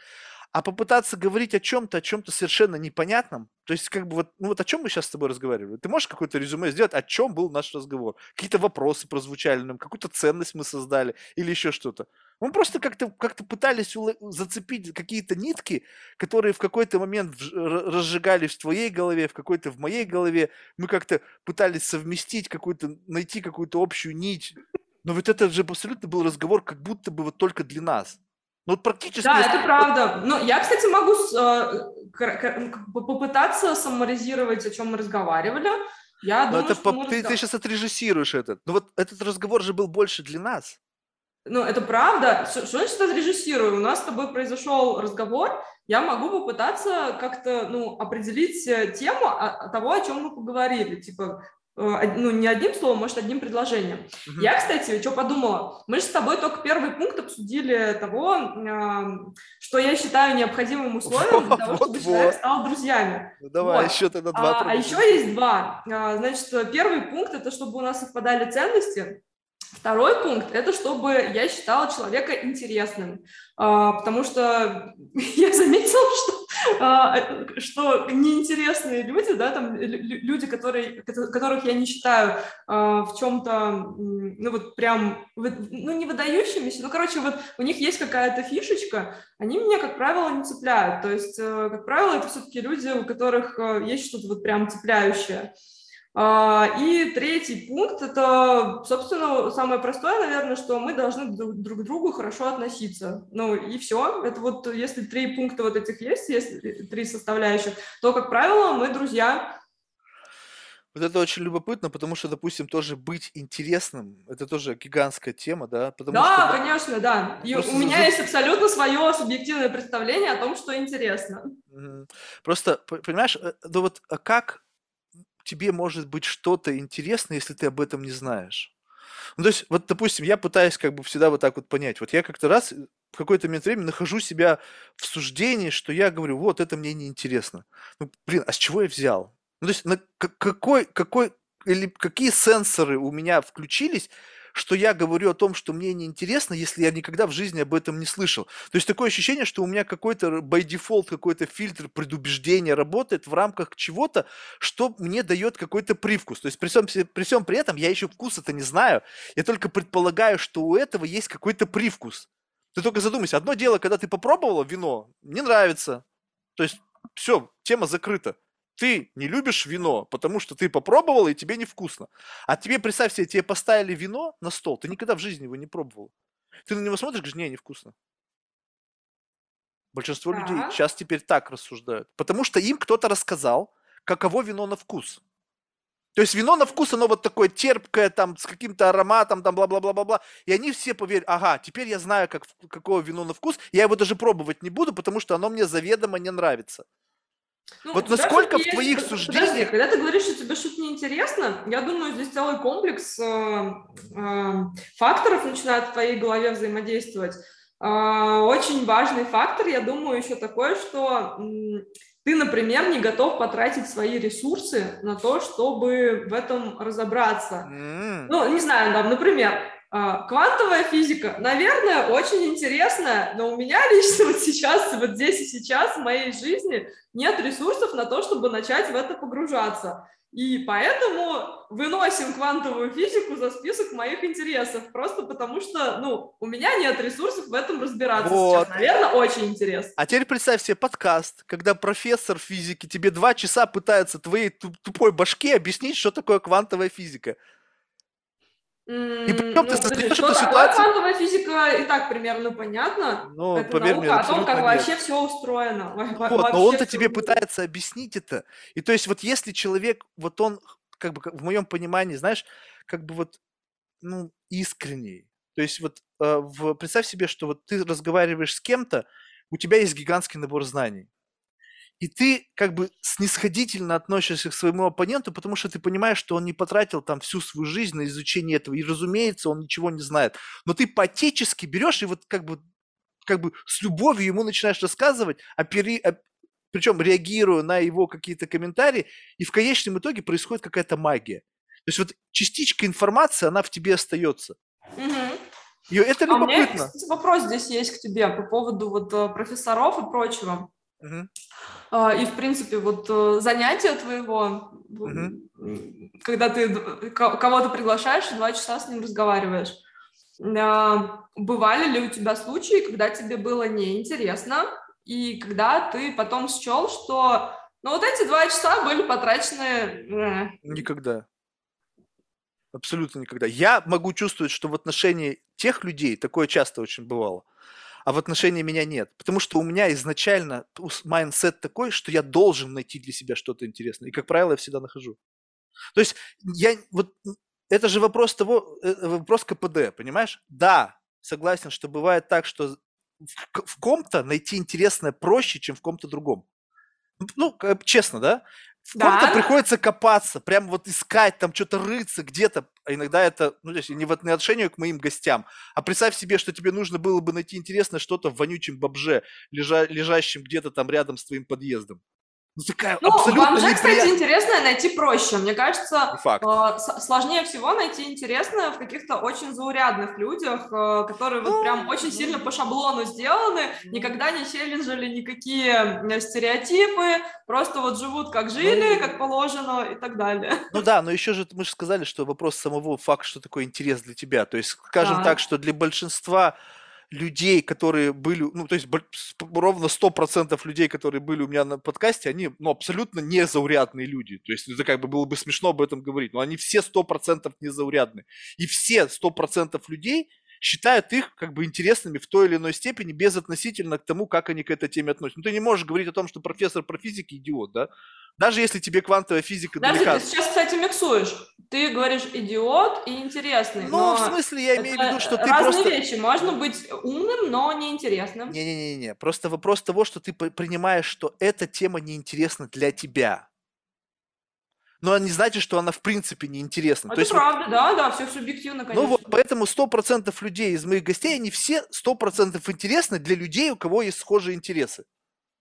а попытаться говорить о чем-то, о чем-то совершенно непонятном, то есть как бы вот, ну вот о чем мы сейчас с тобой разговаривали? Ты можешь какое-то резюме сделать, о чем был наш разговор? Какие-то вопросы прозвучали нам, какую-то ценность мы создали или еще что-то? Мы просто как-то как пытались зацепить какие-то нитки, которые в какой-то момент разжигались в твоей голове, в какой-то в моей голове. Мы как-то пытались совместить какую-то, найти какую-то общую нить. Но вот это же абсолютно был разговор, как будто бы вот только для нас. Ну, вот практически... Да, это правда. Но я, кстати, могу э, попытаться саморизировать, о чем мы разговаривали. Я Но думаю, это что по... ты, ты сейчас отрежиссируешь этот. Ну вот этот разговор же был больше для нас. Ну, это правда. Что, что значит отрежиссирую? У нас с тобой произошел разговор, я могу попытаться как-то, ну, определить э, тему того, о чем мы поговорили. Типа, Э, ну, не одним словом, может, одним предложением. Угу. Я, кстати, что подумала? Мы же с тобой только первый пункт обсудили того, что я считаю необходимым условием для того, *laughs* чтобы человек стал друзьями. Ну, давай, вот. еще тогда два. А, а еще есть два. А, значит, первый пункт – это чтобы у нас совпадали ценности. Второй пункт – это чтобы я считала человека интересным, а, потому что *laughs* я заметила, что а, что неинтересные люди, да, там люди, которые, которых я не считаю а, в чем-то, ну вот прям, ну не выдающимися, ну короче, вот у них есть какая-то фишечка, они меня, как правило, не цепляют. То есть, э, как правило, это все-таки люди, у которых э, есть что-то вот прям цепляющее. А, и третий пункт – это, собственно, самое простое, наверное, что мы должны друг к другу хорошо относиться. Ну и все. Это вот если три пункта вот этих есть, если три составляющих, то, как правило, мы друзья. Вот это очень любопытно, потому что, допустим, тоже быть интересным, это тоже гигантская тема, да? Потому да, что, конечно, да. И у меня есть абсолютно свое субъективное представление о том, что интересно. Просто, понимаешь, э, ну вот а как тебе может быть что-то интересно, если ты об этом не знаешь. Ну, то есть, вот, допустим, я пытаюсь как бы всегда вот так вот понять. Вот я как-то раз э, в какое-то момент времени нахожу себя в суждении, что я говорю, вот, это мне неинтересно. Ну, блин, а с чего я взял? Ну, то есть, на какой, какой, или какие сенсоры у меня включились, что я говорю о том, что мне неинтересно, если я никогда в жизни об этом не слышал. То есть такое ощущение, что у меня какой-то by default какой-то фильтр предубеждения работает в рамках чего-то, что мне дает какой-то привкус. То есть при всем, при всем при этом я еще вкус это не знаю, я только предполагаю, что у этого есть какой-то привкус. Ты только задумайся, одно дело, когда ты попробовала вино, не нравится. То есть все, тема закрыта ты не любишь вино, потому что ты попробовал, и тебе невкусно. А тебе, представь себе, тебе поставили вино на стол, ты никогда в жизни его не пробовал. Ты на него смотришь, говоришь, не, невкусно. Большинство людей сейчас теперь так рассуждают. Потому что им кто-то рассказал, каково вино на вкус. То есть вино на вкус, оно вот такое терпкое, там, с каким-то ароматом, там, бла-бла-бла-бла-бла. И они все поверят, ага, теперь я знаю, как, какое вино на вкус, я его даже пробовать не буду, потому что оно мне заведомо не нравится. Ну, вот насколько в твоих есть... суждениях... Подожди, когда ты говоришь, что тебе что-то неинтересно, я думаю, здесь целый комплекс э, э, факторов начинает в твоей голове взаимодействовать. Э, очень важный фактор, я думаю, еще такой, что э, ты, например, не готов потратить свои ресурсы на то, чтобы в этом разобраться. Mm. Ну, не знаю, там, например, квантовая физика, наверное, очень интересная, но у меня *laughs* лично вот сейчас, вот здесь и сейчас в моей жизни нет ресурсов на то, чтобы начать в это погружаться. И поэтому выносим квантовую физику за список моих интересов, просто потому что, ну, у меня нет ресурсов в этом разбираться вот. сейчас. Наверное, очень интересно. А теперь представь себе подкаст, когда профессор физики тебе два часа пытается твоей тупой башке объяснить, что такое квантовая физика. И причем ну, ты создаешь эту ситуацию... квантовая физика и так примерно понятно. Ну, это поверь наука мне, о том, как нет. вообще все устроено. Вот, но он-то тебе пытается объяснить это. И то есть вот если человек, вот он, как бы в моем понимании, знаешь, как бы вот, ну, искренний, То есть вот э, в, представь себе, что вот ты разговариваешь с кем-то, у тебя есть гигантский набор знаний. И ты как бы снисходительно относишься к своему оппоненту, потому что ты понимаешь, что он не потратил там всю свою жизнь на изучение этого. И, разумеется, он ничего не знает. Но ты по-отечески берешь и вот как бы, как бы с любовью ему начинаешь рассказывать, опери, причем реагируя на его какие-то комментарии, и в конечном итоге происходит какая-то магия. То есть вот частичка информации, она в тебе остается. Угу. И это любопытно. А у меня, кстати, вопрос здесь есть к тебе по поводу вот э, профессоров и прочего. Угу. И, в принципе, вот э, занятие твоего, угу. когда ты кого-то приглашаешь, два часа с ним разговариваешь. А, бывали ли у тебя случаи, когда тебе было неинтересно, и когда ты потом счел, что ну вот эти два часа были потрачены... Никогда. Абсолютно никогда. Я могу чувствовать, что в отношении тех людей такое часто очень бывало а в отношении меня нет. Потому что у меня изначально mindset такой, что я должен найти для себя что-то интересное. И, как правило, я всегда нахожу. То есть я вот это же вопрос того, э, вопрос КПД, понимаешь? Да, согласен, что бывает так, что в, в ком-то найти интересное проще, чем в ком-то другом. Ну, честно, да? Ком-то да. приходится копаться, прям вот искать, там что-то рыться где-то. А иногда это, ну, то есть не в отношении к моим гостям, а представь себе, что тебе нужно было бы найти интересное что-то в вонючем бобже, лежа, лежащем где-то там рядом с твоим подъездом. Ну, такая ну, абсолютно бомжа, кстати, интересное найти проще. Мне кажется, Факт. Э, сложнее всего найти интересное в каких-то очень заурядных людях, э, которые вот прям ну, очень сильно по шаблону сделаны, никогда не челленджили никакие э, стереотипы, просто вот живут как жили, ну, как положено и так далее. Ну да, но еще же мы же сказали, что вопрос самого факта, что такое интерес для тебя. То есть, скажем да. так, что для большинства людей, которые были, ну, то есть ровно 100% людей, которые были у меня на подкасте, они, ну, абсолютно незаурядные люди. То есть это как бы было бы смешно об этом говорить, но они все 100% незаурядные. И все 100% людей считают их как бы интересными в той или иной степени, без относительно к тому, как они к этой теме относятся. Ну, ты не можешь говорить о том, что профессор про физике идиот, да? Даже если тебе квантовая физика Даже далека... ты сейчас, кстати, миксуешь. Ты говоришь идиот и интересный. Ну, в смысле, я имею в виду, что ты разные просто... вещи. Можно быть умным, но неинтересным. Не-не-не, просто вопрос того, что ты принимаешь, что эта тема неинтересна для тебя но не значит, что она в принципе неинтересна. Это То есть правда, вот, да, да, все субъективно, конечно. Ну вот, поэтому 100% людей из моих гостей, они все 100% интересны для людей, у кого есть схожие интересы.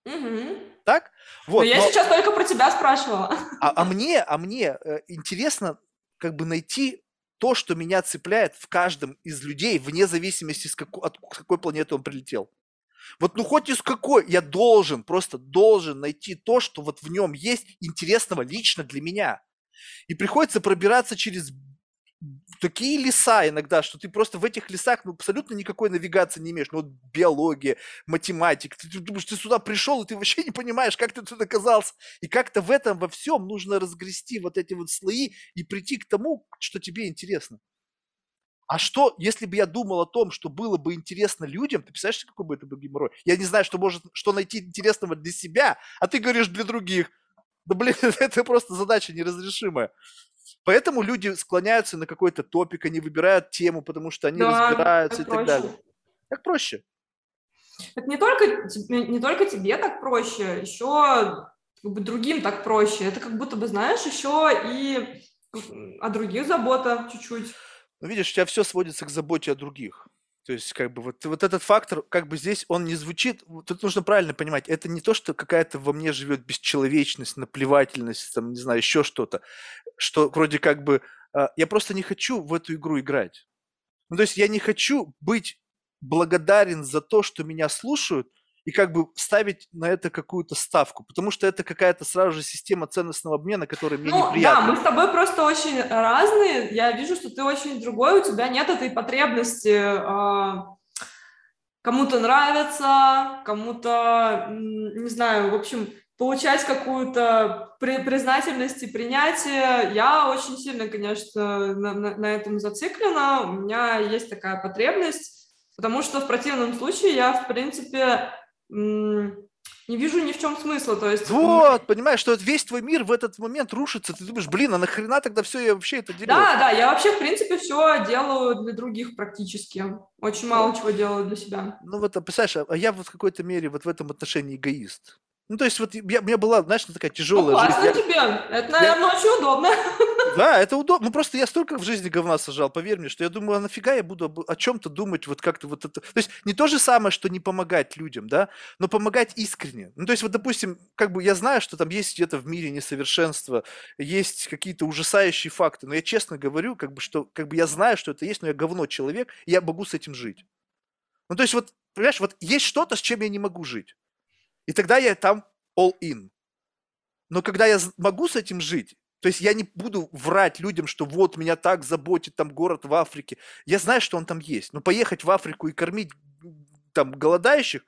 Угу. Так? Вот, но я но... сейчас только про тебя спрашивала. А, а мне, а мне э, интересно как бы найти то, что меня цепляет в каждом из людей, вне зависимости, с какой, от какой планеты он прилетел. Вот ну хоть из какой, я должен, просто должен найти то, что вот в нем есть интересного лично для меня. И приходится пробираться через такие леса иногда, что ты просто в этих лесах ну, абсолютно никакой навигации не имеешь. Ну, вот биология, математика. Ты, ты думаешь, ты сюда пришел, и ты вообще не понимаешь, как ты тут оказался. И как-то в этом во всем нужно разгрести вот эти вот слои и прийти к тому, что тебе интересно. А что, если бы я думал о том, что было бы интересно людям, ты представляешь, какой бы это был геморрой? Я не знаю, что может, что найти интересного для себя, а ты говоришь для других. Да блин, *laughs* это просто задача неразрешимая. Поэтому люди склоняются на какой-то топик, они выбирают тему, потому что они да, разбираются и проще. так далее. Как проще. Это не только, не только тебе так проще, еще как бы другим так проще. Это как будто бы, знаешь, еще и о других забота чуть-чуть. Ну, видишь, у тебя все сводится к заботе о других. То есть, как бы, вот, вот этот фактор, как бы здесь он не звучит, тут нужно правильно понимать, это не то, что какая-то во мне живет бесчеловечность, наплевательность, там, не знаю, еще что-то, что вроде как бы, а, я просто не хочу в эту игру играть. Ну, то есть я не хочу быть благодарен за то, что меня слушают, и как бы ставить на это какую-то ставку, потому что это какая-то сразу же система ценностного обмена, которая мне ну, неприятна. Да, мы с тобой просто очень разные. Я вижу, что ты очень другой, у тебя нет этой потребности э, кому-то нравится, кому-то, не знаю, в общем, получать какую-то при, признательность и принятие. Я очень сильно, конечно, на, на, на этом зациклена. У меня есть такая потребность, потому что в противном случае я, в принципе, не вижу ни в чем смысла, то есть... Вот, понимаешь, что весь твой мир в этот момент рушится, ты думаешь, блин, а нахрена тогда все я вообще это делаю? Да, да, я вообще, в принципе, все делаю для других практически, очень мало чего делаю для себя. Ну вот, а представляешь, а, а я вот в какой-то мере вот в этом отношении эгоист. Ну, то есть вот я, у меня была, знаешь, такая тяжелая ну, жизнь. классно Я- тебе, это, наверное, очень удобно. Да, это удобно. Ну, просто я столько в жизни говна сажал, поверь мне, что я думаю, а нафига я буду о чем-то думать, вот как-то вот это... То есть не то же самое, что не помогать людям, да, но помогать искренне. Ну, то есть вот, допустим, как бы я знаю, что там есть где-то в мире несовершенство, есть какие-то ужасающие факты, но я честно говорю, как бы, что как бы я знаю, что это есть, но я говно человек, и я могу с этим жить. Ну, то есть вот, понимаешь, вот есть что-то, с чем я не могу жить. И тогда я там all in. Но когда я могу с этим жить, то есть я не буду врать людям, что вот меня так заботит там город в Африке. Я знаю, что он там есть. Но поехать в Африку и кормить там голодающих,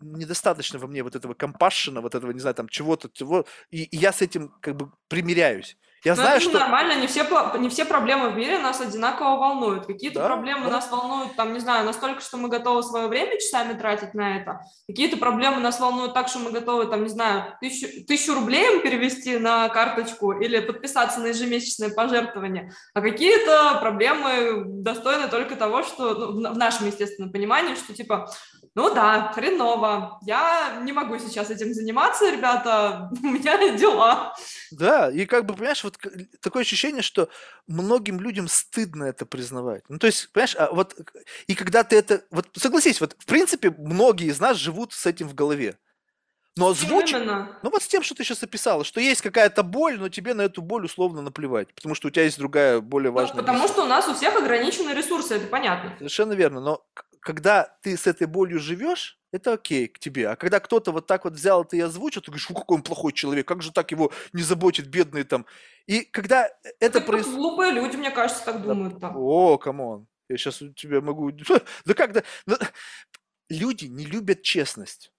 недостаточно во мне вот этого компашена, вот этого, не знаю, там чего-то, чего. И, и я с этим как бы примиряюсь. Я Но знаю, это же что... нормально, не все, не все проблемы в мире нас одинаково волнуют. Какие-то Да, проблемы да. нас волнуют, там, не знаю, настолько, что мы готовы свое время часами тратить на это. Какие-то проблемы нас волнуют так, что мы готовы, там, не знаю, тысячу, тысячу рублей им перевести на карточку или подписаться на ежемесячное пожертвование. А какие-то проблемы достойны только того, что, ну, в нашем, естественно, понимании, что, типа, ну да, хреново, я не могу сейчас этим заниматься, ребята, *laughs* у меня дела. Да, и как бы, понимаешь, вот к- такое ощущение, что многим людям стыдно это признавать. Ну, то есть, понимаешь, а вот, и когда ты это, вот согласись, вот, в принципе, многие из нас живут с этим в голове. Но именно? ну вот с тем, что ты сейчас описала, что есть какая-то боль, но тебе на эту боль условно наплевать, потому что у тебя есть другая, более Ну, важная потому миссия. что у нас у всех ограничены ресурсы, это понятно. Совершенно верно, но когда ты с этой болью живешь, это окей к тебе. А когда кто-то вот так вот взял это и озвучил, ты говоришь, фу, какой он плохой человек, как же так его не заботит бедный там. И когда это происходит... Глупые люди, мне кажется, так Да, думают там. О, come on. Я сейчас у тебя могу... *laughs* Да как да? Ну, Люди не любят честность.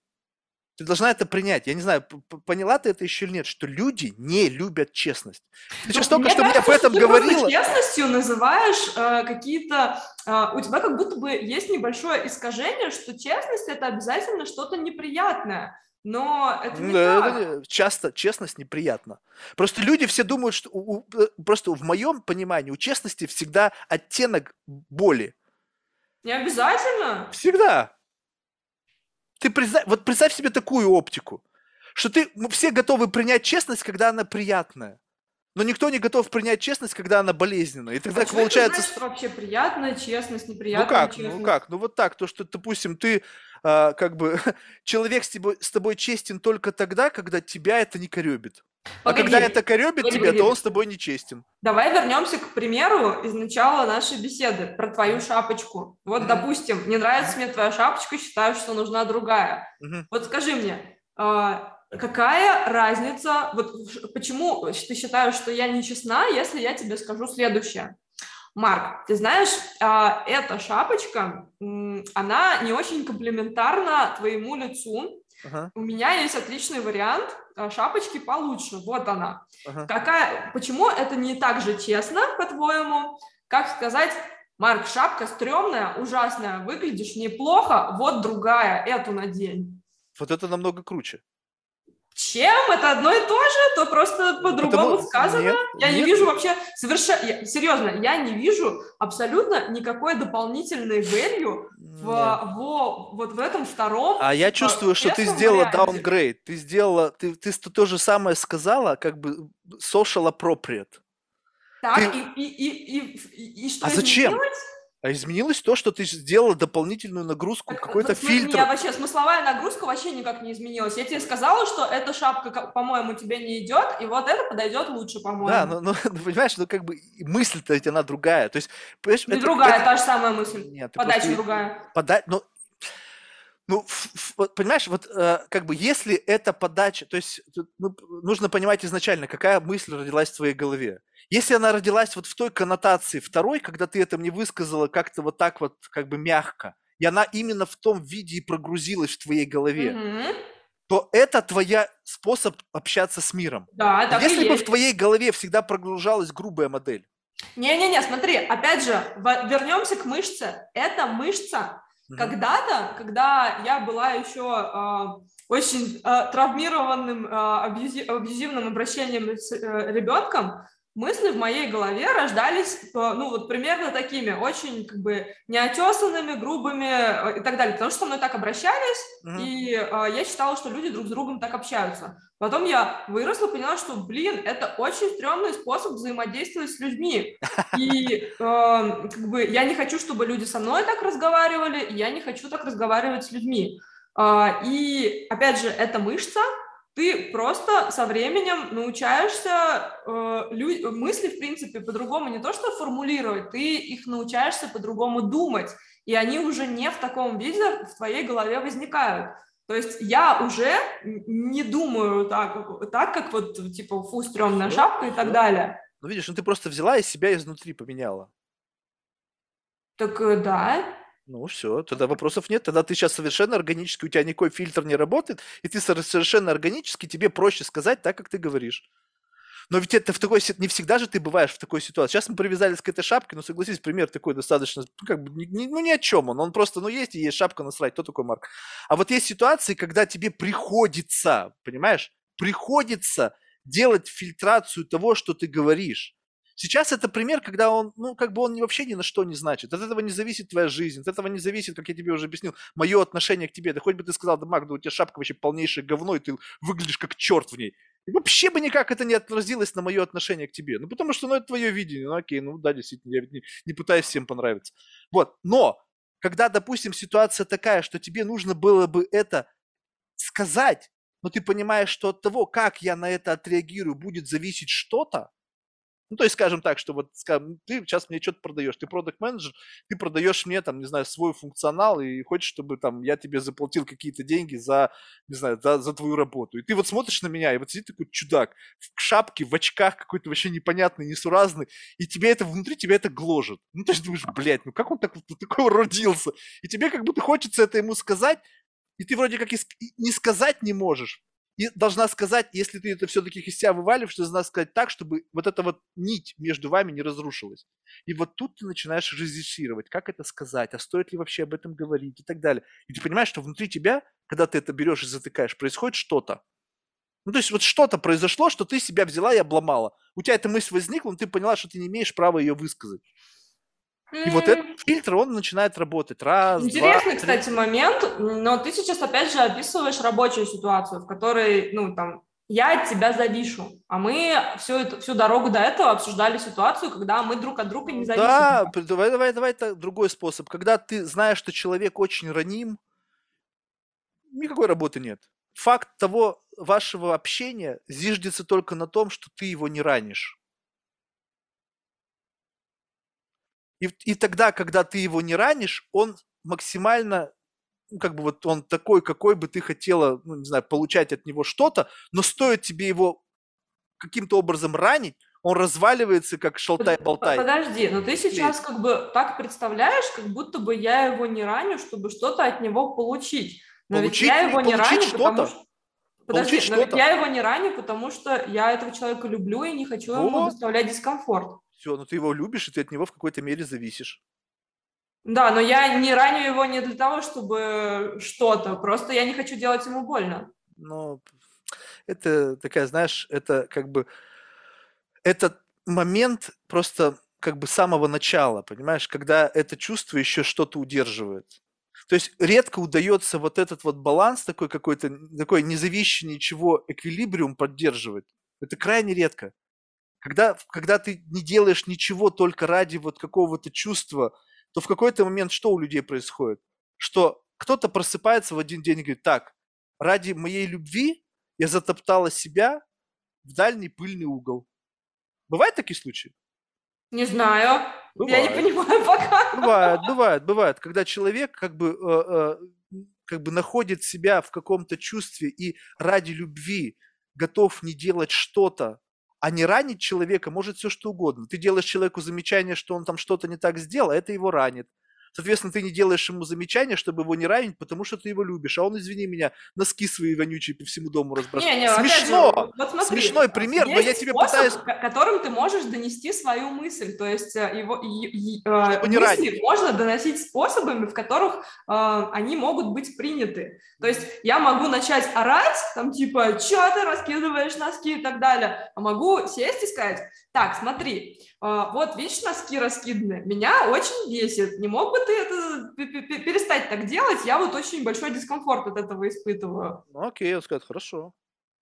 Ты должна это принять. Я не знаю, поняла ты это еще или нет, что люди не любят честность. Ты сейчас Ну, только мне что мне об этом ты просто говорила. честностью называешь э, какие-то... э, у тебя как будто бы есть небольшое искажение, что честность — это обязательно что-то неприятное. Но это не Да, так. это часто честность неприятна. Просто люди все думают, что у- у- э, просто в моем понимании у честности всегда оттенок боли. Не обязательно. Всегда. Ты представь, вот представь себе такую оптику, что ты, мы все готовы принять честность, когда она приятная, но никто не готов принять честность, когда она болезненная. И тогда А что получается... значит вообще приятная честность, Ну неприятная как, честность? ну как, ну вот так, то, что, допустим, ты а, как бы *laughs* человек с тобой, с тобой честен только тогда, когда тебя это не коребит. А когда Погоди, это коребит погоди, тебя, то он с тобой не честен. Давай вернемся к примеру из начала нашей беседы про твою шапочку. Вот, Мгм. допустим, не нравится мне твоя шапочка, считаю, что нужна другая. Мгм. Вот скажи мне, а, какая разница, вот почему ты считаешь, что я нечестна, если я тебе скажу следующее? Марк, ты знаешь, а, эта шапочка, она не очень комплементарна твоему лицу. Ага, У меня есть отличный вариант а, шапочки получше. Вот она. ага. Какая, почему это не так же честно, по-твоему? Как сказать, Марк, шапка стрёмная, ужасная, выглядишь неплохо, вот другая, эту надень. Вот это намного круче. Чем? Это одно и то же, то просто по-другому Потому- сказано. Нет, Я не нет. вижу вообще совершенно, серьезно, я не вижу абсолютно никакой дополнительной value в, Нет. во- вот в этом втором. А я в чувствую, что ты сделала варианте. downgrade. Ты сделала, ты, ты то же самое сказала, как бы social appropriate. Так, ты- и, и, и, и, и- и что А зачем? изменилось? А изменилось то, что ты сделала дополнительную нагрузку, какой-то фильтр. Я вообще смысловая нагрузка вообще никак не изменилась. Я тебе сказала, что эта шапка, по-моему, тебе не идет, и вот это подойдет лучше, по-моему. Да, ну, ну, *laughs* ну, понимаешь, ну как бы мысль-то ведь она другая. То есть, понимаешь, Не это- другая, это- та же самая мысль. Нет, Подача просто- другая. Подать, ну, ну, понимаешь, вот э, как бы если это подача, то есть ну, нужно понимать изначально, какая мысль родилась в твоей голове. Если она родилась вот в той коннотации второй, когда ты это мне высказала как-то вот так вот как бы мягко, и она именно в том виде и прогрузилась в твоей голове, Мгм. то это твоя способ общаться с миром. Да, так Если бы в есть. твоей голове всегда прогружалась грубая модель, Не-не-не, смотри, опять же, в- вернемся к мышце. Эта мышца Мгм. когда-то, когда я была еще а, очень э, травмированным э, абьюзивным обращением с э, ребенком, мысли в моей голове рождались, ну, вот примерно такими, очень, как бы, неотесанными, грубыми э, и так далее, потому что со мной так обращались, uh-huh. и э, я считала, что люди друг с другом так общаются. Потом я выросла, поняла, что, блин, это очень стрёмный способ взаимодействовать с людьми, *laughs* и, э, как бы, я не хочу, чтобы люди со мной так разговаривали, и я не хочу так разговаривать с людьми. Э, и, опять же, эта мышца, ты просто со временем научаешься э, лю- мысли, в принципе, по-другому не то что формулировать, ты их научаешься по-другому думать, и они уже не в таком виде в твоей голове возникают. То есть я уже не думаю так, так как вот, типа, фу, стрёмная шапка и так далее. Ну, видишь, ну ты просто взяла и себя изнутри поменяла. Так э, да, ну, все, тогда вопросов нет. Тогда ты сейчас совершенно органически, у тебя никакой фильтр не работает, и ты совершенно органически, тебе проще сказать так, как ты говоришь. Но ведь это в такой не всегда же ты бываешь в такой ситуации. Сейчас мы привязались к этой шапке, но согласись, пример такой достаточно, ну, как бы, ни, ну, ни о чем он. Он просто, ну, есть и есть шапка насрать. Кто такой Марк? А вот есть ситуации, когда тебе приходится, понимаешь, приходится делать фильтрацию того, что ты говоришь. Сейчас это пример, когда он, ну, как бы он вообще ни на что не значит. От этого не зависит твоя жизнь, от этого не зависит, как я тебе уже объяснил, мое отношение к тебе. Да хоть бы ты сказал, да, Мак, да у тебя шапка вообще полнейшее говно, и ты выглядишь как черт в ней. И вообще бы никак это не отразилось на мое отношение к тебе. Ну, потому что, ну, это твое видение. Ну, окей, ну, да, действительно, я ведь не, не пытаюсь всем понравиться. Вот, но, когда, допустим, ситуация такая, что тебе нужно было бы это сказать, но ты понимаешь, что от того, как я на это отреагирую, будет зависеть что-то, ну, то есть, скажем так, что вот скажем, ты сейчас мне что-то продаешь, ты продукт менеджер ты продаешь мне там, не знаю, свой функционал и хочешь, чтобы там я тебе заплатил какие-то деньги за, не знаю, за, за твою работу. И ты вот смотришь на меня, и вот сидит такой чудак в шапке, в очках какой-то вообще непонятный, несуразный, и тебе это внутри, тебя это гложет. Ну, ты думаешь, блядь, ну как он так, такой родился? И тебе как будто хочется это ему сказать, и ты вроде как и не сказать не можешь, и должна сказать, если ты это все-таки из себя вываливаешь, ты должна сказать так, чтобы вот эта вот нить между вами не разрушилась. И вот тут ты начинаешь режиссировать, как это сказать, а стоит ли вообще об этом говорить и так далее. И ты понимаешь, что внутри тебя, когда ты это берешь и затыкаешь, происходит что-то. Ну, то есть вот что-то произошло, что ты себя взяла и обломала. У тебя эта мысль возникла, но ты поняла, что ты не имеешь права ее высказать. И вот этот фильтр, он начинает работать. Раз, Интересный, два, кстати, момент, но ты сейчас опять же описываешь рабочую ситуацию, в которой, ну, там, я от тебя завишу. А мы всю, эту, всю дорогу до этого обсуждали ситуацию, когда мы друг от друга не зависим. Да, давай, давай, давай, это другой способ. Когда ты знаешь, что человек очень раним, никакой работы нет. Факт того вашего общения зиждется только на том, что ты его не ранишь. И, и тогда, когда ты его не ранишь, он максимально, ну, как бы вот он такой, какой бы ты хотела, ну, не знаю, получать от него что-то, но стоит тебе его каким-то образом ранить, он разваливается, как шалтай-болтай. Подожди, но ты сейчас как бы так представляешь, как будто бы я его не раню, чтобы что-то от него получить. Но получить, ведь я его не раню, что-то? потому что... Подожди, но ведь я его не раню, потому что я этого человека люблю и не хочу вот. ему доставлять дискомфорт. Все, но ты его любишь, и ты от него в какой-то мере зависишь. Да, но я не раню его не для того, чтобы что-то, просто я не хочу делать ему больно. Ну, это такая, знаешь, это как бы, этот момент просто как бы самого начала, понимаешь, когда это чувство еще что-то удерживает. То есть редко удается вот этот вот баланс такой какой-то, такой независящий ничего эквилибриум поддерживать. Это крайне редко. Когда, когда ты не делаешь ничего только ради вот какого-то чувства, то в какой-то момент что у людей происходит? Что кто-то просыпается в один день и говорит, так, ради моей любви я затоптала себя в дальний пыльный угол. Бывают такие случаи? Не знаю. Бывает. Я не понимаю пока. Бывает, бывает, бывает. Когда человек как бы, э, э, как бы находит себя в каком-то чувстве и ради любви готов не делать что-то, а не ранить человека может все что угодно. Ты делаешь человеку замечание, что он там что-то не так сделал, а это его ранит. Соответственно, ты не делаешь ему замечания, чтобы его не ранить, потому что ты его любишь. А он, извини меня, носки свои вонючие по всему дому разбрасывает. Не, не, Смешно! Же, вот смотри, Смешной пример, но я тебе способ, пытаюсь... которым ты можешь донести свою мысль. То есть э, его, и, и, э, мысли ранить. можно доносить способами, в которых э, они могут быть приняты. То есть я могу начать орать, там типа, что ты раскидываешь носки и так далее, а могу сесть и сказать, так, смотри, а, вот видишь носки раскиданы, меня очень бесит, не мог бы ты это перестать так делать, я вот очень большой дискомфорт от этого испытываю. Ну окей, он скажет, хорошо.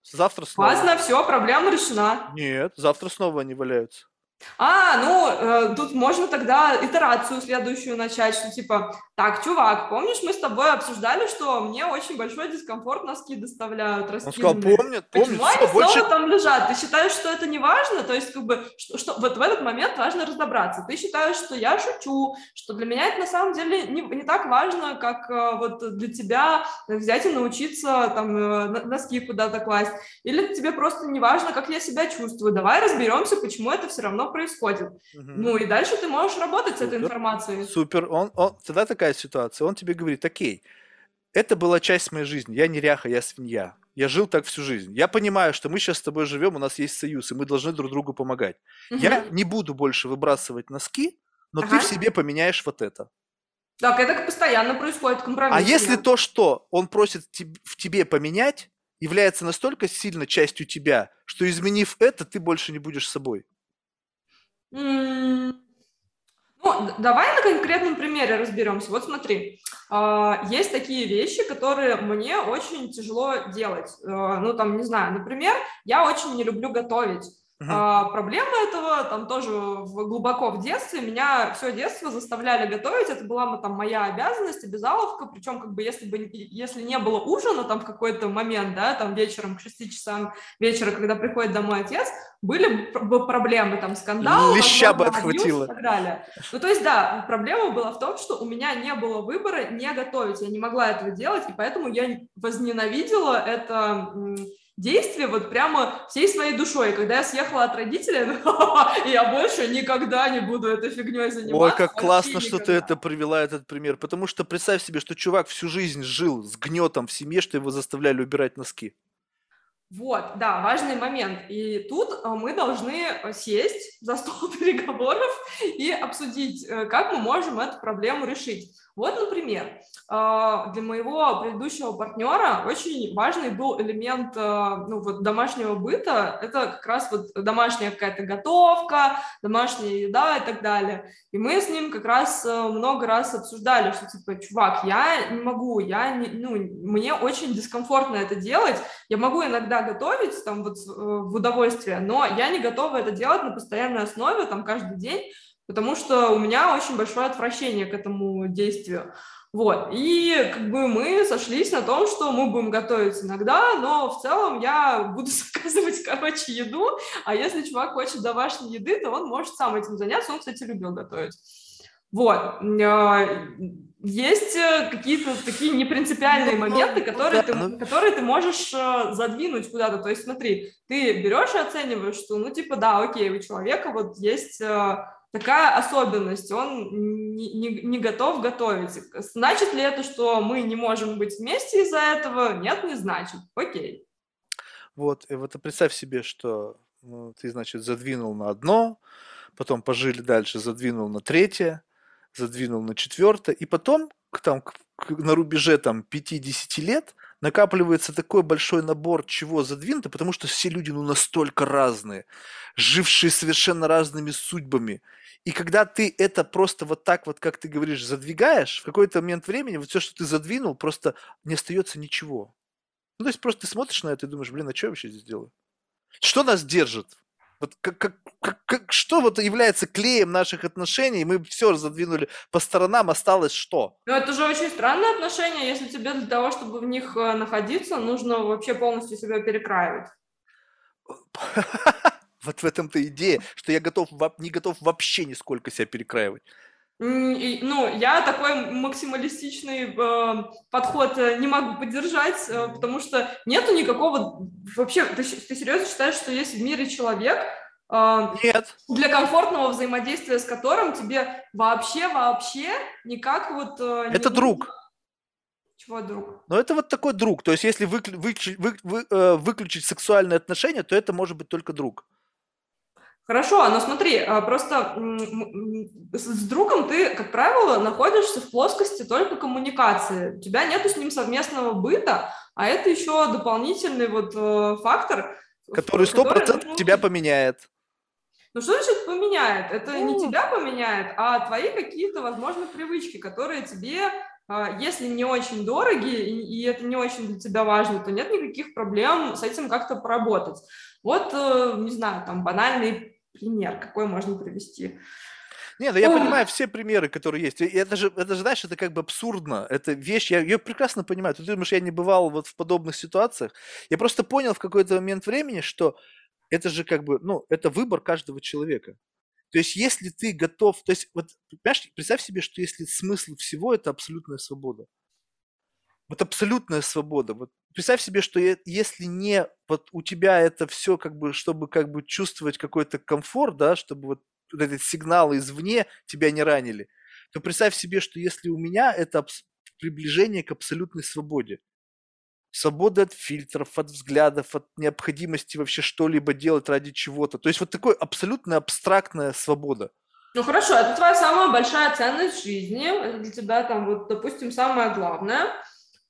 Завтра снова. Классно, все, проблема решена. Нет, завтра снова они валяются. А, ну, э, тут можно тогда итерацию следующую начать, что типа, так, чувак, помнишь, мы с тобой обсуждали, что мне очень большой дискомфорт носки доставляют Он сказал, помнит, помнит. Почему они больше... снова там лежат? Ты считаешь, что это не важно? То есть, как бы, что, что вот в этот момент важно разобраться. Ты считаешь, что я шучу, что для меня это на самом деле не, не так важно, как э, вот для тебя взять и научиться там э, носки куда-то класть. Или тебе просто не важно, как я себя чувствую. Давай разберемся, почему это все равно происходит. Угу. Ну и дальше ты можешь работать Супер. с этой информацией. Супер. Он, он, тогда такая ситуация. Он тебе говорит, окей, это была часть моей жизни. Я неряха, я свинья. Я жил так всю жизнь. Я понимаю, что мы сейчас с тобой живем, у нас есть союз, и мы должны друг другу помогать. Угу. Я не буду больше выбрасывать носки, но ага. ты в себе поменяешь вот это. Так, это постоянно происходит компромисс. А если то, что он просит в тебе поменять, является настолько сильно частью тебя, что изменив это, ты больше не будешь собой? Ну, давай на конкретном примере разберемся. Вот смотри, а, есть такие вещи, которые мне очень тяжело делать. Э, ну, там, не знаю, например, я очень не люблю готовить. Uh-huh. А, проблема этого там тоже в, глубоко в детстве. Меня все детство заставляли готовить. Это была там моя обязанность, обязаловка. Причем как бы если бы если не было ужина там в какой-то момент, да, там вечером к 6 часам вечера, когда приходит домой отец, были проблемы, там скандалы, леща бы отхватило и так далее. Ну то есть да, проблема была в том, что у меня не было выбора не готовить, я не могла этого делать, и поэтому я возненавидела это действие вот прямо всей своей душой. И когда я съехала от родителей, *laughs* я больше никогда не буду этой фигней заниматься. Ой, как классно, что ты это привела, этот пример. Потому что представь себе, что чувак всю жизнь жил с гнетом в семье, что его заставляли убирать носки. Вот, да, важный момент. И тут э, мы должны сесть за стол *laughs* переговоров и обсудить, э, как мы можем эту проблему решить. Вот, например, а, для моего предыдущего партнера очень важный был элемент а, ну, вот, домашнего быта. Это как раз вот домашняя какая-то готовка, домашняя еда и так далее. И мы с ним как раз а, много раз обсуждали, что типа, чувак, я не могу, я не, ну, мне очень дискомфортно это делать. Я могу иногда готовить там вот э, в удовольствие, но я не готова это делать на постоянной основе, там каждый день, потому что у меня очень большое отвращение к этому действию. Вот, и как бы мы сошлись на том, что мы будем готовить иногда, но в целом я буду *laughs* заказывать, короче, еду, а если чувак хочет домашней еды, то он может сам этим заняться, он, кстати, любил готовить. Вот, а, есть э, какие-то такие непринципиальные ну, моменты, ну, которые ты, ну. которые ты можешь э, задвинуть куда-то. То есть смотри, ты берешь и оцениваешь, что, ну, типа, да, окей, у человека вот есть э, такая особенность, он не, не, не готов готовить. Значит ли это, что мы не можем быть вместе из-за этого? Нет, не значит. Окей. Вот, и вот представь себе, что ну, ты, значит, задвинул на одно, потом пожили дальше, задвинул на третье, задвинул на четвертое, и потом там, к, к, на рубеже там 5-10 лет накапливается такой большой набор чего задвинуто, потому что все люди ну настолько разные, жившие совершенно разными судьбами, и когда ты это просто вот так вот, как ты говоришь, задвигаешь, в какой-то момент времени вот все, что ты задвинул, просто не остается ничего. Ну, то есть просто ты смотришь на это и думаешь, блин, а что я вообще здесь делаю? Что нас держит? Вот как, как, как, как, что вот является клеем наших отношений? Мы все задвинули по сторонам, осталось что? Ну, это же очень странные отношения, если тебе для того, чтобы в них э, находиться, нужно вообще полностью себя перекраивать. *laughs* Вот в этом-то идея, что я готов, не готов вообще нисколько себя перекраивать. Ну, я такой максималистичный э, подход не могу поддержать, э, потому что нету никакого... Вообще, ты, ты серьезно считаешь, что есть в мире человек, э, Нет. для комфортного взаимодействия с которым тебе вообще-вообще никак вот... э, Это не- друг. Чего друг? Но это вот такой друг. То есть, если выклю- выключи- вы- вы- э, выключить сексуальные отношения, то это может быть только друг. Хорошо, но смотри, а, просто с другом ты, как правило, находишься в плоскости только коммуникации. У тебя нету с ним совместного быта, а это еще дополнительный вот э, фактор, Который сто процентов нужно тебя поменяет. Ну что значит поменяет? Это не Ну. тебя поменяет, а твои какие-то, возможно, привычки, которые тебе, а, если не очень дороги и, и это не очень для тебя важно, то нет никаких проблем с этим как-то поработать. Вот, э, не знаю, там банальный пример, какой можно привести. Нет, да я Ой. понимаю все примеры, которые есть. Это же, это же, знаешь, это как бы абсурдно. Это вещь, я ее прекрасно понимаю. Ты думаешь, я не бывал вот в подобных ситуациях? Я просто понял в какой-то момент времени, что это же как бы, ну, это выбор каждого человека. То есть, если ты готов, то есть, вот, понимаешь, представь себе, что если смысл всего – это абсолютная свобода. Вот абсолютная свобода. Вот представь себе, что если не вот у тебя это все как бы, чтобы как бы чувствовать какой-то комфорт, да, чтобы вот вот эти сигналы извне тебя не ранили, то представь себе, что если у меня это приближение к абсолютной свободе, свобода от фильтров, от взглядов, от необходимости вообще что-либо делать ради чего-то. То есть вот такой абсолютно абстрактная свобода. Ну хорошо, это твоя самая большая ценность в жизни, это для тебя там вот, допустим, самое главное,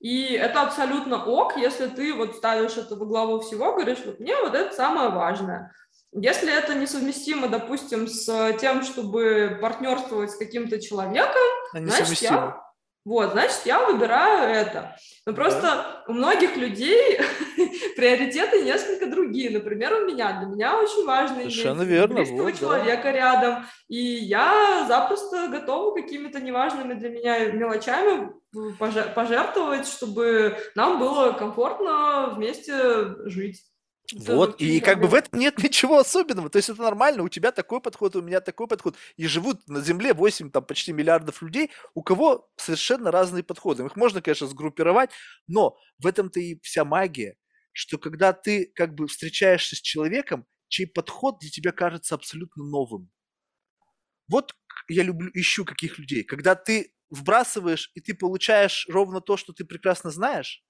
и это абсолютно ок, если ты вот ставишь это во главу всего, говоришь, вот мне вот это самое важное. Если это несовместимо, допустим, с тем, чтобы партнерствовать с каким-то человеком, Они значит, я, вот, значит, я выбираю это. Но просто у многих людей *laughs* приоритеты несколько другие. Например, у меня. Для меня очень важно иметь Совершенно верно, близкого вот, да. человека рядом. И я запросто готова какими-то неважными для меня мелочами поже- пожертвовать, чтобы нам было комфортно вместе жить. Это Вот, и как бы в этом нет *laughs* ничего особенного. То есть это нормально, у тебя такой подход, у меня такой подход. И живут на Земле 8, там почти миллиардов людей, у кого совершенно разные подходы. Их можно, конечно, сгруппировать, но в этом-то и вся магия, что когда ты как бы встречаешься с человеком, чей подход для тебя кажется абсолютно новым. Вот я люблю, ищу каких людей. Когда ты вбрасываешь, и ты получаешь ровно то, что ты прекрасно знаешь,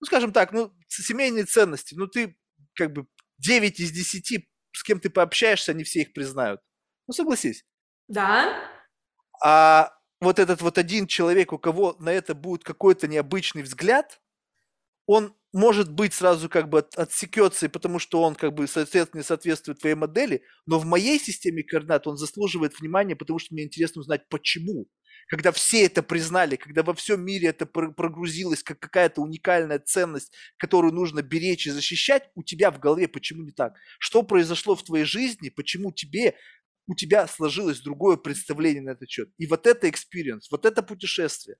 ну, скажем так, ну, семейные ценности, ну, ты как бы 9 из 10, с кем ты пообщаешься, они все их признают. Ну, согласись. Да, А вот этот вот один человек, у кого на это будет какой-то необычный взгляд, он может быть сразу как бы от- отсекется, потому что он как бы соответственно не соответствует твоей модели, но в моей системе координат он заслуживает внимания, потому что мне интересно узнать, почему. Когда все это признали, когда во всем мире это про- прогрузилось как какая-то уникальная ценность, которую нужно беречь и защищать, у тебя в голове почему не так? Что произошло в твоей жизни, почему тебе у тебя сложилось другое представление на этот счет. И вот это experience, вот это путешествие,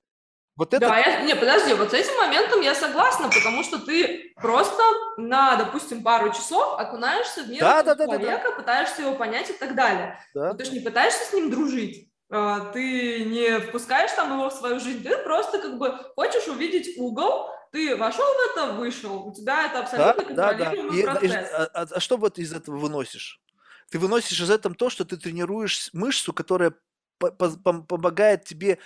вот это Да, я, не, подожди, вот с этим моментом я согласна, потому что ты просто на, допустим, пару часов окунаешься в мир Да, да, да, да, да. человека, пытаешься его понять и так далее. да, Но ты же не пытаешься с ним дружить, ты не впускаешь там его в свою жизнь, ты просто как бы хочешь увидеть угол, ты вошел в это, вышел, у тебя это да, абсолютно да, да. контролируемый И- и- процесс. а, а- а что вот из этого выносишь? Ты выносишь из этого то, что ты тренируешь мышцу, которая по- по- пом- помогает тебе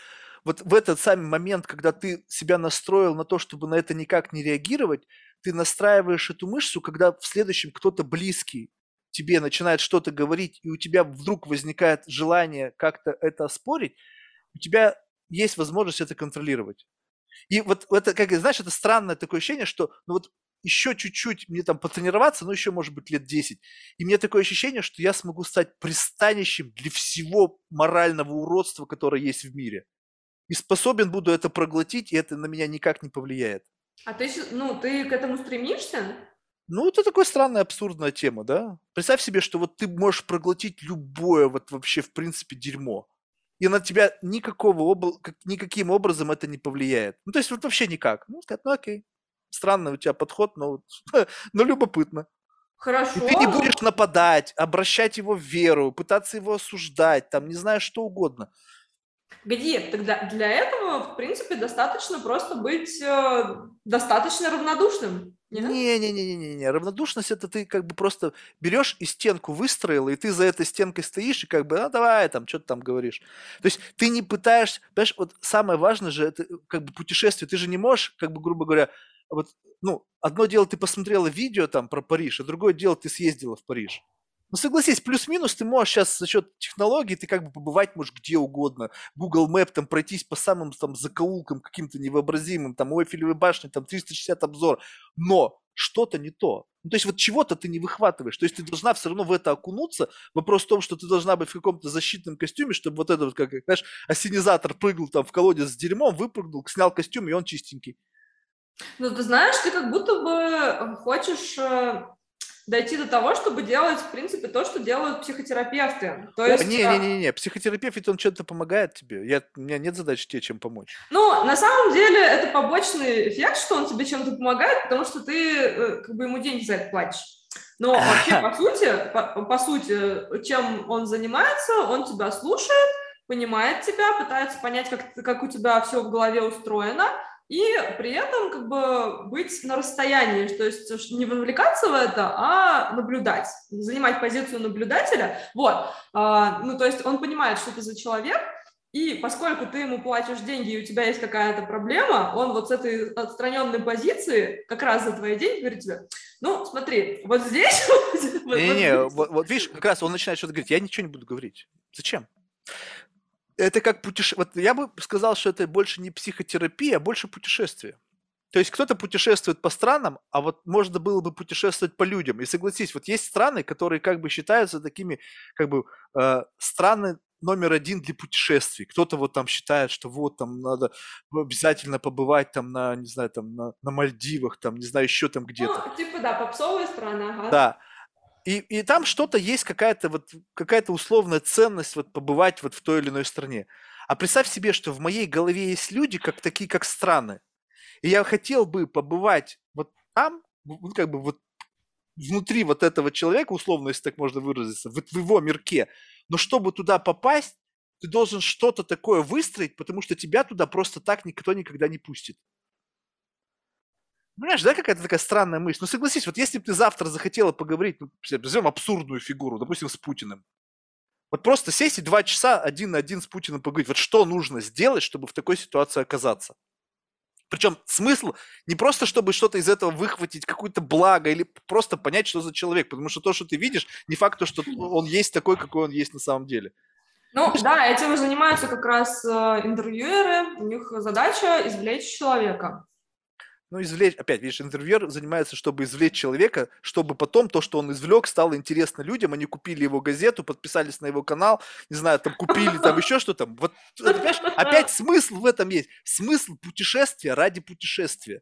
вот в этот самый момент, когда ты себя настроил на то, чтобы на это никак не реагировать, ты настраиваешь эту мышцу, когда в следующем кто-то близкий тебе начинает что-то говорить, и у тебя вдруг возникает желание как-то это оспорить, у тебя есть возможность это контролировать. И вот это, как знаешь, это странное такое ощущение, что ну вот еще чуть-чуть мне там потренироваться, ну еще, может быть, лет 10. И мне такое ощущение, что я смогу стать пристанищем для всего морального уродства, которое есть в мире. И способен буду это проглотить, и это на меня никак не повлияет. А ты, ну, ты к этому стремишься? Ну, это такая странная, абсурдная тема, да? Представь себе, что вот ты можешь проглотить любое вот вообще, в принципе, дерьмо. И на тебя никакого как- никаким образом это не повлияет. Ну, то есть вот вообще никак. Ну, сказать, ну окей, странный у тебя подход, но, *laughs* но любопытно. Хорошо. И ты не будешь нападать, обращать его в веру, пытаться его осуждать, там, не знаю, что угодно. Где? Тогда для этого, в принципе, достаточно просто быть э, достаточно равнодушным. Не-не-не-не-не, равнодушность это ты как бы просто берешь и стенку выстроил, и ты за этой стенкой стоишь, и как бы, ну давай там, что ты там говоришь. То есть ты не пытаешься, понимаешь, вот самое важное же, это как бы путешествие, ты же не можешь, как бы, грубо говоря, вот, ну, одно дело ты посмотрела видео там про Париж, а другое дело ты съездила в Париж. Ну, согласись, плюс-минус ты можешь сейчас за счет технологий, ты как бы побывать можешь где угодно. Google Map, там, пройтись по самым там закоулкам каким-то невообразимым, там, у Эйфелевой башни, там, 360 обзор. Но что-то не то. Ну, то есть вот чего-то ты не выхватываешь. То есть ты должна все равно в это окунуться. Вопрос в том, что ты должна быть в каком-то защитном костюме, чтобы вот этот как, знаешь, осенизатор прыгнул там в колодец с дерьмом, выпрыгнул, снял костюм, и он чистенький. Ну, ты знаешь, ты как будто бы хочешь э, дойти до того, чтобы делать, в принципе, то, что делают психотерапевты. То есть... Не-не-не, а психотерапевт ведь он что-то помогает тебе. Я, у меня нет задачи тебе чем помочь. Ну, на самом деле, это побочный эффект, что он тебе чем-то помогает, потому что ты э, как бы ему деньги за это платишь. Но вообще, по *laughs* сути, по, по сути, чем он занимается, он тебя слушает, понимает тебя, пытается понять, как, как у тебя все в голове устроено, и при этом как бы быть на расстоянии, то есть не вовлекаться в это, а наблюдать, занимать позицию наблюдателя, вот, а, ну, то есть он понимает, что ты за человек, и поскольку ты ему платишь деньги, и у тебя есть какая-то проблема, он вот с этой отстраненной позиции как раз за твои деньги говорит тебе, ну, смотри, вот здесь... *laughs* Не-не, вот, вот видишь, как раз он начинает что-то говорить, я ничего не буду говорить. Зачем? Это как путешествие. Вот я бы сказал, что это больше не психотерапия, а больше путешествие. То есть кто-то путешествует по странам, а вот можно было бы путешествовать по людям. И согласись, вот есть страны, которые как бы считаются такими, как бы, э, страны номер один для путешествий. Кто-то вот там считает, что вот там надо обязательно побывать там на, не знаю, там на, на Мальдивах, там, не знаю, еще там где-то. Ну, типа, да, попсовая страна, ага. Да. И, и там что-то есть, какая-то вот, какая-то условная ценность вот побывать вот в той или иной стране. А представь себе, что в моей голове есть люди, как такие, как страны. И я хотел бы побывать вот там, ну, как бы вот внутри вот этого человека, условно, если так можно выразиться, вот в его мирке. Но чтобы туда попасть, ты должен что-то такое выстроить, потому что тебя туда просто так никто никогда не пустит. Понимаешь, да, какая-то такая странная мысль. Ну, согласись, вот если бы ты завтра захотела поговорить, ну, возьмем абсурдную фигуру, допустим, с Путиным. Вот просто сесть и два часа один на один с Путиным поговорить. Вот что нужно сделать, чтобы в такой ситуации оказаться? Причем смысл не просто, чтобы что-то из этого выхватить, какое-то благо, или просто понять, что за человек. Потому что то, что ты видишь, не факт, то, что он есть такой, какой он есть на самом деле. Ну да, этим занимаются как раз э, интервьюеры. У них задача извлечь человека ну, извлечь, опять, видишь, интервьюер занимается, чтобы извлечь человека, чтобы потом то, что он извлек, стало интересно людям, они купили его газету, подписались на его канал, не знаю, там купили там еще что-то. Вот, понимаешь, опять смысл в этом есть. Смысл путешествия ради путешествия.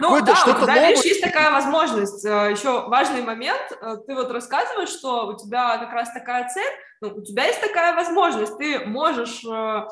Ну да, что-то у тебя, новое. видишь, есть такая возможность. Э, еще важный момент. Э, ты вот рассказываешь, что у тебя как раз такая цель, ну, у тебя есть такая возможность. Ты можешь э,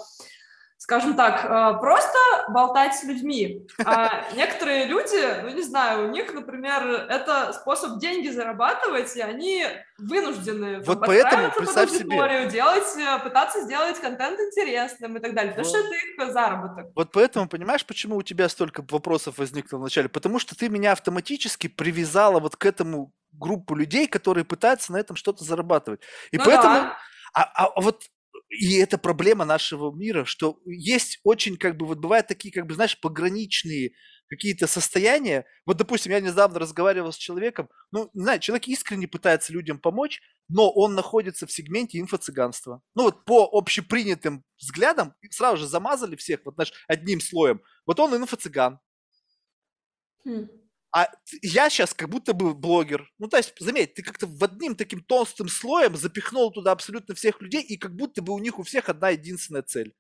скажем так, э, просто болтать с людьми. А *laughs* некоторые люди, ну не знаю, у них, например, это способ деньги зарабатывать, и они вынуждены вот поэтому, представь себе. делать, э, пытаться сделать контент интересным и так далее, потому вот. что это их заработок. Вот поэтому, понимаешь, почему у тебя столько вопросов возникло вначале? Потому что ты меня автоматически привязала вот к этому группу людей, которые пытаются на этом что-то зарабатывать. И ну поэтому... Да. А, а вот и это проблема нашего мира, что есть очень, как бы, вот бывают такие, как бы, знаешь, пограничные какие-то состояния. Вот, допустим, я недавно разговаривал с человеком, ну, не знаю, человек искренне пытается людям помочь, но он находится в сегменте инфо-цыганства. Ну, вот по общепринятым взглядам сразу же замазали всех, вот, знаешь, одним слоем. Вот он инфо-цыган. Хм. А я сейчас как будто бы блогер. Ну, то есть, заметь, ты как-то в одним таким толстым слоем запихнул туда абсолютно всех людей, и как будто бы у них у всех одна единственная цель.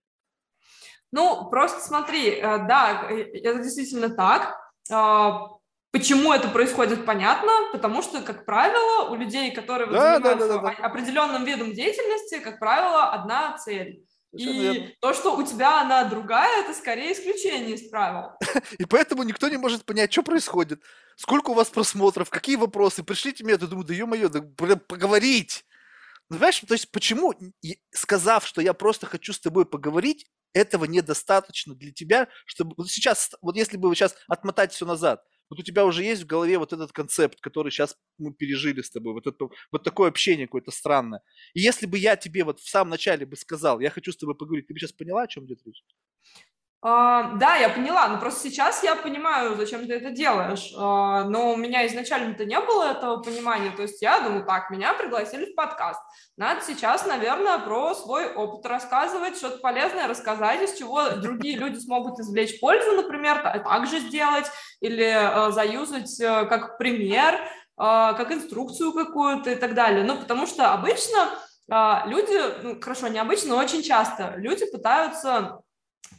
Ну, просто смотри, э, да, э, это действительно так. А, почему это происходит, понятно, потому что, как правило, у людей, которые да, занимаются да, да, да. определенным видом деятельности, как правило, одна цель и то, что у тебя она другая, это скорее исключение из правил. *laughs* И поэтому никто не может понять, что происходит. Сколько у вас просмотров, какие вопросы, пришлите мне, я думаю, да ё-моё, да, поговорить. Понимаешь, то есть почему, сказав, что я просто хочу с тобой поговорить, этого недостаточно для тебя, чтобы вот сейчас, вот если бы сейчас отмотать все назад, вот у тебя уже есть в голове вот этот концепт, который сейчас мы пережили с тобой, вот, это, вот такое общение какое-то странное. И если бы я тебе вот в самом начале бы сказал, я хочу с тобой поговорить, ты бы сейчас поняла, о чем идет речь? А, да, я поняла, но просто сейчас я понимаю, зачем ты это делаешь. А, но у меня изначально-то не было этого понимания. То есть я думаю, так, меня пригласили в подкаст. Надо сейчас, наверное, про свой опыт рассказывать, что-то полезное рассказать, из чего другие люди смогут извлечь пользу, например, так же сделать, или а, заюзать э, как пример, как инструкцию какую-то и так далее. Ну, потому что обычно люди, ну, хорошо, не обычно, но очень часто люди пытаются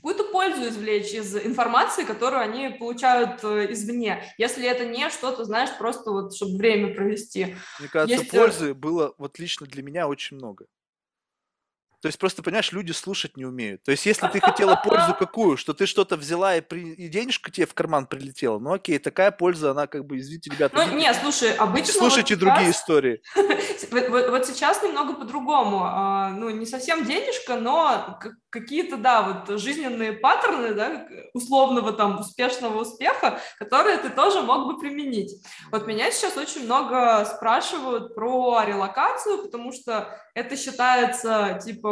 какую-то пользу извлечь из информации, которую они получают э, извне, если это не что-то, знаешь, просто вот, чтобы время провести. Мне кажется, Есть... Э, пользы было вот лично для меня очень много. То есть просто, понимаешь, люди слушать не умеют. То есть если ты хотела пользу какую, что ты что-то взяла и, при... и денежка тебе в карман прилетела, ну окей, такая польза, она как бы, извините, ребята. Ну не, слушай, обычно... Слушайте вот другие сейчас... истории. *laughs* вот, вот, вот сейчас немного по-другому. А, ну не совсем денежка, но какие-то, да, вот жизненные паттерны, да, условного там успешного успеха, которые ты тоже мог бы применить. Вот меня сейчас очень много спрашивают про релокацию, потому что это считается, типа,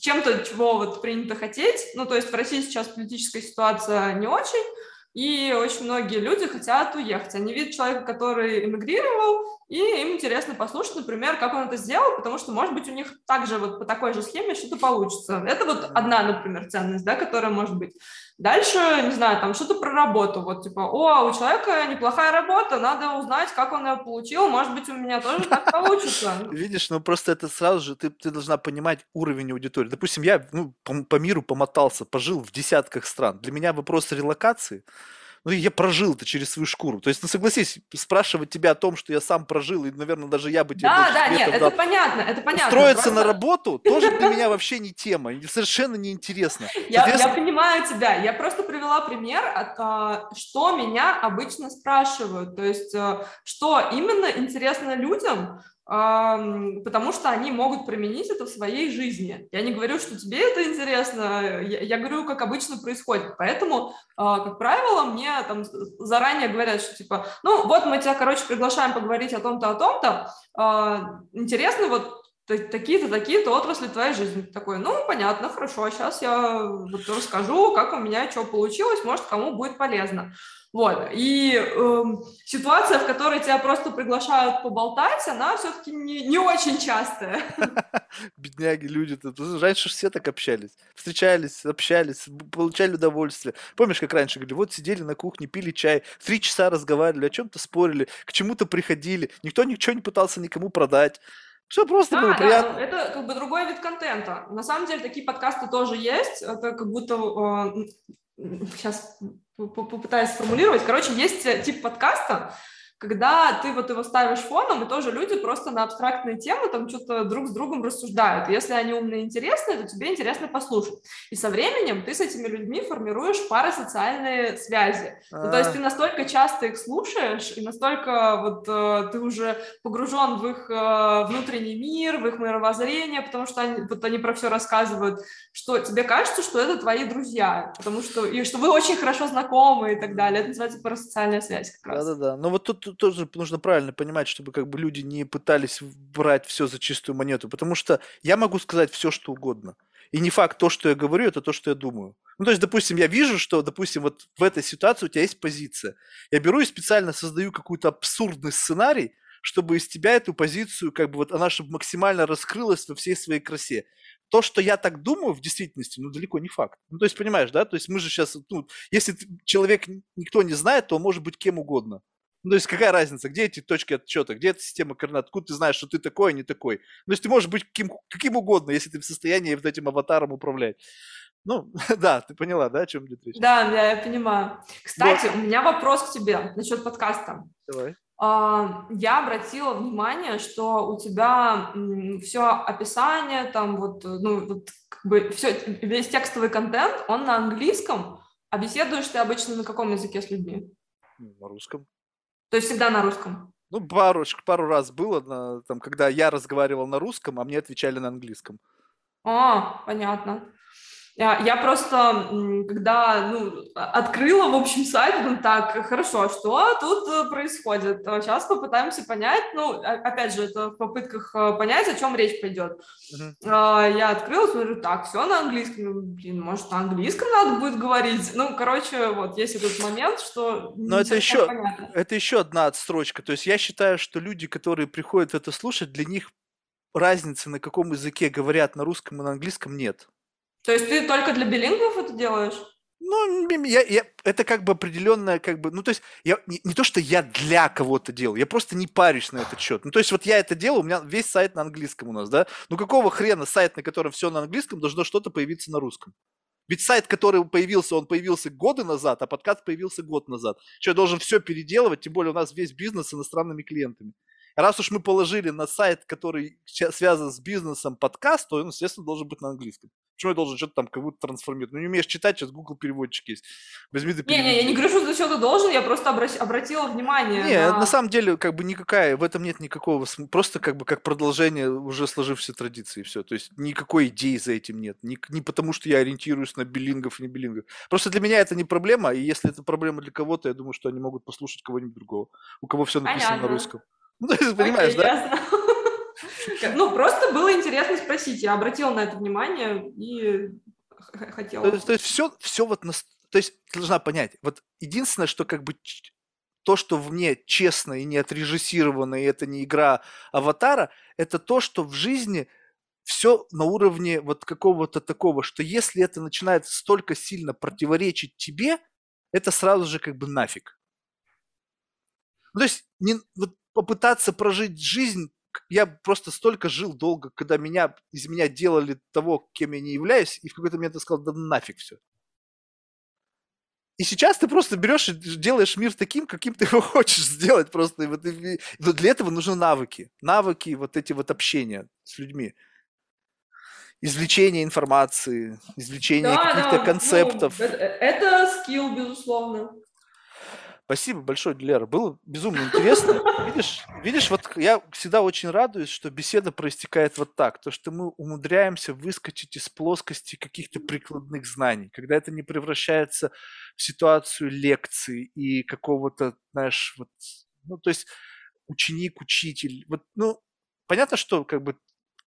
чем-то, чего вот принято хотеть. Ну, то есть в России сейчас политическая ситуация не очень, и очень многие люди хотят уехать. Они видят человека, который эмигрировал, и им интересно послушать, например, как он это сделал, потому что, может быть, у них также вот по такой же схеме что-то получится. Это вот одна, например, ценность, да, которая может быть. Дальше, не знаю, там что-то про работу, вот типа, о, у человека неплохая работа, надо узнать, как он ее получил, может быть, у меня тоже так *laughs* получится. Видишь, ну просто это сразу же, ты, ты должна понимать уровень аудитории. Допустим, я ну, по, по миру помотался, пожил в десятках стран. Для меня вопрос релокации – ну, я прожил это через свою шкуру. То есть, ну, согласись, спрашивать тебя о том, что я сам прожил, и, наверное, даже я бы тебе Да, да, нет, дал. это понятно, это понятно. Устроиться просто... на работу тоже для меня вообще не тема, совершенно неинтересно. *laughs* Я, я понимаю тебя, я просто привела пример, а, что меня обычно спрашивают, то есть, э, что именно интересно людям, потому что они могут применить это в своей жизни. Я не говорю, что тебе это интересно, я, я говорю, как обычно происходит. Поэтому, а, как правило, мне там заранее говорят, что типа, ну вот мы тебя, короче, приглашаем поговорить о том-то, о том-то. А, интересно вот такие-то, такие-то отрасли твоей жизни. Такой, ну, понятно, хорошо, сейчас я вот расскажу, как у меня что получилось, может, кому будет полезно. Вот. И э, ситуация, в которой тебя просто приглашают поболтать, она все-таки не, не очень частая. *laughs* Бедняги, люди. Раньше все так общались. Встречались, общались, получали удовольствие. Помнишь, как раньше говорили, вот сидели на кухне, пили чай, три часа разговаривали, о чем-то спорили, к чему-то приходили. Никто ничего не пытался никому продать. Все просто да, было приятно. Да, это как бы другой вид контента. На самом деле такие подкасты тоже есть. Это как будто э, сейчас попытаюсь сформулировать. Короче, есть э, тип подкаста, когда ты вот его ставишь фоном, и тоже люди просто на абстрактные темы там что-то друг с другом рассуждают. Если они умные и интересные, то тебе интересно послушать. И со временем ты с этими людьми формируешь парасоциальные связи. Ну, то есть а. ты настолько часто их слушаешь, и настолько вот э, ты уже погружен в их э, внутренний мир, в их мировоззрение, потому что они, вот они про все рассказывают, что тебе кажется, что это твои друзья, потому что и что вы очень хорошо знакомы и так далее. Это называется парасоциальная связь как раз. Да-да-да. Но вот тут тоже нужно правильно понимать, чтобы как бы люди не пытались брать все за чистую монету, потому что я могу сказать все, что угодно. И не факт то, что я говорю, это то, что я думаю. Ну, то есть, допустим, я вижу, что, допустим, вот в этой ситуации у тебя есть позиция. Я беру и специально создаю какой-то абсурдный сценарий, чтобы из тебя эту позицию, как бы вот она, чтобы максимально раскрылась во всей своей красе. То, что я так думаю в действительности, ну, далеко не факт. Ну, то есть, понимаешь, да? То есть мы же сейчас, ну, если человек никто не знает, то он может быть кем угодно. Ну, то есть какая разница, где эти точки отчета, где эта система координат, откуда ты знаешь, что ты такой, а не такой. Ну, то есть ты можешь быть каким, каким угодно, если ты в состоянии вот этим аватаром управлять. Ну, *laughs* да, ты поняла, да, о чем идет речь? Да, да, я понимаю. Кстати, вот. у меня вопрос к тебе насчет подкаста. Давай. А, я обратила внимание, что у тебя все описание, там вот, ну, вот как бы все, весь текстовый контент, он на английском, а беседуешь ты обычно на каком языке с людьми? На русском. То есть всегда на русском? Ну, пару, пару раз было, на, там, когда я разговаривал на русском, а мне отвечали на английском. А, понятно. Я, я просто, когда ну, открыла, в общем, сайт, ну так, хорошо, что тут э, происходит? Сейчас попытаемся понять, ну, опять же, это в попытках э, понять, о чем речь пойдет. Uh-huh. Я открыла, смотрю, так, все на английском, ну, блин, может, на английском надо будет говорить? Ну, короче, вот есть этот момент, что... Но это еще, понятно. это еще одна отстрочка, то есть я считаю, что люди, которые приходят это слушать, для них разницы, на каком языке говорят, на русском и на английском, нет. То есть ты только для билингвов это делаешь? Ну, я, я, это как бы определенная, как бы, ну, то есть, я, не, не то, что я для кого-то делаю, я просто не парюсь на этот счет. Ну, то есть, вот я это делаю, у меня весь сайт на английском у нас, да? Ну, какого хрена сайт, на котором все на английском, должно что-то появиться на русском? Ведь сайт, который появился, он появился годы назад, а подкаст появился год назад. Что, я должен все переделывать, тем более у нас весь бизнес с иностранными клиентами. Раз уж мы положили на сайт, который связан с бизнесом подкаст, то он, естественно, должен быть на английском. Почему я должен что-то там как будто трансформировать? Ну, не умеешь читать, сейчас Google переводчик есть. Возьми да Не-не, я не говорю, что за ты должен, я просто обра- обратила внимание Не, на... на самом деле, как бы никакая, в этом нет никакого, просто как бы как продолжение уже сложившейся традиции, все. То есть никакой идеи за этим нет. Не, не потому, что я ориентируюсь на билингов и не билингов. Просто для меня это не проблема, и если это проблема для кого-то, я думаю, что они могут послушать кого-нибудь другого, у кого все написано Понятно. на русском. *laughs* Ну, ты понимаешь, да? Ну, просто было интересно спросить. Я обратила на это внимание и хотела. То, то есть все, все вот... На, то есть ты должна понять, вот единственное, что как бы то, что в мне честно и не отрежиссировано, и это не игра аватара, это то, что в жизни все на уровне вот какого-то такого, что если это начинает столько сильно противоречить тебе, это сразу же как бы нафиг. Ну, то есть не, вот попытаться прожить жизнь я просто столько жил долго, когда меня, из меня делали того, кем я не являюсь, и в какой-то момент я сказал, да нафиг все. И сейчас ты просто берешь и делаешь мир таким, каким ты его *laughs* хочешь сделать просто. И вот, и, для этого нужны навыки. Навыки вот эти вот общения с людьми. Извлечение информации, извлечение да, каких-то да, концептов. Ну, это, это скилл, безусловно. Спасибо большое, Лера. Было безумно интересно. Видишь, видишь, вот я всегда очень радуюсь, что беседа проистекает вот так. То, что мы умудряемся выскочить из плоскости каких-то прикладных знаний. Когда это не превращается в ситуацию лекции и какого-то, знаешь, вот, ну, то есть ученик, учитель. Вот, ну, понятно, что как бы,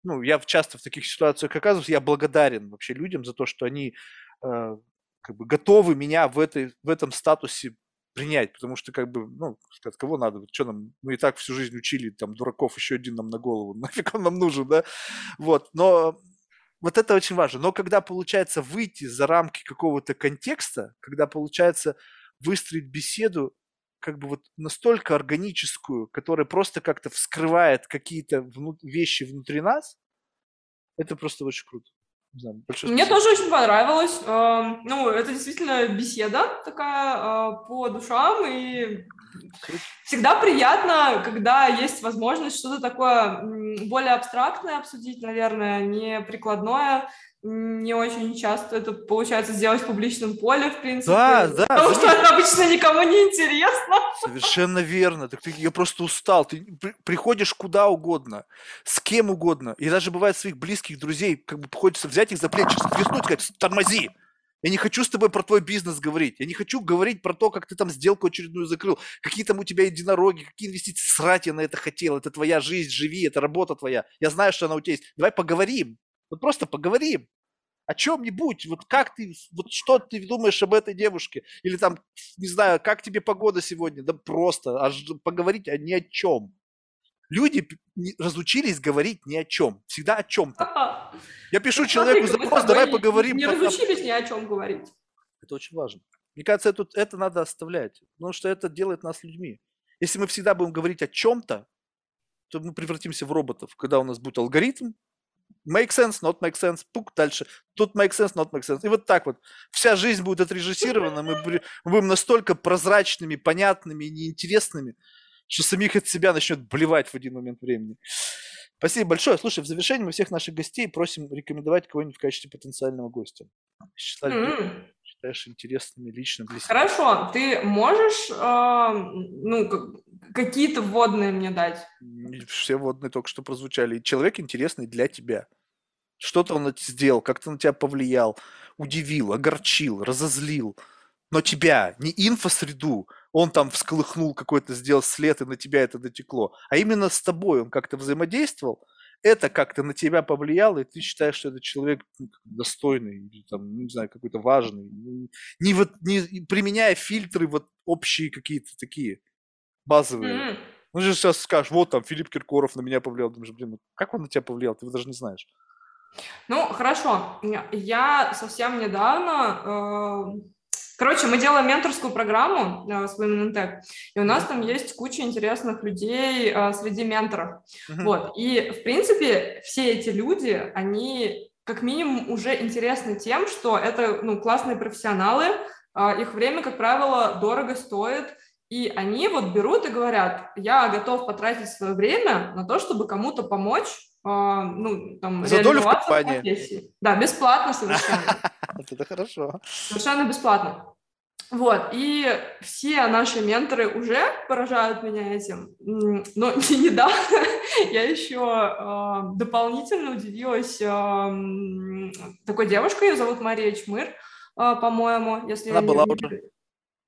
ну, я часто в таких ситуациях оказываюсь, я благодарен вообще людям за то, что они э, как бы готовы меня в, этой, в этом статусе принять, потому что, как бы, ну, сказать, кого надо, что нам, мы и так всю жизнь учили, там, дураков, еще один нам на голову, *laughs* нафиг он нам нужен, да, вот, но вот это очень важно, но когда получается выйти за рамки какого-то контекста, когда получается выстроить беседу, как бы вот настолько органическую, которая просто как-то вскрывает какие-то вещи внутри нас, это просто очень круто. Знаю, Мне тоже очень понравилось. Эм, ну, это действительно беседа такая э, по душам, и всегда приятно, когда есть возможность что-то такое более абстрактное обсудить, наверное, не прикладное, не очень часто это получается сделать в публичном поле, в принципе. Да, да. Потому что это обычно никому не интересно. Совершенно верно. Так ты, я просто устал. Ты приходишь куда угодно, с кем угодно. И даже бывает своих близких друзей, как бы приходится взять их за плечи, свистнуть, сказать, тормози. Я не хочу с тобой про твой бизнес говорить. Я не хочу говорить про то, как ты там сделку очередную закрыл. Какие там у тебя единороги, какие инвестиции. Срать я на это хотел. Это твоя жизнь, живи, это работа твоя. Я знаю, что она у тебя есть. Давай поговорим. Вот просто поговорим о чем-нибудь, вот как ты, вот что ты думаешь об этой девушке, или там, не знаю, как тебе погода сегодня, да просто, аж поговорить о ни о чем. Люди разучились говорить ни о чем, всегда о чем-то. Я пишу человеку запрос, давай поговорим. Не разучились ни о чем говорить. Это очень важно. Мне кажется, это, это надо оставлять, потому что это делает нас людьми. Если мы всегда будем говорить о чем-то, то мы превратимся в роботов, когда у нас будет алгоритм, make sense, not make sense, пук, дальше. Тут make sense, not make sense. И вот так вот. Вся жизнь будет отрежиссирована, мы будем настолько прозрачными, понятными неинтересными, что самих от себя начнет блевать в один момент времени. Спасибо большое. Слушай, в завершении мы всех наших гостей просим рекомендовать кого-нибудь в качестве потенциального гостя. Mm-hmm. Считаешь интересными лично для себя. Хорошо. Ты можешь, э, ну, какие-то вводные мне дать. Все вводные только что прозвучали. человек интересный для тебя. Что-то он сделал, как-то на тебя повлиял, удивил, огорчил, разозлил. Но тебя, не инфосреду, он там всколыхнул какой-то, сделал след, и на тебя это дотекло. А именно с тобой он как-то взаимодействовал, это как-то на тебя повлияло, и ты считаешь, что этот человек ну, достойный, там, не знаю, какой-то важный, не, вот, не применяя фильтры вот общие какие-то такие базовые. Mm-hmm. Ну, же сейчас скажешь, вот там Филипп Киркоров на меня повлиял. Думаешь, блин, ну как он на тебя повлиял, ты даже не знаешь. Ну, хорошо. Я совсем недавно... Э, короче, мы делаем менторскую программу э, с Women in Tech, и у нас там есть куча интересных людей э, среди менторов. Uh-huh. Вот. И, в принципе, все эти люди, они как минимум уже интересны тем, что это ну, классные профессионалы, э, их время, как правило, дорого стоит, и они вот берут и говорят, я готов потратить свое время на то, чтобы кому-то помочь, э, ну, там, За долю в компании. Да, бесплатно совершенно. *laughs* Это хорошо. Совершенно бесплатно. Вот, и все наши менторы уже поражают меня этим. Но *laughs* недавно *laughs* я еще э, дополнительно удивилась э, такой девушкой, ее зовут Мария Чмыр, э, по-моему, если Она была не... уже.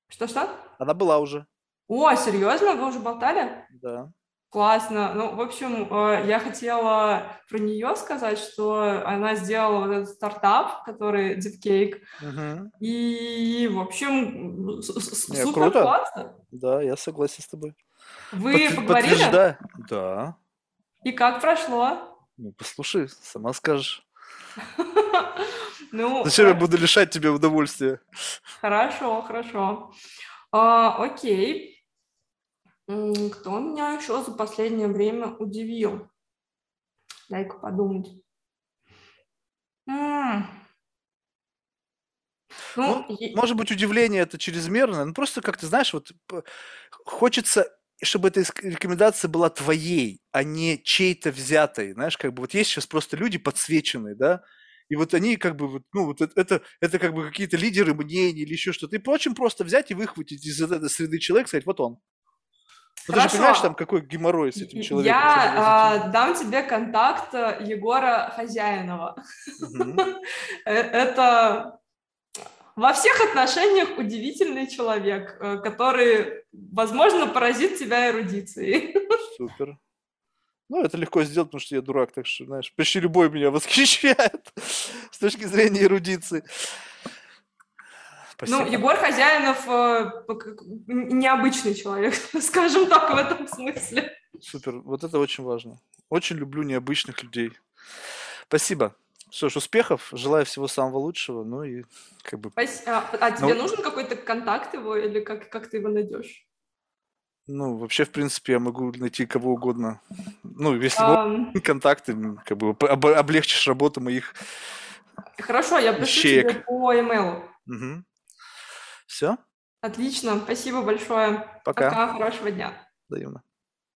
Что-что? Она была уже. О, серьезно? Вы уже болтали? Да. Классно. Ну, в общем, э, я хотела про нее сказать, что она сделала вот этот стартап, который DeepCake. Угу. И, в общем, Не, супер круто. классно. Да, я согласен с тобой. Вы Под, поговорили? Подтверждаю. Да. И как прошло? Ну, послушай, сама скажешь. *laughs* Ну, Зачем я буду лишать тебя удовольствия? Хорошо, хорошо. А, окей. Кто меня еще за последнее время удивил? Дай-ка подумать. М. Ну, Ну, может быть, удивление это чрезмерно, но просто как ты знаешь, вот хочется, чтобы эта рекомендация была твоей, а не чьей-то взятой. Знаешь, как бы вот есть сейчас просто люди подсвеченные, да, и вот они как бы, вот, ну, вот это, это, как бы какие-то лидеры мнений или еще что-то. И очень просто взять и выхватить из этой среды человека, сказать, вот он. Ну, ты же понимаешь, там какой геморрой с этим человеком. Я а, дам тебе контакт э, Егора Хозяинова. *laughs* Э, это во всех отношениях удивительный человек, э, который, возможно, поразит тебя эрудицией. *laughs* Супер. Ну, это легко сделать, потому что я дурак, так что, знаешь, почти любой меня *laughs* восхищает с точки зрения эрудиции. Спасибо. Ну, Егор Хозяинов э, необычный человек, *laughs* скажем так, в этом смысле. Супер, вот это очень важно. Очень люблю необычных людей. Спасибо. Что ж, успехов, желаю всего самого лучшего, ну и как бы... А, а тебе ну, нужен какой-то контакт его или как, как ты его найдешь? Ну, вообще, в принципе, я могу найти кого угодно. Ну, если um... контакты, как бы облегчишь работу моих Хорошо, я пришлю тебе по e-mail. Угу. Все? Отлично, спасибо большое. Пока. Пока, хорошего дня. Взаимно.